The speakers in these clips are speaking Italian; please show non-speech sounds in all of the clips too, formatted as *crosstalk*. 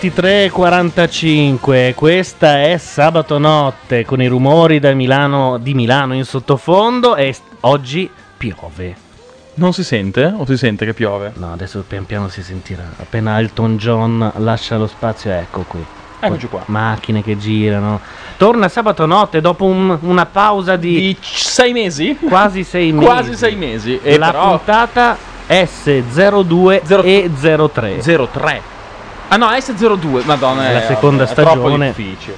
le 23.45, questa è sabato notte con i rumori da Milano, di Milano in sottofondo e s- oggi piove. Non si sente? O si sente che piove? No, adesso pian piano si sentirà. Appena Elton John lascia lo spazio, ecco qui. Eccoci qua. Macchine che girano. Torna sabato notte dopo un- una pausa di, sei mesi? Quasi sei *laughs* mesi. Quasi sei mesi. E La però... puntata S02 e 03. 03. Ah no, S02, madonna. È la è- seconda è Troppo stagione. difficile.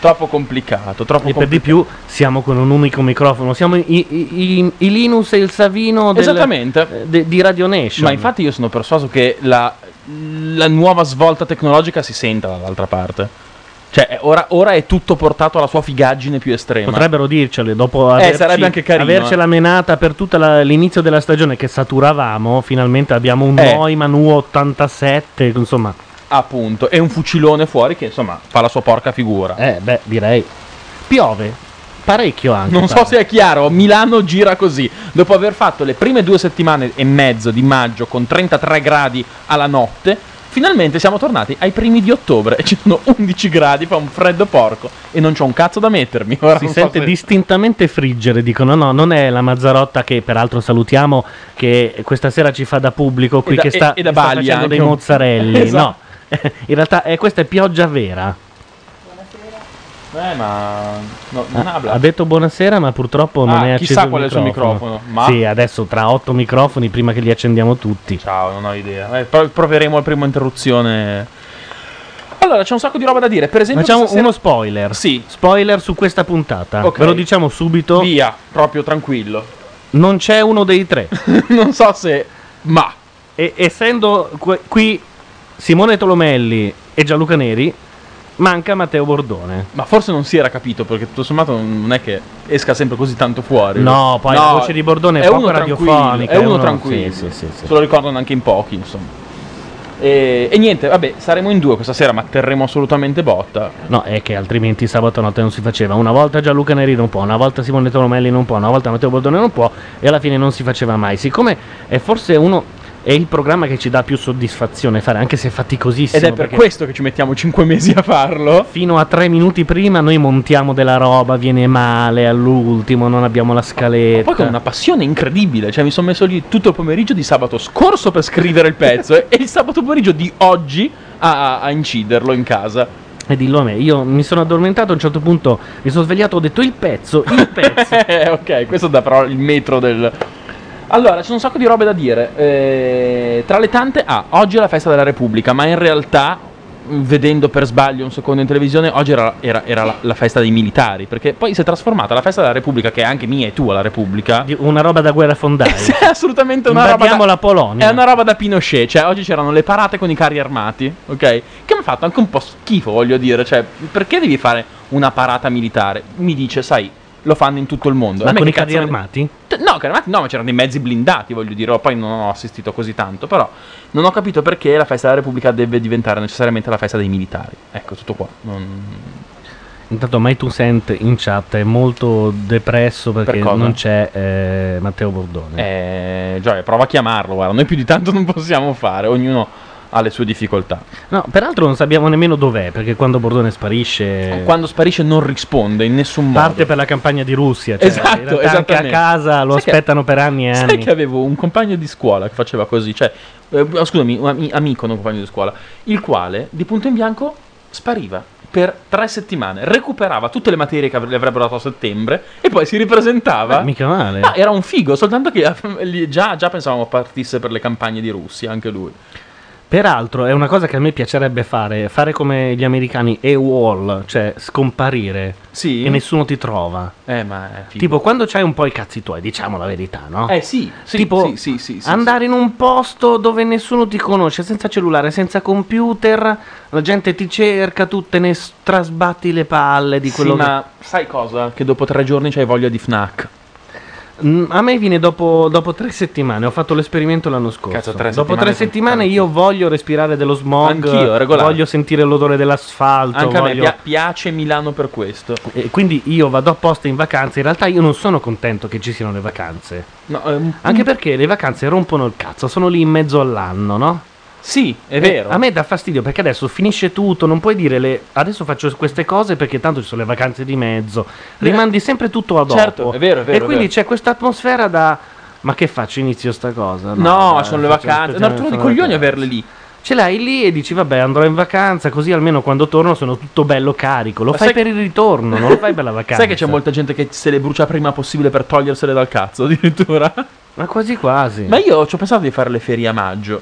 Troppo complicato, troppo E per di più siamo con un unico microfono. Siamo i, i- i- i Linus e il Savino del- Esattamente. eh, de- di Radio Nation. Ma infatti io sono persuaso che la, la nuova svolta tecnologica si senta dall'altra parte. Cioè, è- ora, ora è tutto portato alla sua figaggine più estrema. Potrebbero dircele dopo Eh, averci, anche carino, avercela menata per tutto l'inizio della stagione che saturavamo. Finalmente abbiamo un Eh. Neumann U87. Insomma, Appunto, e un fucilone fuori che insomma fa la sua porca figura. eh, beh, direi. Piove parecchio anche. Non so pare. se è chiaro, Milano gira così. Dopo aver fatto le prime due settimane e mezzo di maggio con 33 gradi alla notte, finalmente siamo tornati ai primi di ottobre e ci sono 11 gradi, fa un freddo porco e non c'ho un cazzo da mettermi. Ora Si non so sente se- distintamente friggere, dicono no, non è la Mazzarotta che peraltro salutiamo, che questa sera ci fa da pubblico qui da- che sta, e- e che sta facendo dei mozzarelli. *laughs* Esatto. No, in realtà eh, questa è pioggia vera. Eh, ma no, non Ah, habla. ha detto buonasera, ma purtroppo non Ah, è acceso chissà il qual è il suo microfono, ma- Sì, adesso tra otto microfoni prima che li accendiamo tutti. Ciao, non ho idea. Eh, pro- proveremo al primo interruzione. Allora, c'è un sacco di roba da dire. Per esempio, Facciamo questa uno spoiler. Sì. Spoiler su questa puntata. Ok. Ve lo diciamo subito. Via, proprio tranquillo. Non c'è uno dei tre. *laughs* non so se. Ma. E, essendo que- qui Simone Tolomelli e Gianluca Neri, manca Matteo Bordone. Ma forse non si era capito perché tutto sommato non è che esca sempre così tanto fuori. No, poi la voce di Bordone è poco uno tranquillo, radiofonica, È è uno, uno- tranquillo. sì, sì, sì. Se lo ricordano anche in pochi, insomma. E, e niente, vabbè, saremo in due questa sera, ma terremo assolutamente botta. No, è che altrimenti sabato notte non si faceva. Una volta Gianluca Neri non può, una volta Simone Tolomelli non può, una volta Matteo Bordone non può e alla fine non si faceva mai. Siccome è forse uno è il programma che ci dà più soddisfazione fare, anche se è faticosissimo. Ed è per questo che ci mettiamo 5 mesi a farlo. Fino a tre minuti prima noi montiamo della roba, viene male all'ultimo, non abbiamo la scaletta. Poi con una passione incredibile, cioè mi sono messo lì tutto il pomeriggio di sabato scorso per scrivere il pezzo *laughs* e, il sabato pomeriggio di oggi a, a inciderlo in casa. E dillo a me, io mi sono addormentato a un certo punto, mi sono svegliato, ho detto il pezzo, il pezzo. *laughs* Ok, questo dà però il metro del... Allora, ci sono un sacco di robe da dire. Eh, tra le tante, ah, oggi è la festa della Repubblica, ma in realtà, mh, vedendo per sbaglio un secondo in televisione, oggi era, era- era la, la festa dei militari, perché poi si è trasformata la festa della Repubblica, che è anche mia e tua la Repubblica. Una roba da guerra fondaia. *laughs* è assolutamente una roba da... la Polonia. È una roba da Pinochet, cioè oggi c'erano le parate con i carri armati, ok? Che mi ha fatto anche un po' schifo, voglio dire, cioè perché devi fare una parata militare? Mi dice, sai, lo fanno in tutto il mondo. Ma con i carri ne- armati? No, carri armati no, ma c'erano dei mezzi blindati, voglio dire, poi non ho assistito così tanto, però non ho capito perché la festa della Repubblica deve diventare necessariamente la festa dei militari. Ecco, tutto qua. Non... Intanto Mai Tu Sent in chat è molto depresso perché Per non c'è eh, Matteo Bordone. Eh, Gioia, prova a chiamarlo, guarda, noi più di tanto non possiamo fare, ognuno ha le sue difficoltà. No, peraltro non sappiamo nemmeno dov'è, perché quando Bordone sparisce... Quando sparisce non risponde in nessun modo. Parte per la campagna di Russia, cioè, Esatto, anche a casa lo Sai che- aspettano per anni e Sai anni. che avevo un compagno di scuola che faceva così, cioè, eh, scusami, un ami- amico, non compagno di scuola, il quale di punto in bianco spariva per tre settimane, recuperava tutte le materie che le avrebbero dato a settembre e poi si ripresentava. Eh, mica male. Ah, era un figo, soltanto che *laughs* già, già pensavamo partisse per le campagne di Russia, anche lui. Peraltro è una cosa che a me piacerebbe fare, fare come gli americani AWOL, cioè scomparire Sì. e nessuno ti trova. Eh, ma è figo. Tipo quando c'hai un po' i cazzi tuoi, diciamo la verità, no? Eh sì, sì, tipo sì, sì, sì, sì, andare in un posto dove nessuno ti conosce, senza cellulare, senza computer, la gente ti cerca, tu te ne trasbatti le palle di Sì, quello che- ma sai cosa? Che dopo tre giorni c'hai voglia di FNAC. Mm, A me viene dopo, dopo tre settimane, ho fatto l'esperimento l'anno scorso. Cazzo, tre dopo tre settimane io voglio respirare dello smog, Anch'io, regolare. voglio sentire l'odore dell'asfalto. Anche a me voglio- pia- piace Milano per questo. E quindi io vado apposta in vacanza. In realtà io non sono contento che ci siano le vacanze. No, ehm, Anche perché le vacanze rompono il cazzo, sono lì in mezzo all'anno, no? Sì, è Eh, vero. a me dà fastidio perché adesso finisce tutto, non puoi dire le... adesso faccio queste cose perché tanto ci sono le vacanze di mezzo. Rimandi sempre tutto a dopo. Certo, è vero, è vero, E è quindi vero. c'è questa atmosfera da ma che faccio? Inizio sta cosa? No, dai, sono le faccio- vacanze. No, di sono coglioni le vacanze. averle lì. Ce l'hai lì e dici vabbè andrò in vacanza così almeno quando torno sono tutto bello carico. Lo Ma fai sai- per il ritorno, non lo fai per la vacanza. *laughs* Sai che c'è molta gente che se le brucia prima possibile per togliersele dal cazzo, *laughs* addirittura. Ma quasi quasi. Ma io ci ho pensato di fare le ferie a maggio.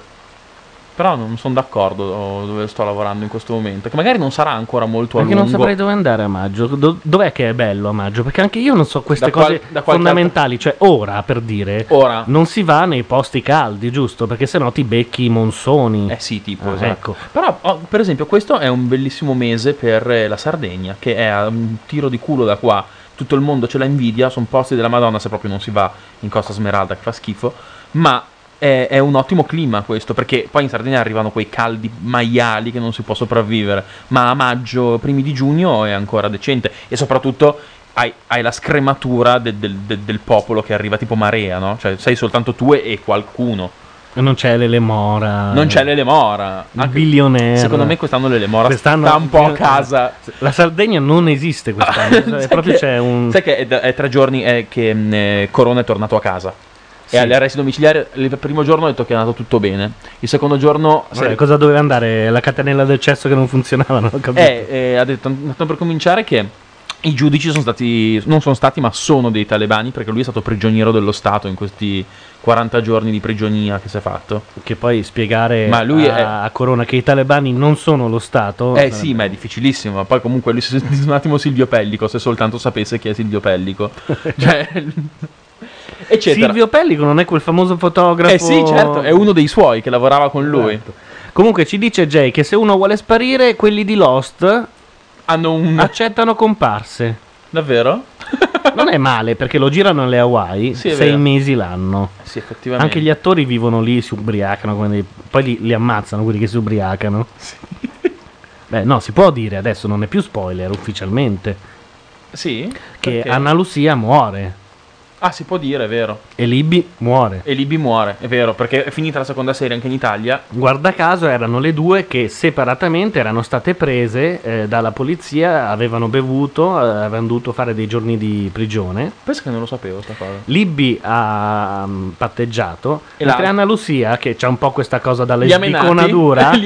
Però non sono d'accordo dove sto lavorando in questo momento. Che magari non sarà ancora molto a Perché non lungo. saprei dove andare a maggio. Do- dov'è che è bello a maggio? Perché anche io non so queste Da qual- cose qualche fondamentali. Cioè, ora per dire, Ora. non si va nei posti caldi, giusto? Perché sennò ti becchi i monsoni. Eh sì, tipo, Ah, esatto. ecco. Però, oh, per esempio, questo è un bellissimo mese per eh, la Sardegna, che è a un tiro di culo da qua. Tutto il mondo ce la invidia, sono posti della Madonna se proprio non si va in Costa Smeralda che fa schifo, ma è, è un ottimo clima questo, perché poi in Sardegna arrivano quei caldi maiali che non si può sopravvivere, ma a maggio, primi di giugno è ancora decente e soprattutto hai, hai la scrematura del, del- del- del popolo che arriva tipo marea, no? Cioè sei soltanto tu e, qualcuno. Non c'è l'Elemora. Non c'è l'Elemora. Il billionaire. Secondo me quest'anno l'Elemora Quest'anno- sta un po' a casa. La Sardegna non esiste quest'anno. *laughs* Sai È proprio che- c'è un. Sai che è, è tre giorni eh, che mh, eh, Corona è tornato a casa. Sì. E agli arresti domiciliari il primo giorno ha detto che è andato tutto bene. Il secondo giorno Vabbè, se- cosa doveva andare? La catenella del cesso che non funzionava, non ho capito. eh, eh, ha detto tanto per cominciare che i giudici sono stati, non sono stati, ma sono dei talebani perché lui è stato prigioniero dello Stato in questi 40 giorni di prigionia che si è fatto. Che poi spiegare Ma lui a, è- a Corona che i talebani non sono lo Stato. Eh sì, ma è difficilissimo. Ma poi comunque lui si è sentito un attimo Silvio Pellico, se soltanto sapesse chi è Silvio Pellico. *laughs* cioè, *laughs* eccetera. Silvio Pellico non è quel famoso fotografo. Eh sì, certo, è uno dei suoi che lavorava con lui. Esatto. Comunque ci dice Jay che se uno vuole sparire, quelli di Lost Hanno un... accettano comparse. Davvero? Non è male perché lo girano alle Hawaii Sì, sei vero. mesi l'anno. Sì, effettivamente. Anche gli attori vivono lì, si ubriacano, dei- poi li, li ammazzano quelli che si ubriacano. *laughs* Beh, no, si può dire adesso, non è più spoiler ufficialmente, Sì? che Perché? Anna Lucia muore Ah, si può dire, è vero. e Libby muore. E Libby muore, è vero, perché è finita la seconda serie anche in Italia. Guarda caso erano le due che separatamente erano state prese eh, dalla polizia, avevano bevuto, eh, avevano dovuto fare dei giorni di prigione. Penso che non lo sapevo sta cosa. Libby ha mm, patteggiato E mentre la- Anna Lucia, che c'ha un po' questa cosa da Li ha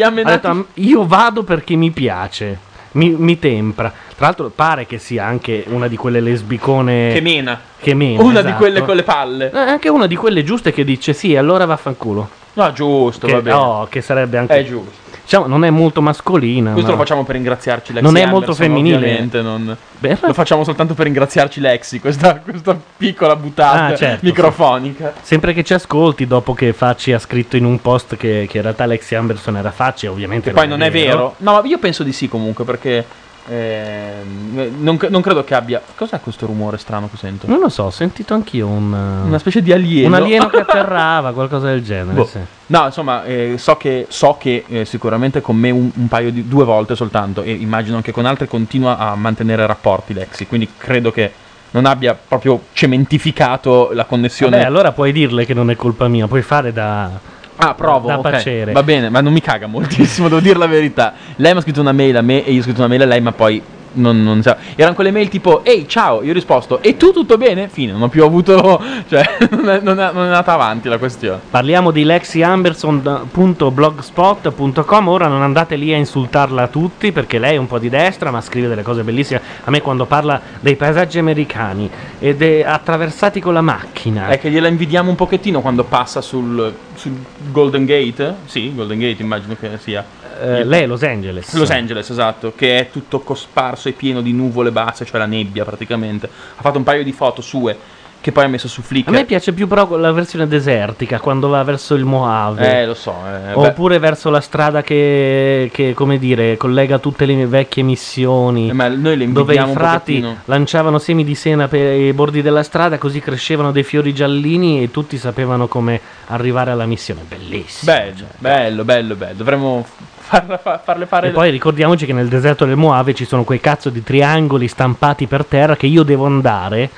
ha detto "Am- io vado perché mi piace, mi, mi tempra. Tra l'altro pare che sia anche una di quelle lesbicone Che mena. che mena, Una di esatto. quelle con le palle. Eh, anche una di quelle giuste che dice sì, allora vaffanculo. No, giusto, Che, va bene. oh, che sarebbe anche... È giusto. Diciamo, non è molto mascolina. Questo ma- lo facciamo per ringraziarci Lexi Non è Anderson, molto femminile. ovviamente, non- Beh, Lo facciamo soltanto per ringraziarci Lexi, questa, questa piccola buttata Ah, certo, microfonica. Sempre che ci ascolti, dopo che Facci ha scritto in un post che, che in realtà Alexi Amberson era Facci, ovviamente Che poi non è vero. No, ma io penso di sì comunque, perché ehm, non, non credo che abbia... Cos'è questo rumore strano che sento? Non lo so, ho sentito anch'io un, Una specie di alieno. un alieno che *laughs* atterrava, qualcosa del genere. Boh. sì. No, insomma, eh, so che, so che eh, sicuramente con me un, un paio di due volte soltanto e immagino che con altre continua a mantenere rapporti Lexi, quindi credo che non abbia proprio cementificato la connessione. Vabbè, allora puoi dirle che non è colpa mia, puoi fare da... ah, provo, da ok. pacere. Va bene, ma non mi caga moltissimo, devo dire la verità. Lei mi ha scritto una mail a me e io ho scritto una mail a lei, ma poi non, non sa- Erano quelle mail tipo, ehi, ciao, io ho risposto, e tu tutto bene? Fine, non ho più avuto... *laughs* cioè, *laughs* non è, non è- non è andata avanti la questione. Parliamo di lexiamberson.blogspot.com, ora non andate lì a insultarla tutti perché lei è un po' di destra ma scrive delle cose bellissime. A me quando parla dei paesaggi americani e de- attraversati con la macchina. È che gliela invidiamo un pochettino quando passa sul, sul Golden Gate. Sì, Golden Gate immagino che sia. Eh, lei è Los Angeles. Los Angeles, esatto, che è tutto cosparso e pieno di nuvole basse, cioè la nebbia praticamente. Ha fatto un paio di foto sue che poi ha messo su Flickr. A me piace più però la versione desertica quando va verso il Mojave. Eh, lo so. eh, beh, Oppure verso la strada che, che, come dire, collega tutte le vecchie missioni. eh, ma noi le dove i frati lanciavano semi di sena per i bordi della strada, così crescevano dei fiori giallini e tutti sapevano come arrivare alla missione. Bellissimo. Bello, cioè. bello, bello, bello. Dovremmo farla- fa- farle fare. E poi ricordiamoci che nel deserto del Mojave ci sono quei cazzo di triangoli stampati per terra che io devo andare.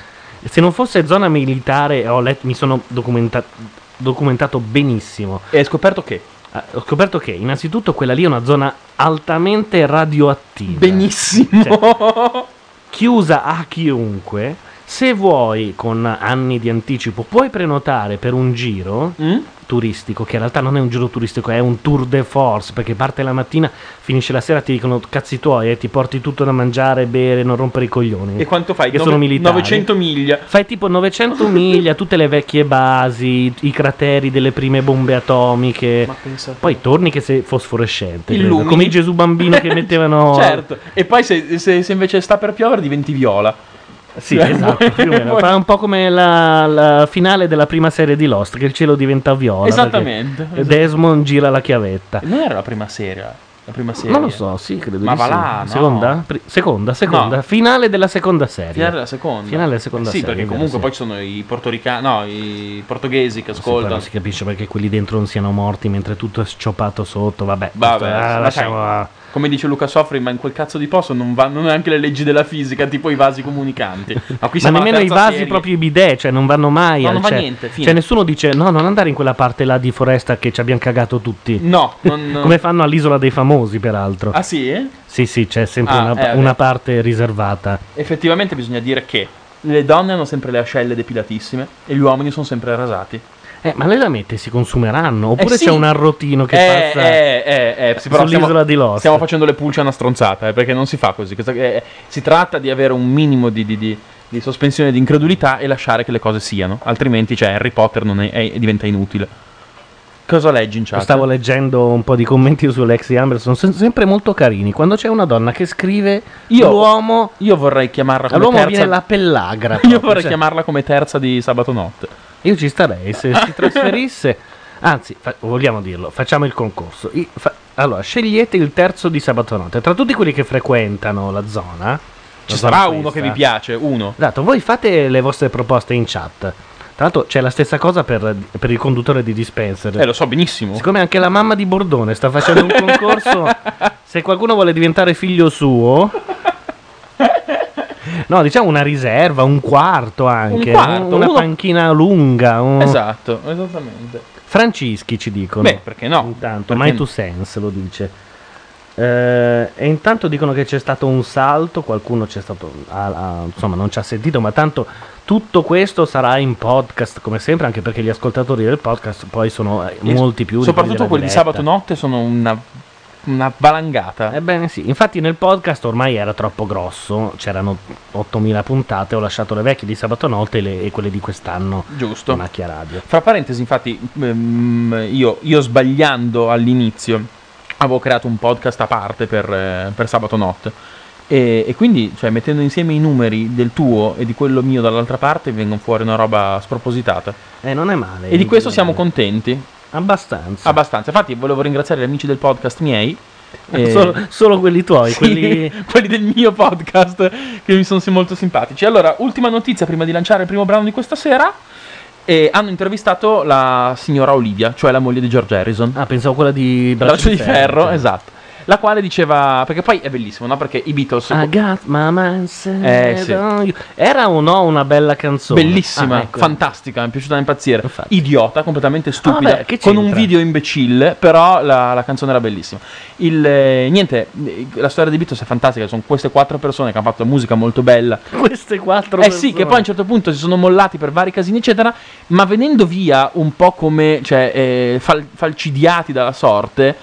Se non fosse zona militare, ho letto- mi sono documenta- documentato benissimo. E hai scoperto che? Ah, Ho scoperto che innanzitutto quella lì è una zona altamente radioattiva. Benissimo. Cioè, chiusa a chiunque. Se vuoi, con anni di anticipo, puoi prenotare per un giro Mm? Turistico, che in realtà non è un giro turistico, è un tour de force, perché parte la mattina, finisce la sera, ti dicono cazzi tuoi e ti porti tutto da mangiare, bere, non rompere i coglioni. E quanto fai? Che Nove- sono militari. 900 miglia. Fai tipo 900 miglia, *laughs* tutte le vecchie basi, i crateri delle prime bombe atomiche. Poi torni che sei fosforescente, credo, come i Gesù bambino che *laughs* mettevano... certo. E poi se, se- se invece sta per piovere diventi viola. Sì, esatto, più o *laughs* meno. Poi- Fa un po' come la, la finale della prima serie di Lost, che il cielo diventa viola. Esattamente. perché Desmond gira la chiavetta. Non era la prima serie. La prima serie. Non lo so, sì, credo Ma va sì. là, no. Seconda? Pri- seconda, seconda. No. Finale della seconda serie. Finale della seconda. Finale della seconda sì, serie, perché vero, comunque sì. poi ci sono i portoricani, no, i portoghesi che Sì, ascoltano. non si capisce perché quelli dentro non siano morti mentre tutto è scioppato sotto. Vabbè, Vabbè, questo- ah, lasciamo. sai, come dice Luca Soffri, ma in quel cazzo di posto non vanno neanche le leggi della fisica, tipo i vasi comunicanti. *laughs* Ma qui Ma nemmeno i vasi, serie. proprio i bidet, cioè non vanno mai. No, al- non va cioè, niente, fine. cioè, nessuno dice no, non andare in quella parte là di foresta che ci abbiamo cagato tutti. No, *laughs* non... Come fanno all'isola dei famosi, peraltro. Ah sì? Sì, sì, c'è sempre Ah, una, eh, una parte riservata. Effettivamente bisogna dire che le donne hanno sempre le ascelle depilatissime e gli uomini sono sempre rasati. Eh, ma le lamette si consumeranno? Oppure Eh, sì. c'è un arrotino che eh, passa eh, eh, eh, sull'isola stiamo, di Lost? stiamo facendo le pulce a una stronzata, eh, perché non si fa così. Si tratta di avere un minimo di, di- di- di sospensione di incredulità e lasciare che le cose siano, altrimenti cioè, Harry Potter non è- è- diventa inutile. Cosa leggi in chat? Stavo leggendo un po' di commenti sull'ex di Amber, sono se- sempre molto carini. Quando c'è una donna che scrive Io- l'uomo, Io vorrei chiamarla come all'uomo terza. viene la pellagra. *laughs* Io proprio, vorrei cioè, chiamarla come terza di sabato notte. Io ci starei se si trasferisse. Anzi, fa- vogliamo dirlo, facciamo il concorso. I- fa- allora, scegliete il terzo di sabato notte. Tra tutti quelli che frequentano la zona, Ci la sarà zona uno questa. che vi piace, uno. Esatto, voi fate le vostre proposte in chat. Tra l'altro c'è la stessa cosa per, per il conduttore di Dispenser. Eh, lo so benissimo. Siccome anche la mamma di Bordone sta facendo un concorso, *laughs* se qualcuno vuole diventare figlio suo, no, diciamo una riserva, un quarto anche, Un quarto, una uno- panchina lunga. un- Esatto, esattamente. Francischi ci dicono. Beh, perché no? Intanto, Perché My Two Sense lo dice. Eh, e intanto dicono che c'è stato un salto, qualcuno c'è stato, ha- ha- insomma non ci ha sentito, ma tanto tutto questo sarà in podcast come sempre, anche perché gli ascoltatori del podcast poi sono eh, molti più. di Soprattutto della quelli di diretta. sabato notte sono una, una valangata. Ebbene sì, infatti nel podcast ormai era troppo grosso, c'erano 8000 puntate, ho lasciato le vecchie di sabato notte e, le- e quelle di quest'anno Giusto. Macchia Radio. Fra parentesi, infatti, ehm, io, io sbagliando all'inizio avevo creato un podcast a parte per, eh, per sabato notte. E, e quindi, cioè, mettendo insieme i numeri del tuo e di quello mio dall'altra parte, vengono fuori una roba spropositata. Eh, non è male. E di questo siamo contenti. Abbastanza. Abbastanza. Infatti, volevo ringraziare gli amici del podcast miei. *laughs* eh, Solo, solo quelli tuoi, Sì, quelli... *laughs* quelli del mio podcast che mi sono molto simpatici. Allora, ultima notizia prima di lanciare il primo brano di questa sera. E hanno intervistato la signora Olivia, cioè la moglie di George Harrison. Ah, pensavo quella di Braccio di ferro, cioè. esatto. La quale diceva. Perché poi è bellissimo, no? Perché i Beatles. I got my mind Eh, sì. Era o no una bella canzone? Bellissima, Ah, ecco. fantastica, mi è piaciuta da impazzire. Infatti. Idiota, completamente stupida, vabbè, che con un video imbecille, però la, la canzone era bellissima. Il, eh, niente, eh, la storia dei Beatles è fantastica, sono queste quattro persone che hanno fatto musica molto bella. *laughs* Queste quattro Eh sì, che poi a un certo punto si sono mollati per vari casini, eccetera, ma venendo via un po' come cioè, eh, fal- falcidiati dalla sorte.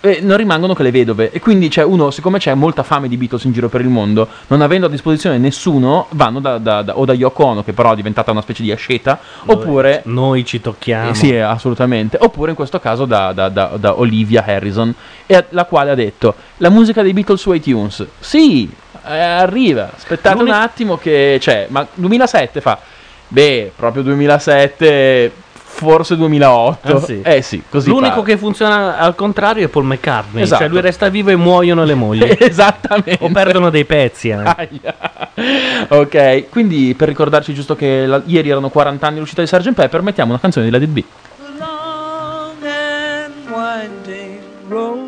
Eh, non rimangono che le vedove e quindi c'è uno, siccome c'è molta fame di Beatles in giro per il mondo, non avendo a disposizione nessuno, vanno da, da- da- o da Yoko Ono, che però è diventata una specie di asceta, oppure Noi ci tocchiamo. eh, sì, assolutamente. Oppure in questo caso da, da- da- da Olivia Harrison, e la quale ha detto: La musica dei Beatles su iTunes. Sì, eh, arriva. Aspettate L'uni- un attimo che c'è. Ma 2007 fa. Beh, proprio 2007, forse 2008. Ah, sì. Eh sì, così. L'unico fa. che funziona al contrario è Paul McCartney. Esatto. Cioè lui resta vivo e muoiono le mogli. *laughs* Esattamente. o perdono dei pezzi. Aia. *laughs* ok, quindi per ricordarci giusto che la- ieri erano 40 anni l'uscita di Sgt. Pepper, mettiamo una canzone di It Be. the long and winding road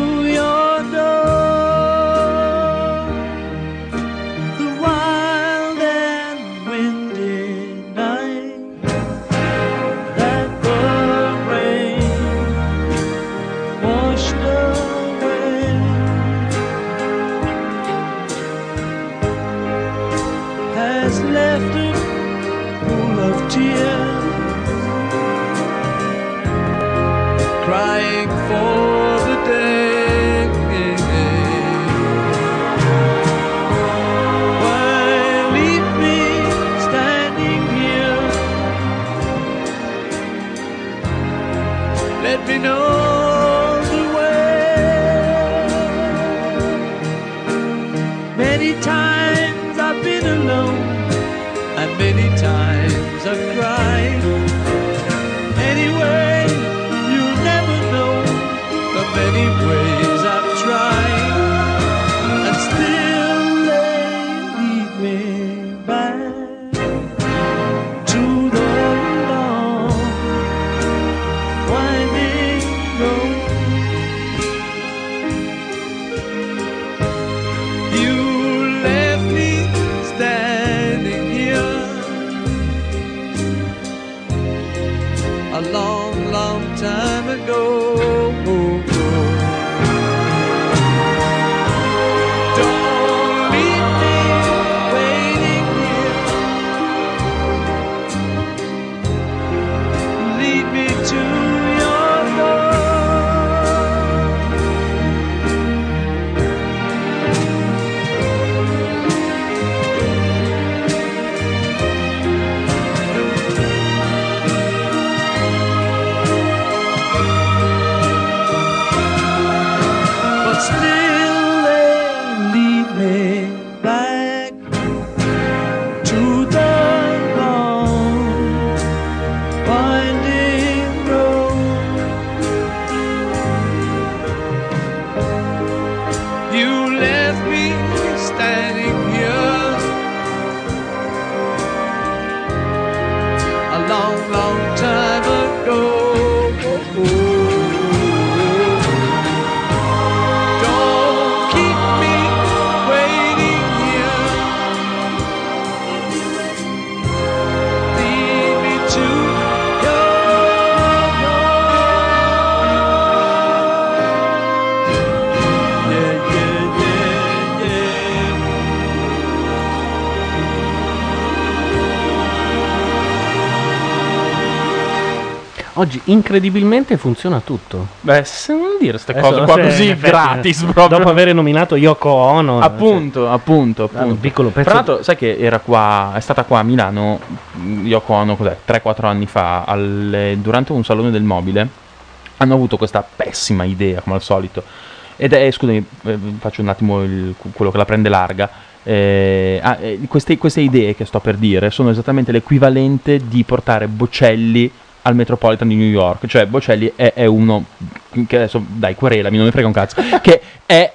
a long, long time ago. Incredibilmente funziona tutto. Beh, se non dire queste Adesso, cose qua se- così effetti, gratis proprio. Dopo aver nominato Yoko Ono. Appunto, appunto, Ah, un appunto. piccolo pezzo- Tra l'altro, sai che era qua, è stata qua a Milano, mh, Yoko Ono, cos'è, 3-4 anni fa, al- durante un salone del mobile, hanno avuto questa pessima idea, come al solito. Ed è, scusami, eh, faccio un attimo il- quello che la prende larga. Eh, ah, eh, queste, queste idee che sto per dire sono esattamente l'equivalente di portare Bocelli al Metropolitan di New York. Cioè, Bocelli è, è uno che adesso, dai, querelami, non mi frega un cazzo, *laughs* che è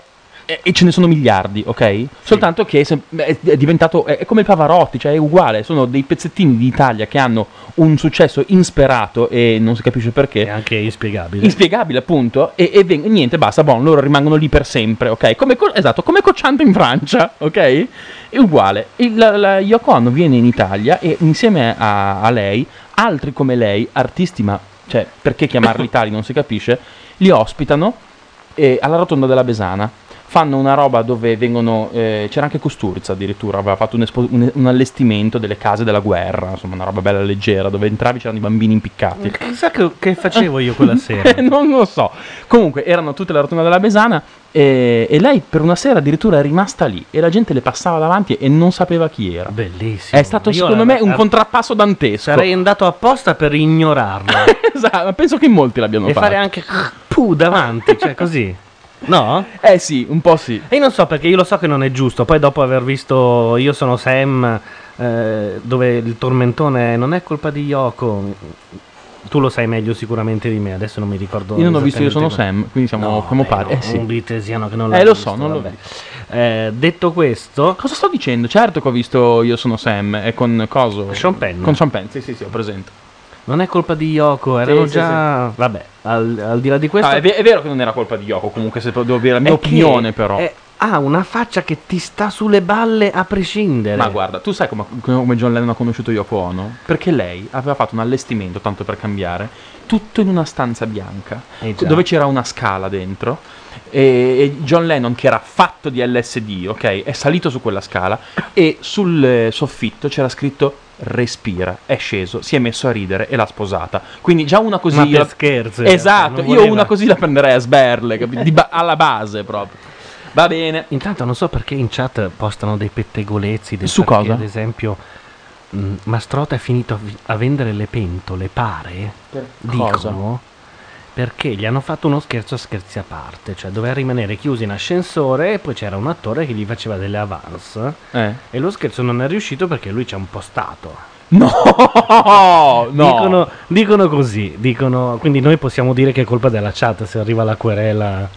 e ce ne sono miliardi, ok? Soltanto che è, diventato. È, come il Pavarotti, cioè è uguale. Sono dei pezzettini di Italia che hanno un successo insperato e non si capisce perché. È anche inspiegabile. Inspiegabile, appunto. E, e ven- niente, basta, bon, loro rimangono lì per sempre, ok? Come co- esatto, come Cocciante in Francia, ok? È uguale. Il, la, la Yoko Ono viene in Italia e insieme a, a lei, altri come lei, artisti, ma cioè, perché chiamarli tali non si capisce, li ospitano eh, alla rotonda della Besana. Fanno una roba dove vengono. eh, c'era anche Costurizza addirittura, aveva fatto un, espo- un- un allestimento delle case della guerra, insomma, una roba bella leggera, dove entravi c'erano i bambini impiccati. Chissà che, che facevo io quella *laughs* sera. Eh, non lo so. Comunque erano tutte alla rotonda della Besana e, e lei per una sera addirittura è rimasta lì e la gente le passava davanti e non sapeva chi era. Bellissimo. È stato Io secondo la- me un la- contrappasso dantesco. Sarei andato apposta per ignorarla. *laughs* esatto, ma penso che in molti l'abbiano e fatto. fare anche *laughs* puh davanti, cioè così. No? Eh sì, un po' sì. E io non so perché io lo so che non è giusto. Poi dopo aver visto Io sono Sam eh, dove il tormentone è, non è colpa di Yoko. Tu lo sai meglio sicuramente di me, adesso non mi ricordo. Io non ho visto, io sono Sam, quindi siamo, No, siamo beh, pari. no, Eh sì. Un bitesiano che non l'ha Eh lo visto, so, non l'ho visto. Eh, detto questo, Cosa sto dicendo? Certo che ho visto Io sono Sam e con coso. Sean Penn. Con Sean Penn, sì, sì, sì, ho presente. Non è colpa di Yoko, erano sì, già... Vabbè, al, al di là di questo... Ah, è, ve- è vero che non era colpa di Yoko, comunque se devo dire la mia è opinione però. è- ha una faccia che ti sta sulle balle a prescindere. Ma guarda, tu sai come, come John Lennon ha conosciuto Yoko Ono? Perché lei aveva fatto un allestimento, tanto per cambiare, tutto in una stanza bianca, Eh dove c'era una scala dentro. E, e John Lennon, che era fatto di LSD, ok, è salito su quella scala e sul eh, soffitto c'era scritto respira, è sceso, si è messo a ridere e l'ha sposata. Quindi già una così... Ma per scherzo, Esatto, non io voleva- una così la prenderei a sberle, ba- alla base proprio. Va bene. Intanto non so perché in chat postano dei pettegolezzi del Su perché, cosa? Ad esempio, mh, Mastrota è finito a, vi- a vendere le pentole, pare. Dicono perché gli hanno fatto uno scherzo a scherzi a parte, cioè doveva rimanere chiuso in ascensore e poi c'era un attore che gli faceva delle avance Eh. e lo scherzo non è riuscito perché lui ci ha un po' stato. No, *laughs* no. Dicono, dicono così, dicono, quindi noi possiamo dire che è colpa della chat se arriva la querela.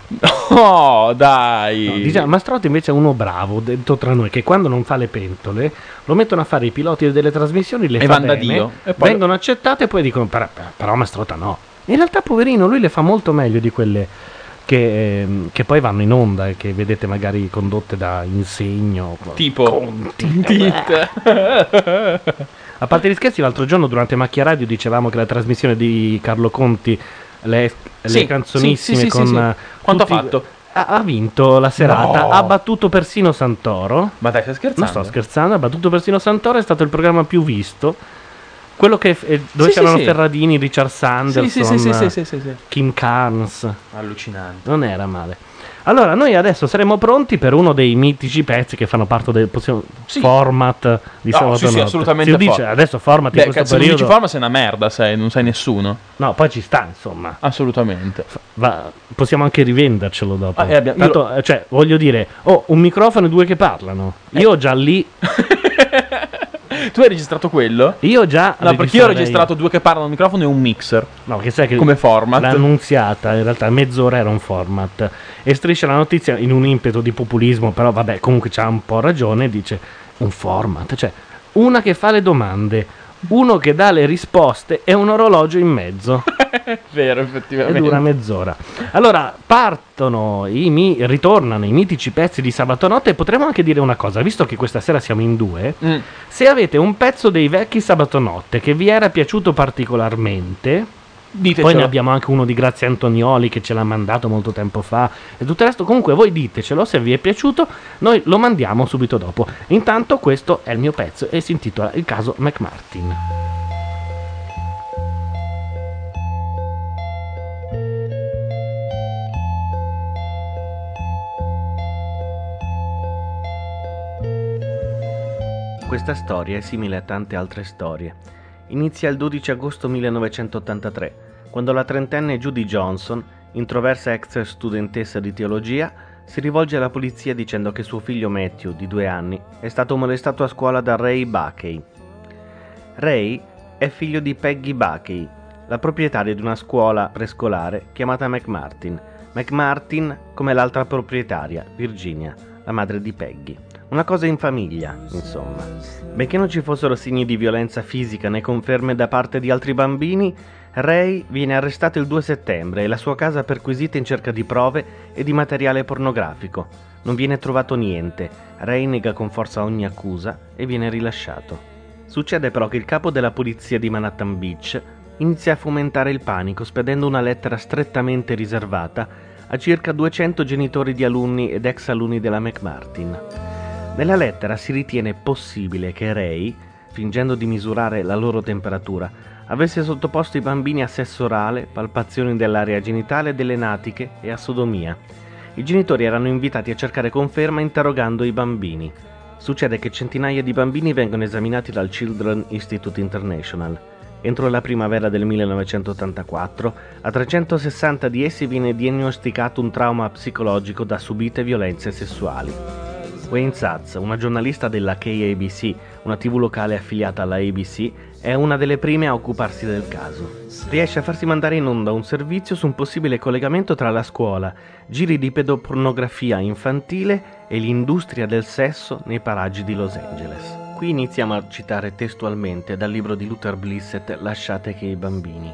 No, dai. No, diciamo, Mastrotti invece è uno bravo dentro tra noi che quando non fa le pentole lo mettono a fare i piloti delle trasmissioni, le E fa bene, Dio. E poi- vengono accettate e poi dicono però, però Mastrotta no. In realtà poverino lui le fa molto meglio di quelle che, ehm, che poi vanno in onda e che vedete magari condotte da Insegno. Tipo Conti. *laughs* A parte gli scherzi, l'altro giorno durante Macchia Radio dicevamo che la trasmissione di Carlo Conti, le, le Sì, canzonissime sì, sì, sì, con... sì, sì. eh, Quanto tutti- ha fatto? Ha, ha vinto la serata, No. ha battuto persino Santoro. Ma dai, stai scherzando? Non sto scherzando, ha battuto persino Santoro, è stato il programma più visto. Quello che, eh, dove Sì, sì, c'erano sì. Ferradini, Richard Sanderson, Sì, sì, sì, sì, sì, sì, sì. Kim Carnes. Allucinante. Non era male. Allora, noi adesso saremo pronti per uno dei mitici pezzi che fanno parte del possiamo- Sì. format di No, sabato sì, sì, notte. assolutamente Si dice adesso format in Beh, questo cazzo, non periodo. dici forma sei una merda, sei, non sei nessuno. No, poi ci sta, insomma. Assolutamente. Va- possiamo anche rivendercelo dopo. Ah, eh, abbiamo- Tanto, eh, cioè, voglio dire, ho un microfono e due che parlano. Eh. Io già lì, *laughs* *laughs* Tu hai registrato quello? io già No, perché io ho registrato due che parlano al microfono e un mixer. No, che sai che Come format. l'annunziata in realtà mezz'ora era un format e striscia la notizia in un impeto di populismo, però vabbè, comunque c'ha un po' ragione, dice un format, cioè una che fa le domande, uno che dà le risposte e un orologio in mezzo. *laughs* Vero, e effettivamente. dura mezz'ora. Allora, partono i mi- ritornano i mitici pezzi di sabato notte e potremmo anche dire una cosa, visto che questa sera siamo in due, Mm. se avete un pezzo dei vecchi sabato notte che vi era piaciuto particolarmente, Ditecelo. poi ne abbiamo anche uno di Grazia Antonioli che ce l'ha mandato molto tempo fa e tutto il resto. Comunque voi ditecelo se vi è piaciuto, noi lo mandiamo subito dopo. Intanto questo è il mio pezzo e si intitola Il caso McMartin. Questa storia è simile a tante altre storie. Inizia il 12 agosto 1983, quando la trentenne Judy Johnson, introversa ex studentessa di teologia, si rivolge alla polizia dicendo che suo figlio Matthew, di due anni, è stato molestato a scuola da Ray Buckey. Ray è figlio di Peggy Buckey, la proprietaria di una scuola prescolare chiamata McMartin. McMartin come l'altra proprietaria, Virginia, la madre di Peggy. Una cosa in famiglia, insomma. Benché non ci fossero segni di violenza fisica né conferme da parte di altri bambini, Ray viene arrestato il 2 settembre e la sua casa perquisita in cerca di prove e di materiale pornografico. Non viene trovato niente, Ray nega con forza ogni accusa e viene rilasciato. Succede però che il capo della polizia di Manhattan Beach inizia a fomentare il panico spedendo una lettera strettamente riservata a circa 200 genitori di alunni ed ex alunni della McMartin. Nella lettera si ritiene possibile che Ray, fingendo di misurare la loro temperatura, avesse sottoposto i bambini a sesso orale, palpazioni dell'area genitale e delle natiche e a sodomia. I genitori erano invitati a cercare conferma interrogando i bambini. Succede che centinaia di bambini vengono esaminati dal Children Institute International. Entro la primavera del 1984, a 360 di essi viene diagnosticato un trauma psicologico da subite violenze sessuali. Wayne Satz, una giornalista della KABC, una tv locale affiliata alla ABC, è una delle prime a occuparsi del caso. Riesce a farsi mandare in onda un servizio su un possibile collegamento tra la scuola, giri di pedopornografia infantile e l'industria del sesso nei paraggi di Los Angeles. Qui iniziamo a citare testualmente dal libro di Luther Blissett Lasciate che i bambini.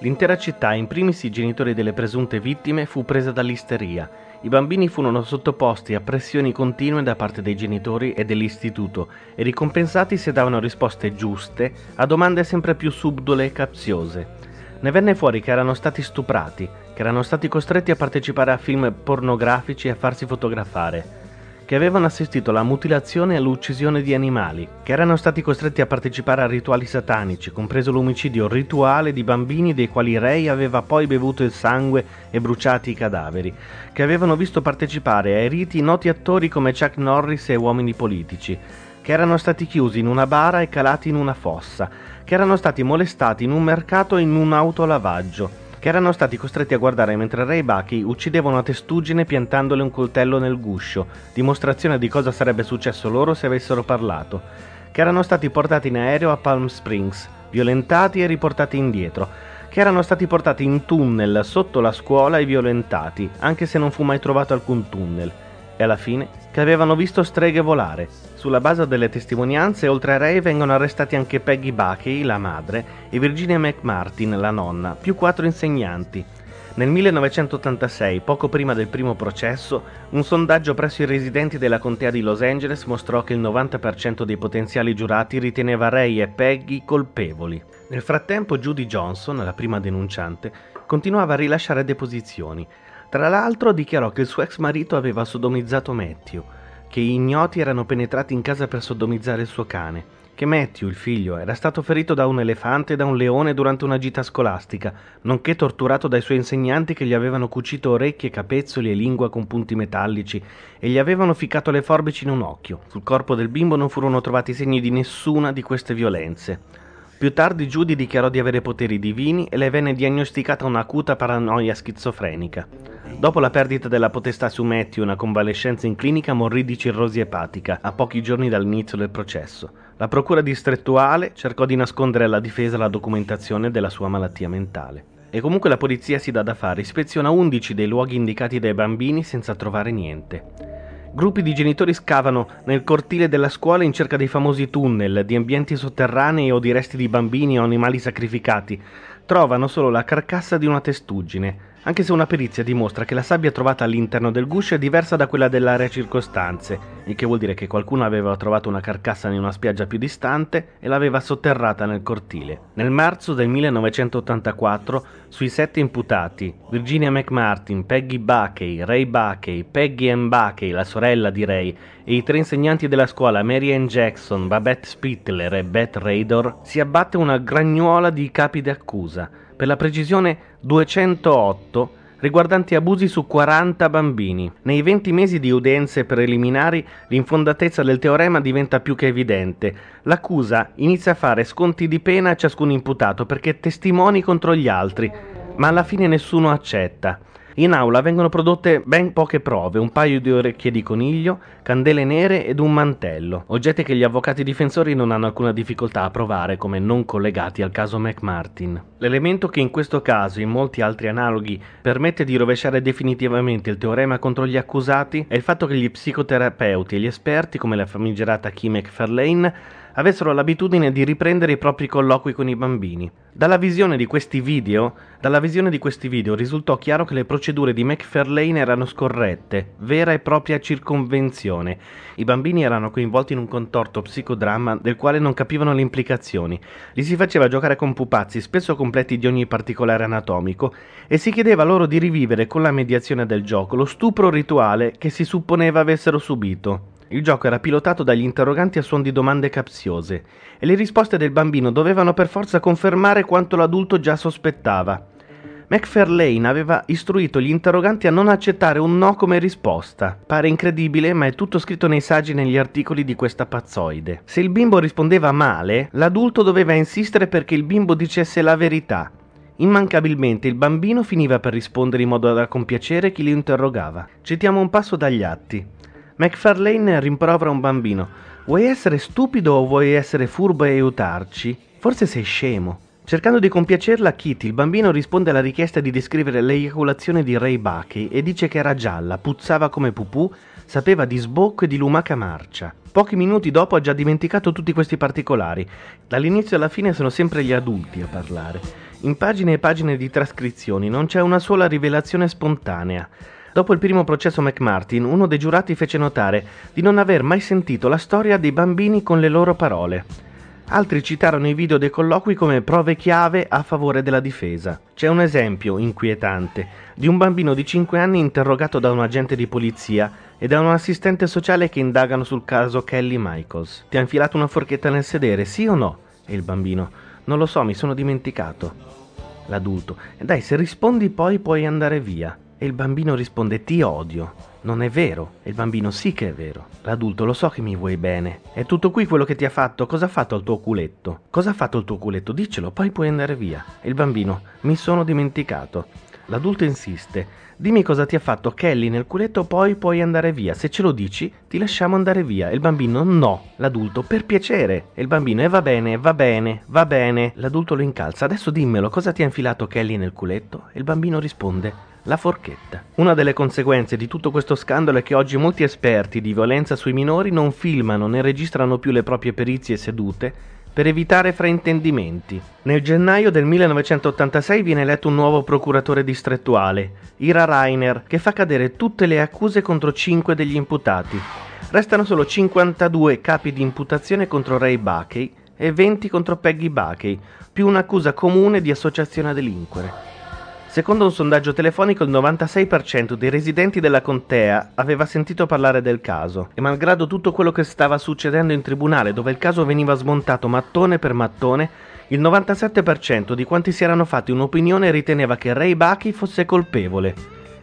L'intera città, in primis i genitori delle presunte vittime, fu presa dall'isteria. I bambini furono sottoposti a pressioni continue da parte dei genitori e dell'istituto e ricompensati se davano risposte giuste a domande sempre più subdole e capziose. Ne venne fuori che erano stati stuprati, che erano stati costretti a partecipare a film pornografici e a farsi fotografare che avevano assistito alla mutilazione e all'uccisione di animali, che erano stati costretti a partecipare a rituali satanici, compreso l'omicidio rituale di bambini dei quali Ray aveva poi bevuto il sangue e bruciati i cadaveri, che avevano visto partecipare ai riti noti attori come Chuck Norris e uomini politici, che erano stati chiusi in una bara e calati in una fossa, che erano stati molestati in un mercato e in un autolavaggio, che erano stati costretti a guardare mentre Ray Bucky uccideva una testuggine piantandole un coltello nel guscio, dimostrazione di cosa sarebbe successo loro se avessero parlato, che erano stati portati in aereo a Palm Springs, violentati e riportati indietro, che erano stati portati in tunnel sotto la scuola e violentati, anche se non fu mai trovato alcun tunnel, e alla fine che avevano visto streghe volare. Sulla base delle testimonianze, oltre a Ray vengono arrestati anche Peggy Buckey, la madre, e Virginia McMartin, la nonna, più quattro insegnanti. Nel 1986, poco prima del primo processo, un sondaggio presso i residenti della contea di Los Angeles mostrò che il 90% dei potenziali giurati riteneva Ray e Peggy colpevoli. Nel frattempo Judy Johnson, la prima denunciante, continuava a rilasciare deposizioni, tra l'altro dichiarò che il suo ex marito aveva sodomizzato Matthew, che ignoti erano penetrati in casa per sodomizzare il suo cane, che Matthew, il figlio, era stato ferito da un elefante e da un leone durante una gita scolastica, nonché torturato dai suoi insegnanti che gli avevano cucito orecchie, capezzoli e lingua con punti metallici e gli avevano ficcato le forbici in un occhio. Sul corpo del bimbo non furono trovati segni di nessuna di queste violenze. Più tardi Judy dichiarò di avere poteri divini e le venne diagnosticata un'acuta paranoia schizofrenica. Dopo la perdita della potestà su Matthew una convalescenza in clinica morì di cirrosi epatica a pochi giorni dall'inizio del processo. La procura distrettuale cercò di nascondere alla difesa la documentazione della sua malattia mentale. E comunque la polizia si dà da fare, ispeziona 11 dei luoghi indicati dai bambini senza trovare niente. Gruppi di genitori scavano nel cortile della scuola in cerca dei famosi tunnel, di ambienti sotterranei o di resti di bambini o animali sacrificati. Trovano solo la carcassa di una testuggine, anche se una perizia dimostra che la sabbia trovata all'interno del guscio è diversa da quella dell'area circostante, il che vuol dire che qualcuno aveva trovato una carcassa in una spiaggia più distante e l'aveva sotterrata nel cortile. Nel marzo del 1984, sui sette imputati, Virginia McMartin, Peggy Buckey, Ray Buckey, Peggy Ann Buckey, la sorella di Ray, e i tre insegnanti della scuola Mary Ann Jackson, Babette Spittler e Beth Raydor, si abbatte una gragnuola di capi d'accusa per la precisione 208, riguardanti abusi su 40 bambini. Nei 20 mesi di udienze preliminari l'infondatezza del teorema diventa più che evidente. L'accusa inizia a fare sconti di pena a ciascun imputato perché testimoni contro gli altri, ma alla fine nessuno accetta. In aula vengono prodotte ben poche prove, un paio di orecchie di coniglio, candele nere ed un mantello, oggetti che gli avvocati difensori non hanno alcuna difficoltà a provare come non collegati al caso McMartin. L'elemento che in questo caso e in molti altri analoghi permette di rovesciare definitivamente il teorema contro gli accusati è il fatto che gli psicoterapeuti e gli esperti come la famigerata Kim McFarlane avessero l'abitudine di riprendere i propri colloqui con i bambini. Dalla visione di questi video, di questi video risultò chiaro che le procedure di McFarlane erano scorrette, vera e propria circonvenzione. I bambini erano coinvolti in un contorto psicodramma del quale non capivano le implicazioni. Li si faceva giocare con pupazzi spesso completi di ogni particolare anatomico e si chiedeva loro di rivivere con la mediazione del gioco lo stupro rituale che si supponeva avessero subito. Il gioco era pilotato dagli interroganti a suon di domande capziose e le risposte del bambino dovevano per forza confermare quanto l'adulto già sospettava. McFarlane aveva istruito gli interroganti a non accettare un no come risposta. Pare incredibile, ma è tutto scritto nei saggi e negli articoli di questa pazzoide. Se il bimbo rispondeva male, l'adulto doveva insistere perché il bimbo dicesse la verità. Immancabilmente il bambino finiva per rispondere in modo da compiacere chi lo interrogava. Citiamo un passo dagli atti. McFarlane rimprovera un bambino. Vuoi essere stupido o vuoi essere furbo e aiutarci? Forse sei scemo. Cercando di compiacerla, Kitty, il bambino, risponde alla richiesta di descrivere l'eiaculazione di Ray Bucky e dice che era gialla, puzzava come pupù, sapeva di sbocco e di lumaca marcia. Pochi minuti dopo ha già dimenticato tutti questi particolari. Dall'inizio alla fine sono sempre gli adulti a parlare. In pagine e pagine di trascrizioni non c'è una sola rivelazione spontanea. Dopo il primo processo McMartin, uno dei giurati fece notare di non aver mai sentito la storia dei bambini con le loro parole. Altri citarono i video dei colloqui come prove chiave a favore della difesa. C'è un esempio inquietante di un bambino di 5 anni interrogato da un agente di polizia e da un assistente sociale che indagano sul caso Kelly Michaels. Ti ha infilato una forchetta nel sedere, sì o no? E il bambino: Non lo so, mi sono dimenticato. L'adulto: Dai, se rispondi poi puoi andare via. E il bambino risponde ti odio. Non è vero. E il bambino sì che è vero. L'adulto lo so che mi vuoi bene. È tutto qui quello che ti ha fatto. Cosa ha fatto il tuo culetto? Cosa ha fatto il tuo culetto? Diccelo, poi puoi andare via. E il bambino mi sono dimenticato. L'adulto insiste. Dimmi cosa ti ha fatto Kelly nel culetto, poi puoi andare via. Se ce lo dici, ti lasciamo andare via. E il bambino no. L'adulto per piacere. E il bambino e va bene, va bene, va bene. L'adulto lo incalza. Adesso dimmelo, cosa ti ha infilato Kelly nel culetto? E il bambino risponde la forchetta. Una delle conseguenze di tutto questo scandalo è che oggi molti esperti di violenza sui minori non filmano né registrano più le proprie perizie sedute per evitare fraintendimenti. Nel gennaio del 1986 viene eletto un nuovo procuratore distrettuale, Ira Reiner, che fa cadere tutte le accuse contro 5 degli imputati. Restano solo 52 capi di imputazione contro Ray Buckey e 20 contro Peggy Buckey, più un'accusa comune di associazione a delinquere. Secondo un sondaggio telefonico il 96% dei residenti della contea aveva sentito parlare del caso e malgrado tutto quello che stava succedendo in tribunale dove il caso veniva smontato mattone per mattone, il 97% di quanti si erano fatti un'opinione riteneva che Ray Bucky fosse colpevole.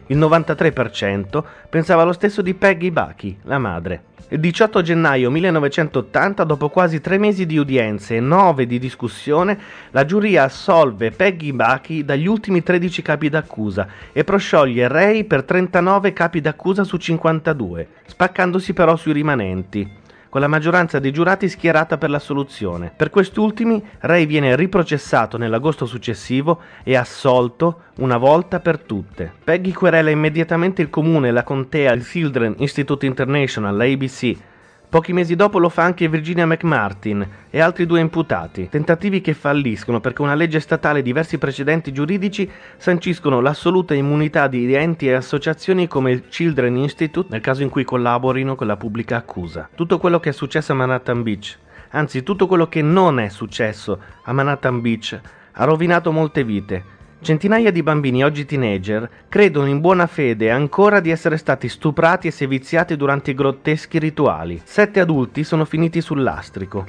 Il 93% pensava lo stesso di Peggy Bucky, la madre. Il 18 gennaio 1980, dopo quasi tre mesi di udienze e nove di discussione, la giuria assolve Peggy Bucky dagli ultimi 13 capi d'accusa e proscioglie Ray per 39 capi d'accusa su 52, spaccandosi però sui rimanenti con la maggioranza dei giurati schierata per la soluzione. Per quest'ultimi, Ray viene riprocessato nell'agosto successivo e assolto una volta per tutte. Peggy querela immediatamente il comune, la contea, il Children Institute International, la ABC, Pochi mesi dopo lo fa anche Virginia McMartin e altri due imputati, tentativi che falliscono perché una legge statale e diversi precedenti giuridici sanciscono l'assoluta immunità di enti e associazioni come il Children Institute nel caso in cui collaborino con la pubblica accusa. Tutto quello che è successo a Manhattan Beach, anzi tutto quello che non è successo a Manhattan Beach, ha rovinato molte vite Centinaia di bambini, oggi teenager, credono in buona fede ancora di essere stati stuprati e seviziati durante i grotteschi rituali. Sette adulti sono finiti sul lastrico.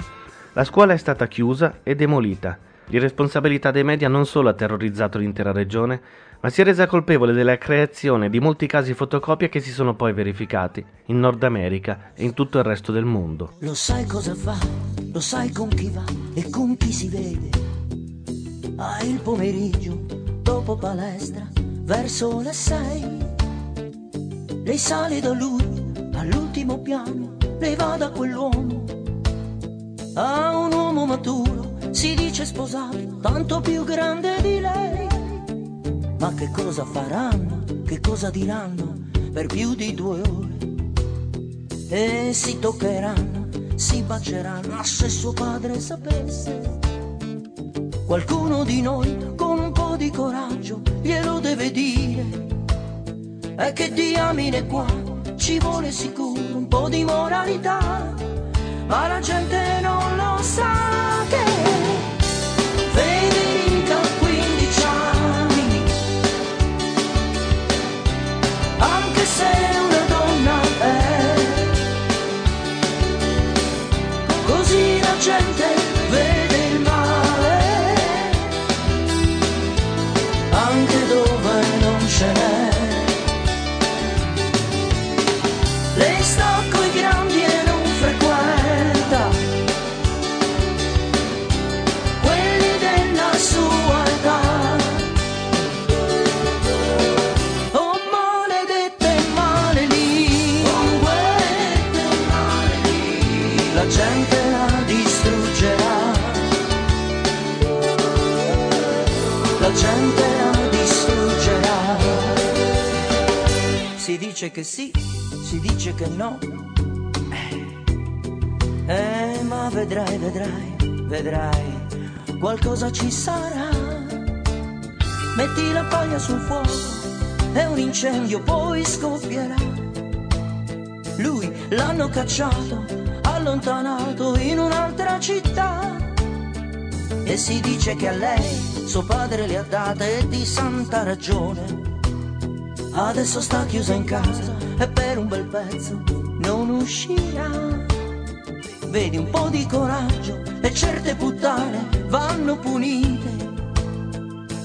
La scuola è stata chiusa e demolita. L'irresponsabilità dei media non solo ha terrorizzato l'intera regione, ma si è resa colpevole della creazione di molti casi fotocopia che si sono poi verificati in Nord America e in tutto il resto del mondo. Lo sai cosa fa, lo sai con chi va e con chi si vede. Ah, il pomeriggio, dopo palestra, verso le sei. Lei sale da lui all'ultimo piano, lei va da quell'uomo. A un uomo maturo, si dice sposato, tanto più grande di lei. Ma che cosa faranno, che cosa diranno per più di due ore? E si toccheranno, si baceranno, se suo padre sapesse Qualcuno di noi con un di coraggio glielo deve dire. E che diamine qua ci vuole sicuro un po' di moralità, ma la gente non lo sa che Federica ha 15 anni, anche se una donna è, così la gente dice che sì, si dice che no. Eh, ma vedrai, vedrai, vedrai, qualcosa ci sarà. Metti la paglia sul fuoco e un incendio poi scoppierà. Lui l'hanno cacciato, allontanato in un'altra città. E si dice che a lei suo padre le ha date di santa ragione. Adesso sta chiusa in casa e per un bel pezzo non uscirà. Vedi un po' di coraggio e certe puttane vanno punite.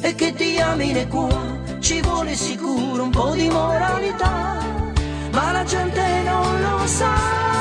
E che diamine qua ci vuole sicuro un po' di moralità. Ma la gente non lo sa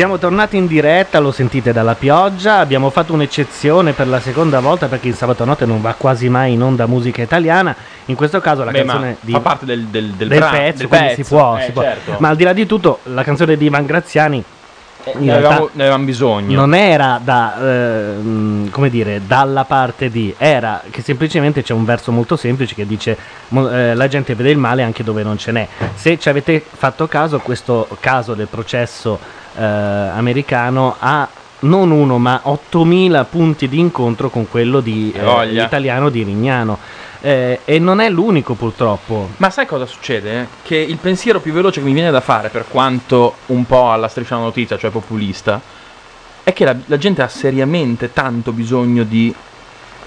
Siamo tornati in diretta, lo sentite dalla pioggia, abbiamo fatto un'eccezione per la seconda volta perché in sabato notte non va quasi mai in onda musica italiana, in questo caso la Beh, canzone di... fa parte del, del, del, del pezzo, del quindi pezzo. si può, Eh, si può. certo. ma al di là di tutto la canzone di Ivan Graziani in ne, avevamo, ne avevamo bisogno. non era da, eh, come dire, dalla parte di, era che semplicemente c'è un verso molto semplice che dice eh, la gente vede il male anche dove non ce n'è. Se ci avete fatto caso, questo caso del processo eh, americano ha non uno ma 8000 punti di incontro con quello di eh, italiano di Rignano. Eh, e non è l'unico purtroppo. Ma sai cosa succede? Che il pensiero più veloce che mi viene da fare, per quanto un po' alla striscia notizia, cioè populista, è che la, la gente ha seriamente tanto bisogno di.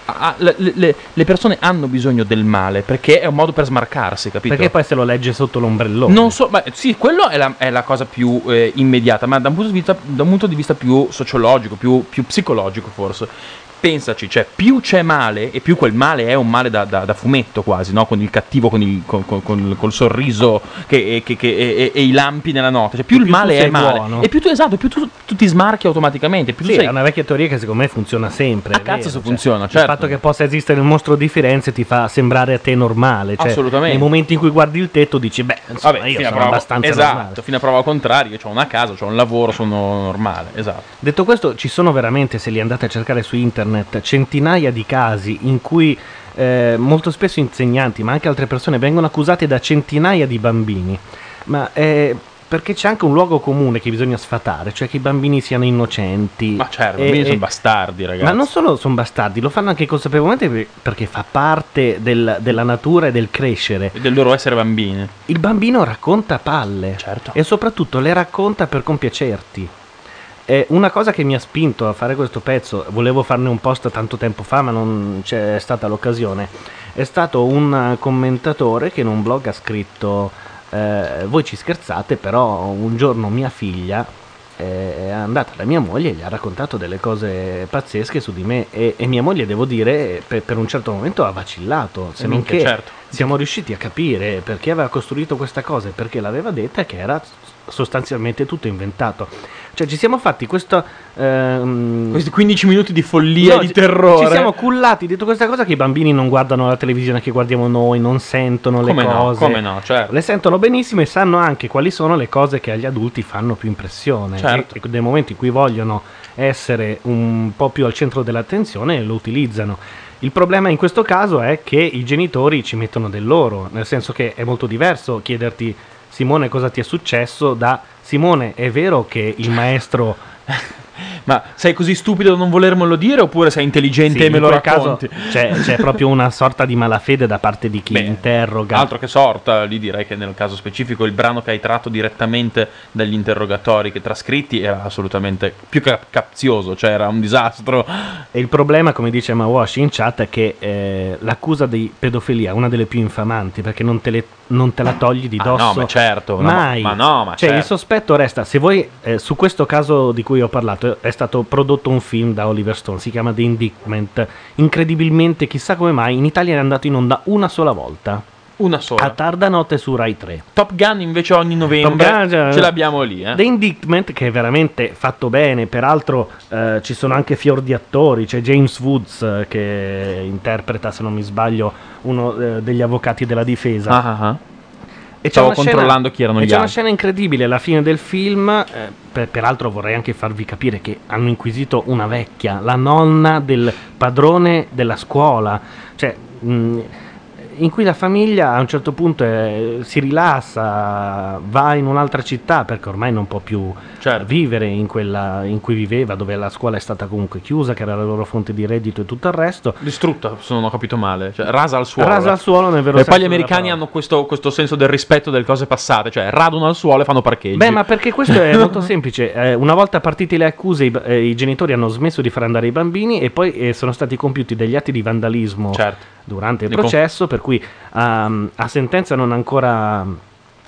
Ha- le, le- le persone hanno bisogno del male perché è un modo per smarcarsi, capito? Perché poi se lo legge sotto l'ombrellone. Non so, ma sì, quello è la, è la cosa più eh, immediata, ma da un punto di vista, da un punto di vista più sociologico, più, più psicologico forse. Pensaci, cioè, più c'è male, e più quel male è un male da, da- da fumetto quasi, no? Con il cattivo, con il, con- con- con- col sorriso che, che- che- e, e- i lampi nella notte. Cioè, più il più tu male è male. buono. E più tu, esatto, più tu, tu ti smarchi automaticamente. Più Sì, sei è una vecchia teoria che secondo me funziona sempre. A cazzo vero, cioè, funziona, Il certo. fatto che possa esistere il mostro di Firenze ti fa sembrare a te normale. Cioè, Assolutamente. Nei momenti in cui guardi il tetto dici, beh, insomma, Vabbè, io sono prova- abbastanza esatto, normale. fino a prova contraria, io ho una casa, ho un lavoro, sono normale, esatto. Detto questo, ci sono veramente, se li andate a cercare su internet, centinaia di casi in cui eh, molto spesso insegnanti, ma anche altre persone, vengono accusate da centinaia di bambini. Ma eh, perché c'è anche un luogo comune che bisogna sfatare, cioè che i bambini siano innocenti. Ma certo, i bambini sono bastardi, ragazzi. Ma non solo sono bastardi, lo fanno anche consapevolmente per- perché fa parte del- della natura e del crescere. E del loro essere bambini. Il bambino racconta palle Certo. e soprattutto le racconta per compiacerti. Eh, una cosa che mi ha spinto a fare questo pezzo, volevo farne un post tanto tempo fa, ma non c'è stata l'occasione. È stato un commentatore che in un blog ha scritto: eh, Voi ci scherzate, però un giorno mia figlia eh, è andata da mia moglie e gli ha raccontato delle cose pazzesche su di me. E, e mia moglie, devo dire, per, per un certo momento ha vacillato. Se non che certo. siamo riusciti a capire perché aveva costruito questa cosa e perché l'aveva detta che era sostanzialmente tutto inventato. Cioè ci siamo fatti questo... ehm, Questi 15 minuti di follia, no, di terrore. Ci siamo cullati dietro questa cosa che i bambini non guardano la televisione che guardiamo noi, non sentono le Come no, cose. come no, certo. Le sentono benissimo e sanno anche quali sono le cose che agli adulti fanno più impressione. Certo. E, e nel momento in cui vogliono essere un po' più al centro dell'attenzione lo utilizzano. Il problema in questo caso è che i genitori ci mettono del loro, nel senso che è molto diverso chiederti Simone cosa ti è successo? Da Simone è vero che il maestro Ma sei così stupido da non volermelo dire oppure sei intelligente Sì, e me lo quel caso racconti? c'è, c'è proprio una sorta di malafede da parte di chi interroga. Altro che sorta, lì direi che nel caso specifico il brano che hai tratto direttamente dagli interrogatori che trascritti era assolutamente più che capzioso, cioè era un disastro. E il problema, come dice Mawashi in chat, è che eh, l'accusa di pedofilia è una delle più infamanti perché non te, le- non te la togli di Ah, dosso. no, ma certo, no, mai. ma no, ma cioè, il certo. sospetto resta. Se voi, eh, su questo caso di cui ho parlato, è stato prodotto un film da Oliver Stone, si chiama The Indictment. Incredibilmente, chissà come mai, in Italia è andato in onda una sola volta. Una sola. A tarda notte su Rai 3. Top Gun invece ogni novembre Gun, ce l'abbiamo lì. Eh. The Indictment, che è veramente fatto bene, peraltro eh, ci sono anche fior di attori, c'è James Woods eh, che interpreta, se non mi sbaglio, uno eh, degli avvocati della difesa. Ah, ah, ah. E Stavo una scena- controllando chi erano gli c'è una altri. scena incredibile alla fine del film. eh, per- peraltro vorrei anche farvi capire che hanno inquisito una vecchia, la nonna del padrone della scuola. Cioè. mh, in cui la famiglia a un certo punto eh, si rilassa, va in un'altra città perché ormai non può più Certo. vivere in quella in cui viveva, dove la scuola è stata comunque chiusa, che era la loro fonte di reddito e tutto il resto. Distrutta, se non ho capito male. Cioè, rasa al suolo. Rasa al suolo nel vero E poi gli americani hanno questo, questo senso del rispetto delle cose passate, cioè radono al suolo e fanno parcheggi. Beh, ma perché questo è *laughs* molto semplice. Eh, una volta partite le accuse, i, eh, i genitori hanno smesso di far andare i bambini e poi eh, sono stati compiuti degli atti di vandalismo Certo. Durante il conf- processo, per cui ehm, a sentenza non ancora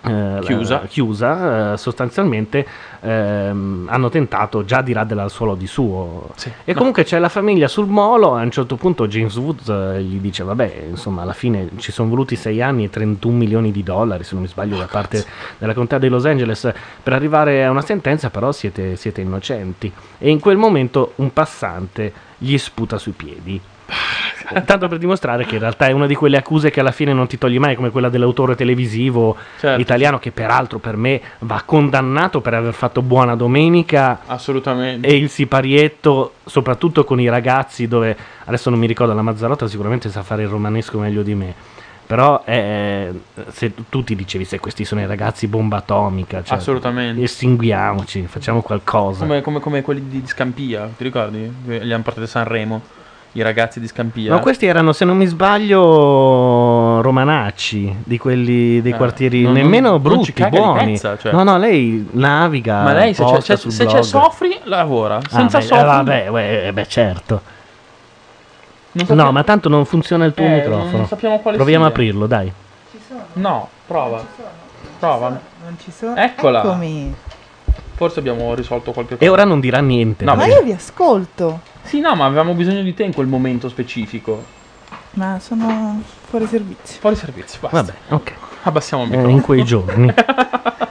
eh, Chiusa. la- chiusa, eh, sostanzialmente ehm, hanno tentato già di al suolo di suo. E No. comunque c'è la famiglia sul molo. A un certo punto James Woods eh, gli dice: Vabbè, insomma, alla fine ci sono voluti 6 anni e 31 milioni di dollari, se non mi sbaglio, da parte della contea di Los Angeles per arrivare a una sentenza, però siete, siete innocenti. E in quel momento un passante gli sputa sui piedi. *laughs* Tanto per dimostrare che in realtà è una di quelle accuse che alla fine non ti togli mai, come quella dell'autore televisivo Certo. italiano, che peraltro per me va condannato per aver fatto Buona Domenica Assolutamente. e il siparietto, soprattutto con i ragazzi, dove adesso non mi ricordo, la Mazzarotta sicuramente sa fare il romanesco meglio di me. Però eh, se tu ti dicevi se questi sono i ragazzi bomba atomica, cioè, Assolutamente. estinguiamoci, facciamo qualcosa. Come, come- come quelli di, Scampia, ti ricordi? Li hanno portati a Sanremo, i ragazzi di Scampia. No, questi erano, se non mi sbaglio, romanacci di quelli dei Eh, quartieri non- nemmeno non- non brutti, ci caga di buoni. pezza, cioè. No, no, lei naviga. Ma lei se c'è, se c'è. Sofri, lavora. Ah, Senza beh, Sofri. eh, vabbè, uè, eh, beh, certo. Non No, ma tanto non funziona il tuo Eh, microfono. non sappiamo quale Proviamo a aprirlo, dai. No, prova. Prova. Non ci sono. Eccola. Eccomi. Forse abbiamo risolto qualche cosa. E ora non dirà niente. No, Ma beh. io vi ascolto. Sì, no, ma avevamo bisogno di te in quel momento specifico. Ma sono fuori servizio. Fuori servizio, basta. Vabbè, ok. Abbassiamo il Eh, microfono. in quei giorni. *laughs*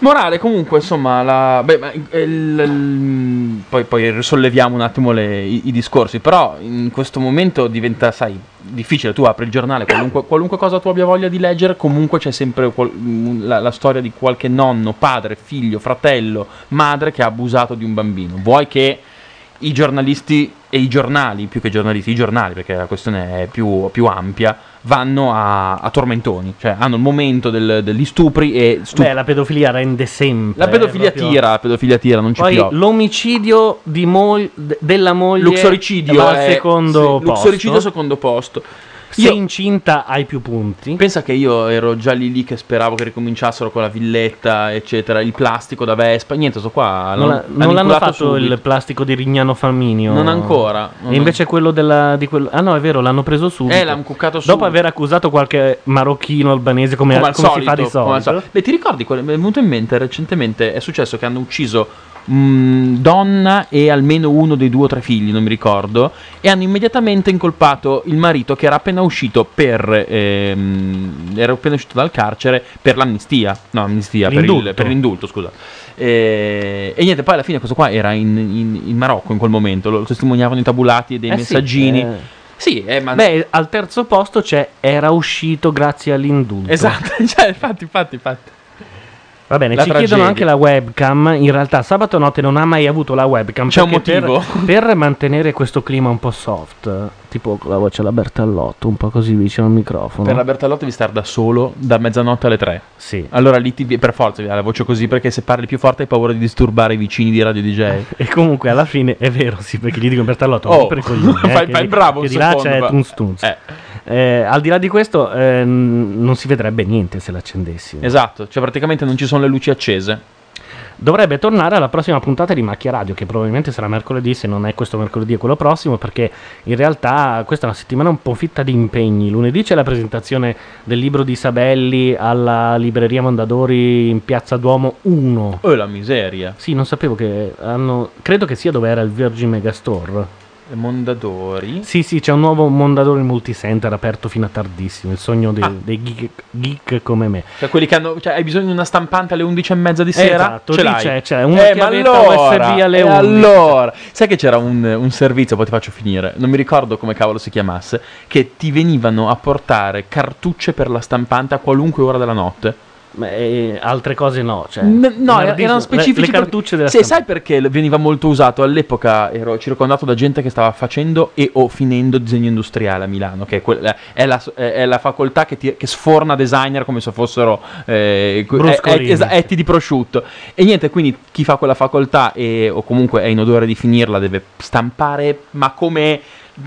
Morale, comunque, insomma, la... beh, il- il- poi, poi risolleviamo un attimo le- i, i discorsi, però in questo momento diventa, sai, difficile, tu apri il giornale, qualunque, qualunque cosa tu abbia voglia di leggere, comunque c'è sempre qual- la, la storia di qualche nonno, padre, figlio, fratello, madre che ha abusato di un bambino. Vuoi che i giornalisti e i giornali, più che giornalisti, i giornali, perché la questione è più, più ampia, vanno a, a tormentoni, cioè hanno il momento del- degli stupri e stu- Beh, la pedofilia rende sempre. la pedofilia eh, proprio- tira, la pedofilia tira, non ci Poi piove. l'omicidio di moglie- de- della moglie Luxoricidio al è- secondo sì, posto. Luxoricidio secondo posto. Io- incinta hai più punti. Pensa che io ero già lì lì che speravo che ricominciassero con la villetta, eccetera, il plastico da Vespa, niente, sto qua. Non, hanno non l'hanno fatto subito. il plastico di Rignano Faminio. Non ancora, non e invece quello della. Di quello, ah, no, è vero, l'hanno preso subito. Eh, l'hanno cuccato Dopo subito. aver accusato qualche marocchino albanese come, come, al come solito, si fa di come al solito. Beh, ti ricordi? quel- Mi è venuto in mente recentemente. È successo che hanno ucciso mh, donna e almeno uno dei due o tre figli, non mi ricordo. E hanno immediatamente incolpato il marito che era appena uscito per. ehm, era appena uscito dal carcere per l'amnistia. No, amnistia, per, il- L'indulto. per l'indulto, scusa. E, e niente, poi alla fine questo qua era in, in- in Marocco in quel momento. Lo testimoniavano i tabulati e dei Eh sì, messaggini. eh. Sì, eh, ma. Beh, al terzo posto c'è era uscito grazie all'indulto. Esatto, *laughs* cioè, infatti, infatti, infatti. Va bene, La ci tragedia. chiedono anche la webcam. In realtà sabato notte non ha mai avuto la webcam. C'è un motivo? Per, per mantenere questo clima un po' soft, tipo con la voce alla Bertallotto, un po' così vicino al microfono. Per la Bertalotti devi stare da solo da mezzanotte alle tre. Sì. Allora lì ti, per forza dare la voce così perché se parli più forte hai paura di disturbare i vicini di Radio DJ. *laughs* E comunque alla fine è vero, sì, perché gli dico Bertallotto, Oh, per i coglioni, eh, fai- che fai bravo che di là secondo, c'è ma- Tunz Tunz. Eh. Eh, al di là di questo, eh, non si vedrebbe niente se l'accendessi. Esatto, cioè praticamente non ci sono le luci accese. Dovrebbe tornare alla prossima puntata di Macchia Radio, che probabilmente sarà mercoledì, se non è questo mercoledì è quello prossimo, perché in realtà questa è una settimana un po' fitta di impegni. Lunedì c'è la presentazione del libro di Sabelli alla libreria Mondadori in Piazza Duomo 1. Oh la miseria. Sì, non sapevo che hanno... Credo che sia dove era il Virgin Megastore. Mondadori. Sì, sì, c'è un nuovo Mondadori multicenter aperto fino a tardissimo, il sogno dei, Ah. dei geek, geek come me. Cioè quelli che hanno. Cioè hai bisogno di una stampante alle 11 e mezza di sera? Esatto, Ce l'hai. c'è- c'è una eh, ma allora, USB alle e 11. allora. Sai che c'era un, un servizio, poi ti faccio finire. Non mi ricordo come cavolo si chiamasse. Che ti venivano a portare cartucce per la stampante a qualunque ora della notte. Ma, eh, altre cose no, cioè, N- no, erano le- specifici. Le, cartucce della Sì, sai perché veniva molto usato all'epoca? Ero circondato da gente che stava facendo e o finendo disegno industriale a Milano, che è, quella- è la, è la facoltà che, ti- che sforna designer come se fossero eh, que- Bruscolini. eh, esa- etti di prosciutto. E niente, quindi chi fa quella facoltà e, o comunque è in odore di finirla deve stampare, ma come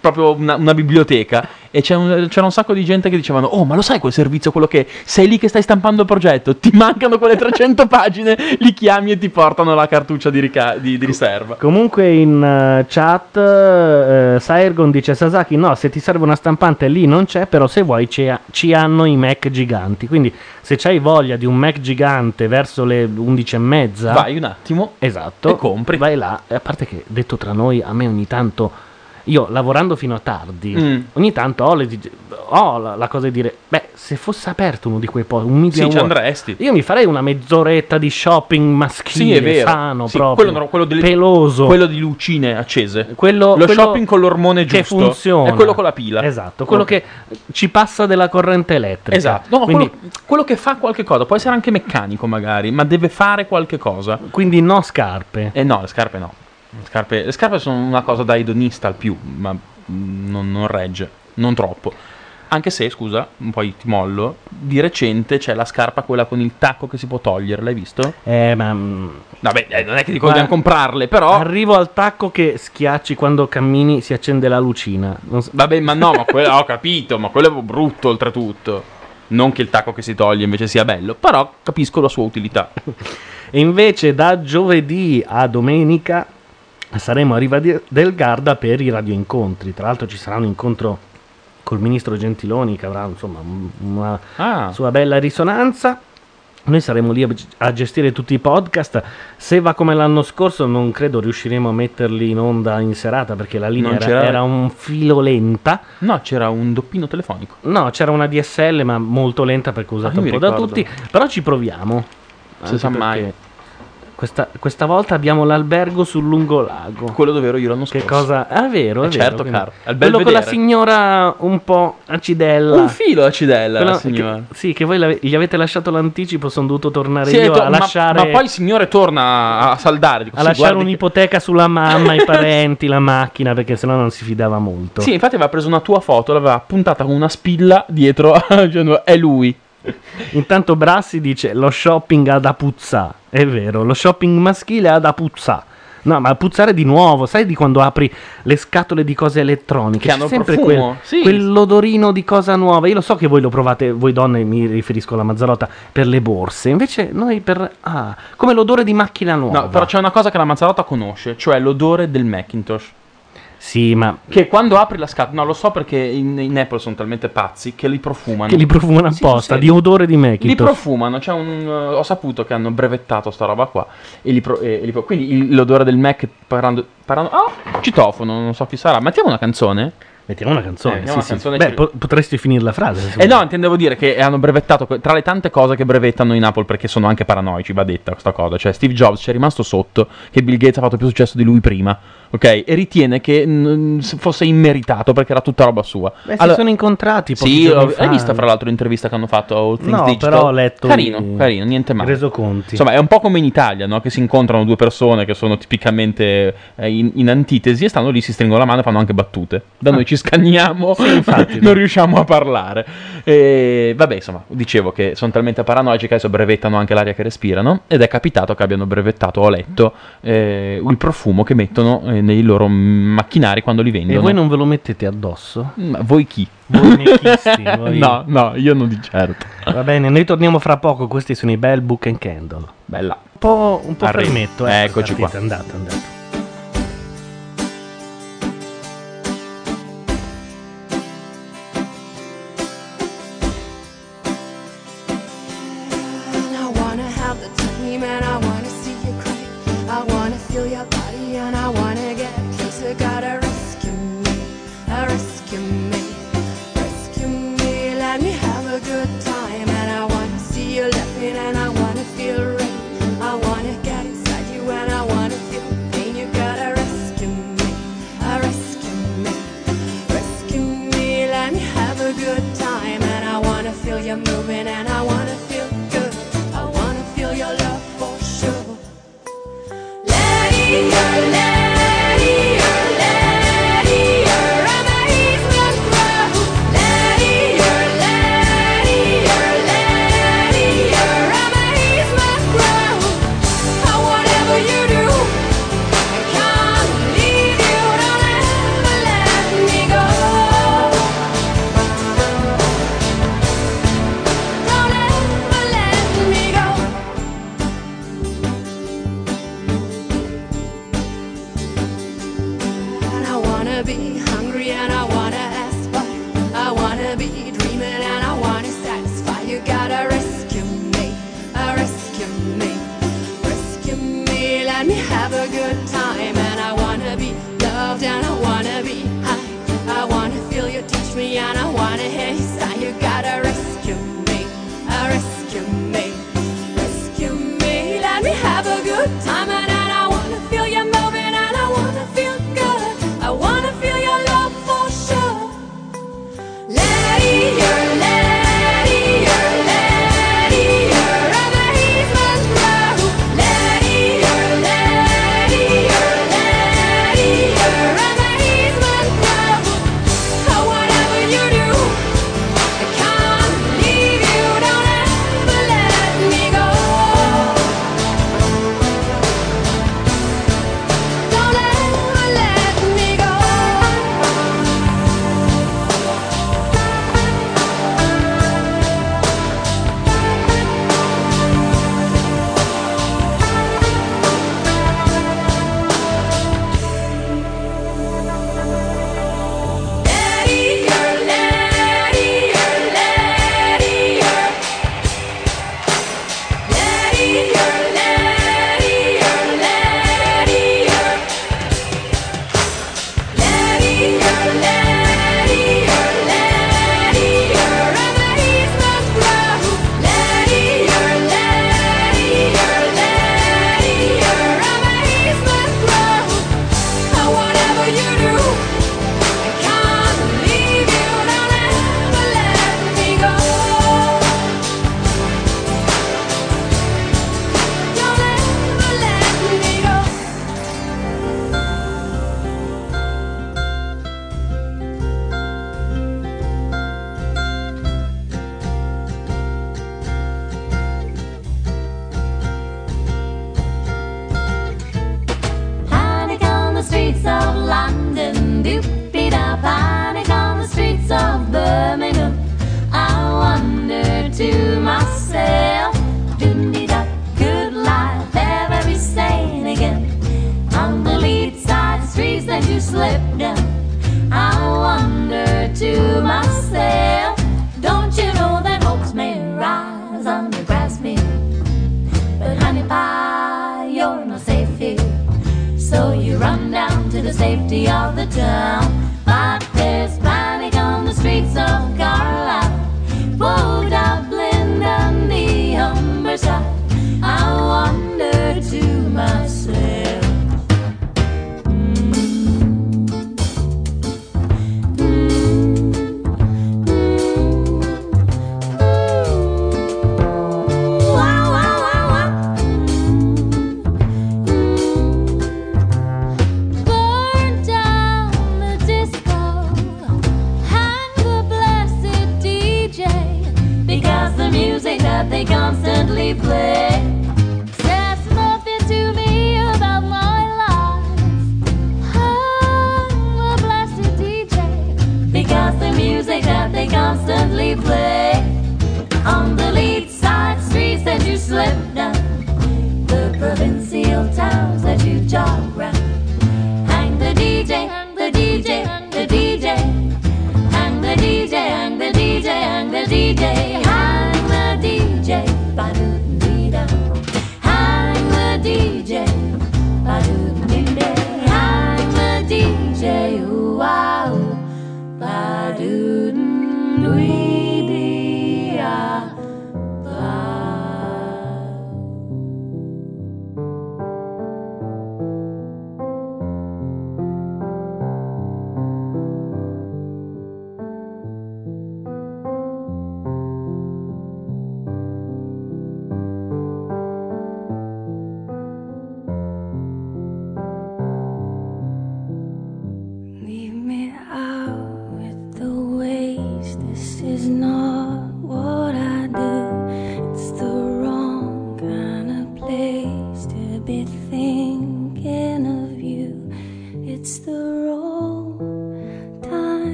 proprio una, una biblioteca. E c'è un- c'era un sacco di gente che dicevano: Oh, ma lo sai quel servizio? Quello che sei lì che stai stampando il progetto, ti mancano quelle 300 *laughs* pagine, li chiami e ti portano la cartuccia di, rica- di- di riserva. Comunque in eh, chat eh, Saergon dice Sasaki no, se ti serve una stampante lì non c'è, però se vuoi ci, ha- ci hanno i Mac giganti. Quindi se c'hai voglia di un Mac gigante verso le 11 e mezza, Vai un attimo. esatto, e compri. Vai là, e a parte che detto tra noi, a me ogni tanto io lavorando fino a tardi, Mm. ogni tanto ho, le- ho la, la cosa di dire, beh, se fosse aperto uno di quei posti, un media Sì, ci andresti. io mi farei una mezz'oretta di shopping maschile, Sì, è vero. sano Sì, proprio, quello, no, quello delle- peloso. quello di lucine accese. Quello- Lo quello shopping con l'ormone che giusto. funziona. È quello con la pila. Esatto, quello Ok. che ci passa della corrente elettrica. Esatto. No, quindi, quello, quello che fa qualche cosa, può essere anche meccanico magari, ma deve fare qualche cosa. quindi no scarpe. Eh no, le scarpe no. Le scarpe, le scarpe sono una cosa da edonista al più, ma non, non regge, non troppo. Anche se, scusa, poi ti mollo, di recente c'è la scarpa quella con il tacco che si può togliere, l'hai visto? Eh, ma mm, Vabbè, eh, non è che dico Ma- dobbiamo comprarle, però... arrivo al tacco che schiacci quando cammini si accende la lucina. So- Vabbè, ma no, ma *laughs* quello ho capito, ma quello è brutto oltretutto. Non che il tacco che si toglie invece sia bello, però capisco la sua utilità. E invece da giovedì a domenica saremo a Riva del Garda per i radioincontri. Tra l'altro ci sarà un incontro col ministro Gentiloni che avrà insomma un- una Ah, sua bella risonanza. Noi saremo lì a, gestire tutti i podcast. Se va come l'anno scorso, non credo riusciremo a metterli in onda in serata perché la linea Non era, era un filo lenta. no, c'era un doppino telefonico. No, c'era una DSL, ma molto lenta perché usata Ah, un po' da ricordo. tutti. Però ci proviamo. Si Anche sa mai. Questa, questa volta abbiamo l'albergo sul lungolago. Quello dove ero io l'anno Che scorso. cosa? Ah, è vero, è Eh, vero. certo, quindi- caro. Al Quello con la signora un po' acidella. Un filo a cidella, Quello la signora. che- sì, che voi gli avete lasciato l'anticipo, sono dovuto tornare Sì, io to- a ma- lasciare, ma, poi il signore torna a, saldare. Dico, a lasciare guardi che- un'ipoteca sulla mamma, i *laughs* parenti, la macchina, perché sennò non si fidava molto. Sì, infatti aveva preso una tua foto, l'aveva puntata con una spilla dietro, *laughs* dicendo è lui. Intanto Brassi dice lo shopping ha da puzzà. È vero, lo shopping maschile ha da puzzà. No, ma puzzare di nuovo, sai di quando apri le scatole di cose elettroniche? Che C'è hanno sempre quel- sì. quell'odorino di cosa nuova. Io lo so che voi lo provate, voi donne, mi riferisco alla Mazzarotta, per le borse. Invece noi per... Ah, come l'odore di macchina nuova. No, però c'è una cosa che la Mazzarotta conosce, cioè l'odore del Macintosh. Sì, ma Che quando apri la scatola, no, lo so perché in, in Apple sono talmente pazzi che li profumano. che li profumano Sì, apposta, sì. di odore di Li Macintosh. profumano, c'è un, ho saputo che hanno brevettato sta roba qua. E li pro- e li pro- quindi il- l'odore del Mac parlando. parlando ah, citofono, non so chi sarà. Mettiamo una canzone? Mettiamo una canzone. Eh, mettiamo sì, una sì. canzone Beh, che- po- potresti finire la frase. se Eh vuoi. no, intendevo dire che hanno brevettato que- tra le tante cose che brevettano in Apple perché sono anche paranoici, va detta questa cosa. Cioè, Steve Jobs ci è rimasto sotto che Bill Gates ha fatto più successo di lui prima ok? E ritiene che mh, fosse immeritato perché era tutta roba sua. Beh, allora, si sono incontrati pochi Sì, ho, hai visto fra l'altro l'intervista che hanno fatto a All Things no, Digital? però ho letto Carino, i... carino, niente male. Resoconti. Insomma, è un po' come in Italia, no? Che si incontrano due persone che sono tipicamente eh, in, in, antitesi e stanno lì, si stringono la mano e fanno anche battute. Da ah. noi ci scanniamo, sì, infatti, *laughs* non no. riusciamo a parlare. E, vabbè, insomma, dicevo che sono talmente paranoici che adesso brevettano anche l'aria che respirano ed è capitato che abbiano brevettato, ho letto, eh, il profumo che mettono eh, eh, nei loro macchinari quando li vendono. E voi non ve lo mettete addosso? Mm, ma voi chi? Voi *laughs* nechisti, voi... No, no, io non di certo. Va bene, noi torniamo fra poco, questi sono i bel Book and Candle. Bella. Un po', un po' Arri- eh, Eccoci partita. qua. Andate, andate. yeah.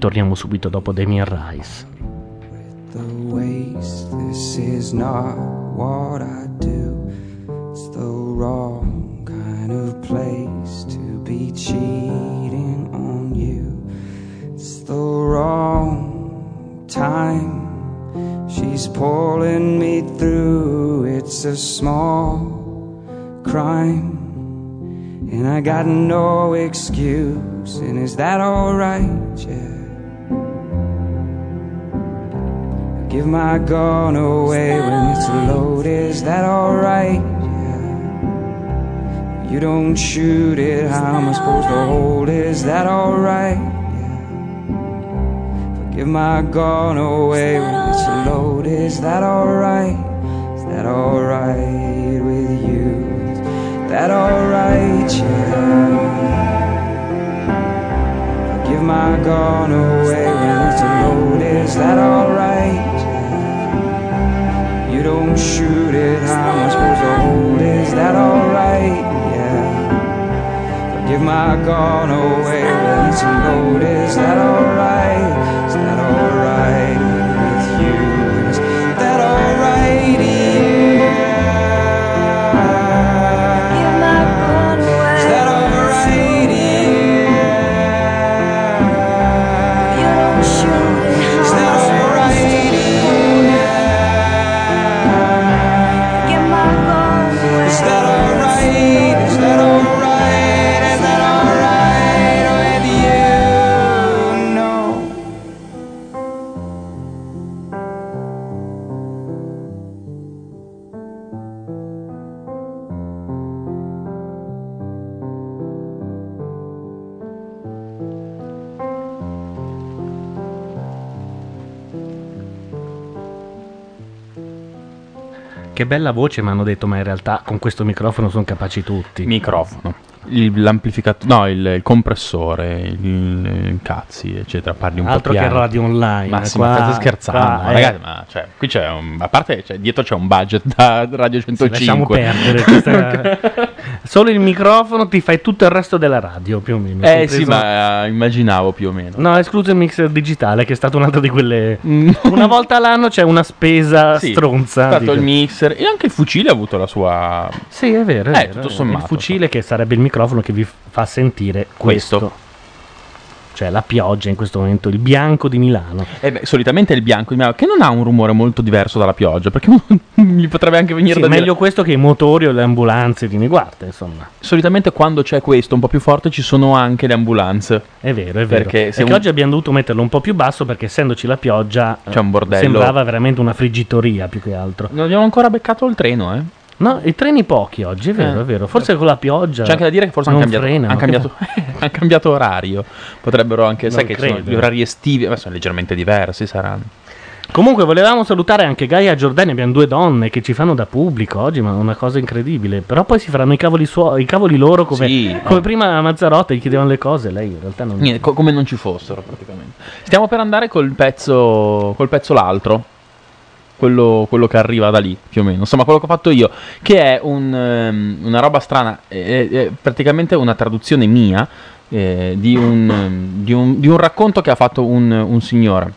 Torniamo subito dopo Damien Rice. waste. This is not what I do. It's the wrong kind of place to be cheating on you. It's the wrong time. She's pulling me through. It's a small crime. And I got no excuse. And is that alright? My gun away when it's loaded. Is that alright? You don't shoot it. How am I supposed to hold? Is that alright? Yeah. Give my gun away when it's loaded. Is that alright? Is that alright with you? Is that alright? Yeah. Give my gun away don't shoot it, how am I supposed to hold? Is that alright? Yeah. Give my gun away when it's that alright? Is that alright Che bella voce mi hanno detto, ma in realtà con questo microfono sono capaci tutti. Microfono. Il- l'amplificatore, no, il, il compressore, il, il cazzi, eccetera. Parli un Altro po' che piano. radio online. Ma sì, ma state scherzando, qua, ma eh. ragazzi, ma cioè, qui c'è un. A parte, cioè, dietro c'è un budget da Radio 105. Lasciamo perdere. questa- *laughs* Solo il microfono ti fai tutto il resto della radio, più o meno. eh sì, compreso- ma eh, immaginavo più o meno. No, escluso il mixer digitale, che è stata un'altra di quelle. *laughs* Una volta all'anno c'è una spesa Sì, stronza. è stato il mixer e anche il fucile ha avuto la sua. Sì, è vero. È Eh, vero, tutto sommato. Il fucile che sarebbe il microfono che vi fa sentire questo. Questo. Cioè la pioggia in questo momento, il bianco di Milano. Eh beh, solitamente è il bianco di Milano, che non ha un rumore molto diverso dalla pioggia, perché *laughs* gli potrebbe anche venire Sì, da meglio dire. questo che i motori o le ambulanze di guarda, insomma. Solitamente quando c'è questo un po' più forte ci sono anche le ambulanze. È vero, è vero. Perché se un- oggi abbiamo dovuto metterlo un po' più basso perché essendoci la pioggia C'è un bordello. sembrava veramente una friggitoria più che altro. Non abbiamo ancora beccato il treno, eh. No, i treni pochi oggi, è vero, Eh. è vero. Forse con la pioggia. C'è anche da dire che forse hanno non cambiato, frenano. han cambiato, *laughs* *laughs* han cambiato orario. Potrebbero anche, sai Non che sono credo. gli orari estivi, ma sono leggermente diversi saranno. Comunque volevamo salutare anche Gaia Giordani, abbiamo due donne che ci fanno da pubblico oggi, ma una cosa incredibile. Però poi si faranno i cavoli, suo- i cavoli loro come, Sì. come prima Mazzarotta gli chiedevano le cose, lei in realtà non... Niente, co- come non ci fossero praticamente. Stiamo per andare col pezzo, col pezzo l'altro. Quello, quello che arriva da lì, più o meno. Insomma, quello che ho fatto io, che è un, ehm, una roba strana, è, è praticamente una traduzione mia eh, di, un, ehm, di, un, di un racconto che ha fatto un, un signore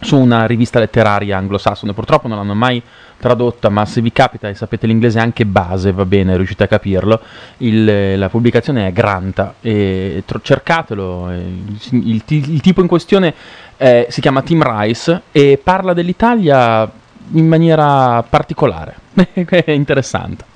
su una rivista letteraria anglosassone. Purtroppo non l'hanno mai tradotta, ma se vi capita e sapete l'inglese anche base, va bene, riuscite a capirlo. Il- la pubblicazione è Granta, e tro- cercatelo. eh, Il, il il tipo in questione eh, si chiama Tim Rice e parla dell'Italia in maniera particolare. *laughs* è interessante.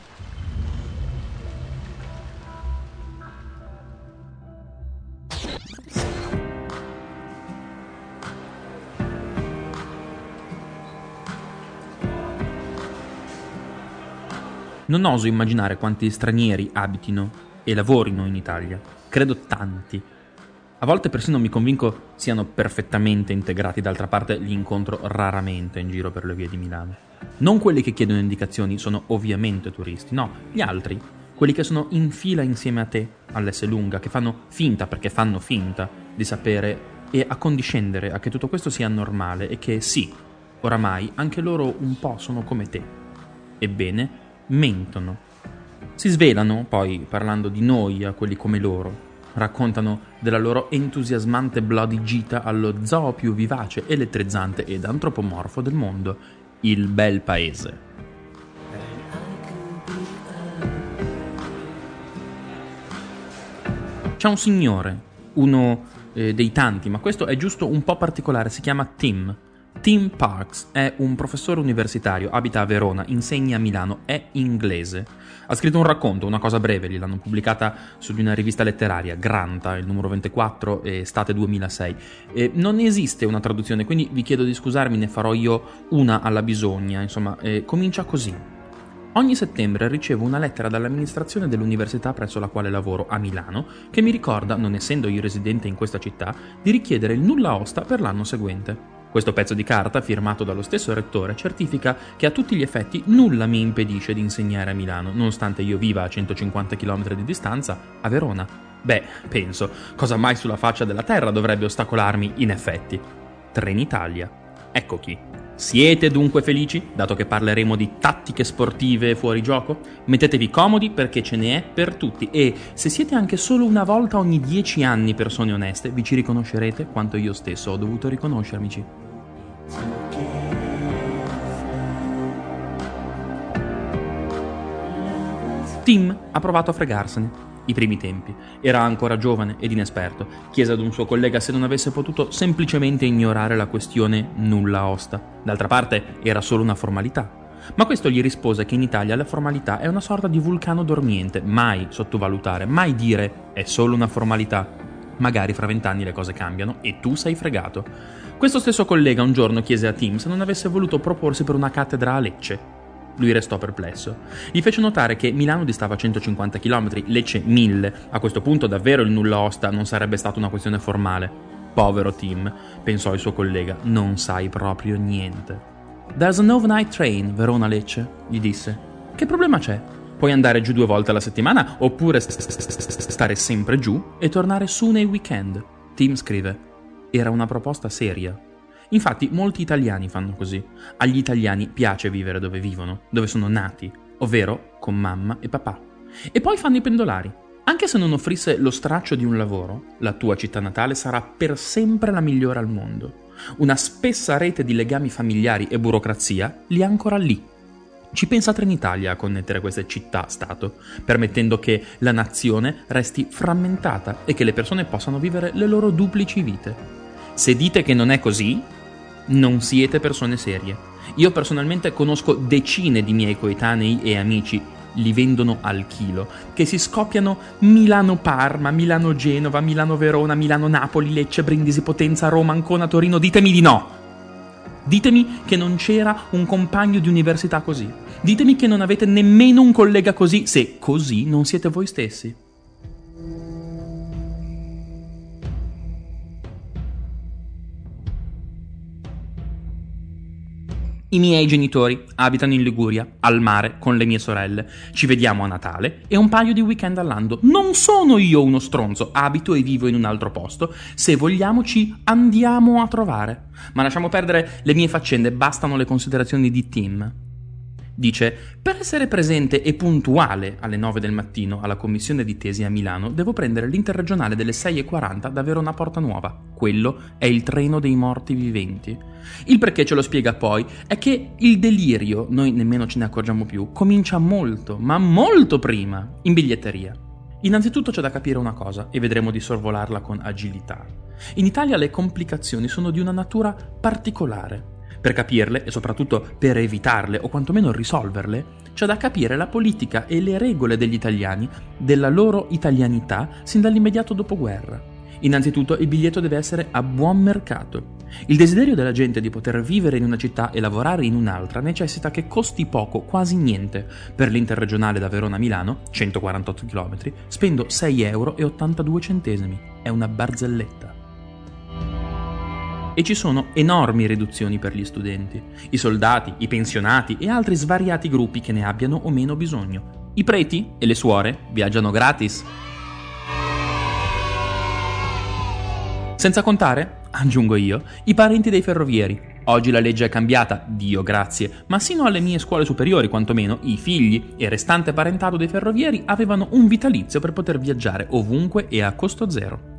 Non oso immaginare quanti stranieri abitino e lavorino in Italia. Credo tanti. A volte persino mi convinco siano perfettamente integrati, d'altra parte li incontro raramente in giro per le vie di Milano. Non quelli che chiedono indicazioni sono ovviamente turisti, no, gli altri, quelli che sono in fila insieme a te all'S lunga, che fanno finta perché fanno finta di sapere e accondiscendere a che tutto questo sia normale e che sì, oramai anche loro un po' sono come te. Ebbene, mentono. Si svelano, poi, parlando di noi a quelli come loro. Raccontano della loro entusiasmante bloody gita allo zoo più vivace, elettrizzante ed antropomorfo del mondo, il bel paese. C'è un signore, uno eh, dei tanti, ma questo è giusto un po' particolare, si chiama Tim. Tim Parks è un professore universitario, abita a Verona, insegna a Milano, è inglese. Ha scritto un racconto, una cosa breve, gliel'hanno pubblicata su di una rivista letteraria, Granta, il numero 24, estate 2006. E non esiste una traduzione, quindi vi chiedo di scusarmi, ne farò io una alla bisogna. Insomma, eh, comincia così. Ogni settembre ricevo una lettera dall'amministrazione dell'università presso la quale lavoro a Milano che mi ricorda, non essendo io residente in questa città, di richiedere il nulla osta per l'anno seguente. Questo pezzo di carta, firmato dallo stesso rettore, certifica che a tutti gli effetti nulla mi impedisce di insegnare a Milano, nonostante io viva a 150 km di distanza a Verona. Beh, penso, cosa mai sulla faccia della terra dovrebbe ostacolarmi in effetti? Trenitalia. Ecco chi. Siete dunque felici, dato che parleremo di tattiche sportive fuori gioco? Mettetevi comodi perché ce n'è per tutti e se siete anche solo una volta ogni dieci anni persone oneste, vi ci riconoscerete quanto io stesso ho dovuto riconoscermici. Tim ha provato a fregarsene. I primi tempi. Era ancora giovane ed inesperto. Chiese ad un suo collega se non avesse potuto semplicemente ignorare la questione nulla osta. D'altra parte era solo una formalità. Ma questo gli rispose che in Italia la formalità è una sorta di vulcano dormiente, mai sottovalutare, mai dire è solo una formalità. Magari fra vent'anni le cose cambiano e tu sei fregato. Questo stesso collega un giorno chiese a Tim se non avesse voluto proporsi per una cattedra a Lecce. Lui restò perplesso. Gli fece notare che Milano distava 150 km, Lecce 1000. A questo punto davvero il nulla osta non sarebbe stata una questione formale. Povero Tim, pensò il suo collega, non sai proprio niente. There's an overnight train, Verona-Lecce, gli disse. Che problema c'è? Puoi andare giù due volte alla settimana oppure st- st- st- stare sempre giù e tornare su nei weekend. Tim scrive. Era una proposta seria. Infatti molti italiani fanno così. Agli italiani piace vivere dove vivono, dove sono nati, ovvero con mamma e papà. E poi fanno i pendolari. Anche se non offrisse lo straccio di un lavoro, la tua città natale sarà per sempre la migliore al mondo. Una spessa rete di legami familiari e burocrazia li ha ancora lì. Ci pensa Trenitalia a connettere queste città-stato, permettendo che la nazione resti frammentata e che le persone possano vivere le loro duplici vite. Se dite che non è così, non siete persone serie. Io personalmente conosco decine di miei coetanei e amici, li vendono al chilo, che si scoppiano Milano-Parma, Milano-Genova, Milano-Verona, Milano-Napoli, Lecce, Brindisi, Potenza, Roma, Ancona, Torino. Ditemi di no! Ditemi che non c'era un compagno di università così. Ditemi che non avete nemmeno un collega così, se così non siete voi stessi. I miei genitori abitano in Liguria, al mare, con le mie sorelle. Ci vediamo a Natale e un paio di weekend all'anno. Non sono io uno stronzo, abito e vivo in un altro posto. Se vogliamo ci andiamo a trovare. Ma lasciamo perdere le mie faccende, bastano le considerazioni di Tim. Dice, per essere presente e puntuale alle 9 del mattino alla commissione di tesi a Milano, devo prendere l'interregionale delle 6.40 da Verona Porta Nuova. Quello è il treno dei morti viventi. Il perché ce lo spiega poi è che il delirio, noi nemmeno ce ne accorgiamo più, comincia molto, ma molto prima, in biglietteria. Innanzitutto c'è da capire una cosa e vedremo di sorvolarla con agilità. In Italia le complicazioni sono di una natura particolare. Per capirle e soprattutto per evitarle o quantomeno risolverle, c'è da capire la politica e le regole degli italiani, della loro italianità sin dall'immediato dopoguerra. Innanzitutto il biglietto deve essere a buon mercato. Il desiderio della gente di poter vivere in una città e lavorare in un'altra necessita che costi poco, quasi niente. Per l'interregionale da Verona a Milano, 148 km, spendo 6,82 euro. È una barzelletta e ci sono enormi riduzioni per gli studenti, i soldati, i pensionati e altri svariati gruppi che ne abbiano o meno bisogno. I preti e le suore viaggiano gratis. Senza contare, aggiungo io, i parenti dei ferrovieri. Oggi la legge è cambiata, Dio grazie, ma sino alle mie scuole superiori, quantomeno, i figli e restante parentado dei ferrovieri avevano un vitalizio per poter viaggiare ovunque e a costo zero.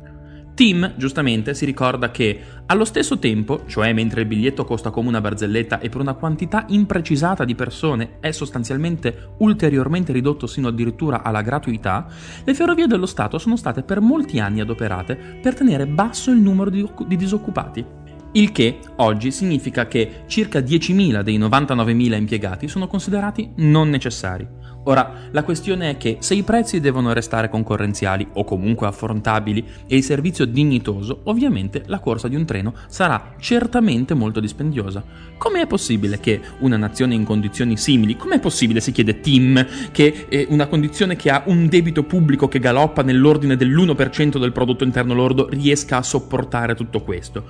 Tim, giustamente, si ricorda che allo stesso tempo, cioè mentre il biglietto costa come una barzelletta e per una quantità imprecisata di persone è sostanzialmente ulteriormente ridotto sino addirittura alla gratuità, le ferrovie dello Stato sono state per molti anni adoperate per tenere basso il numero di, di disoccupati. Il che oggi significa che circa 10.000 dei 99.000 impiegati sono considerati non necessari. Ora, la questione è che se i prezzi devono restare concorrenziali o comunque affrontabili e il servizio dignitoso, ovviamente la corsa di un treno sarà certamente molto dispendiosa. Com'è possibile che una nazione in condizioni simili, com'è possibile, si chiede Tim, che è una condizione che ha un debito pubblico che galoppa nell'ordine dell'1% del prodotto interno lordo, riesca a sopportare tutto questo?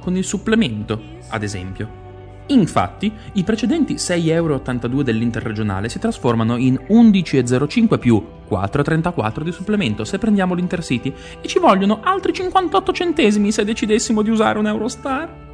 Con il supplemento, ad esempio. Infatti, i precedenti 6,82 euro dell'interregionale si trasformano in 11,05 più 4,34 di supplemento se prendiamo l'Intercity e ci vogliono altri 58 centesimi se decidessimo di usare un Eurostar.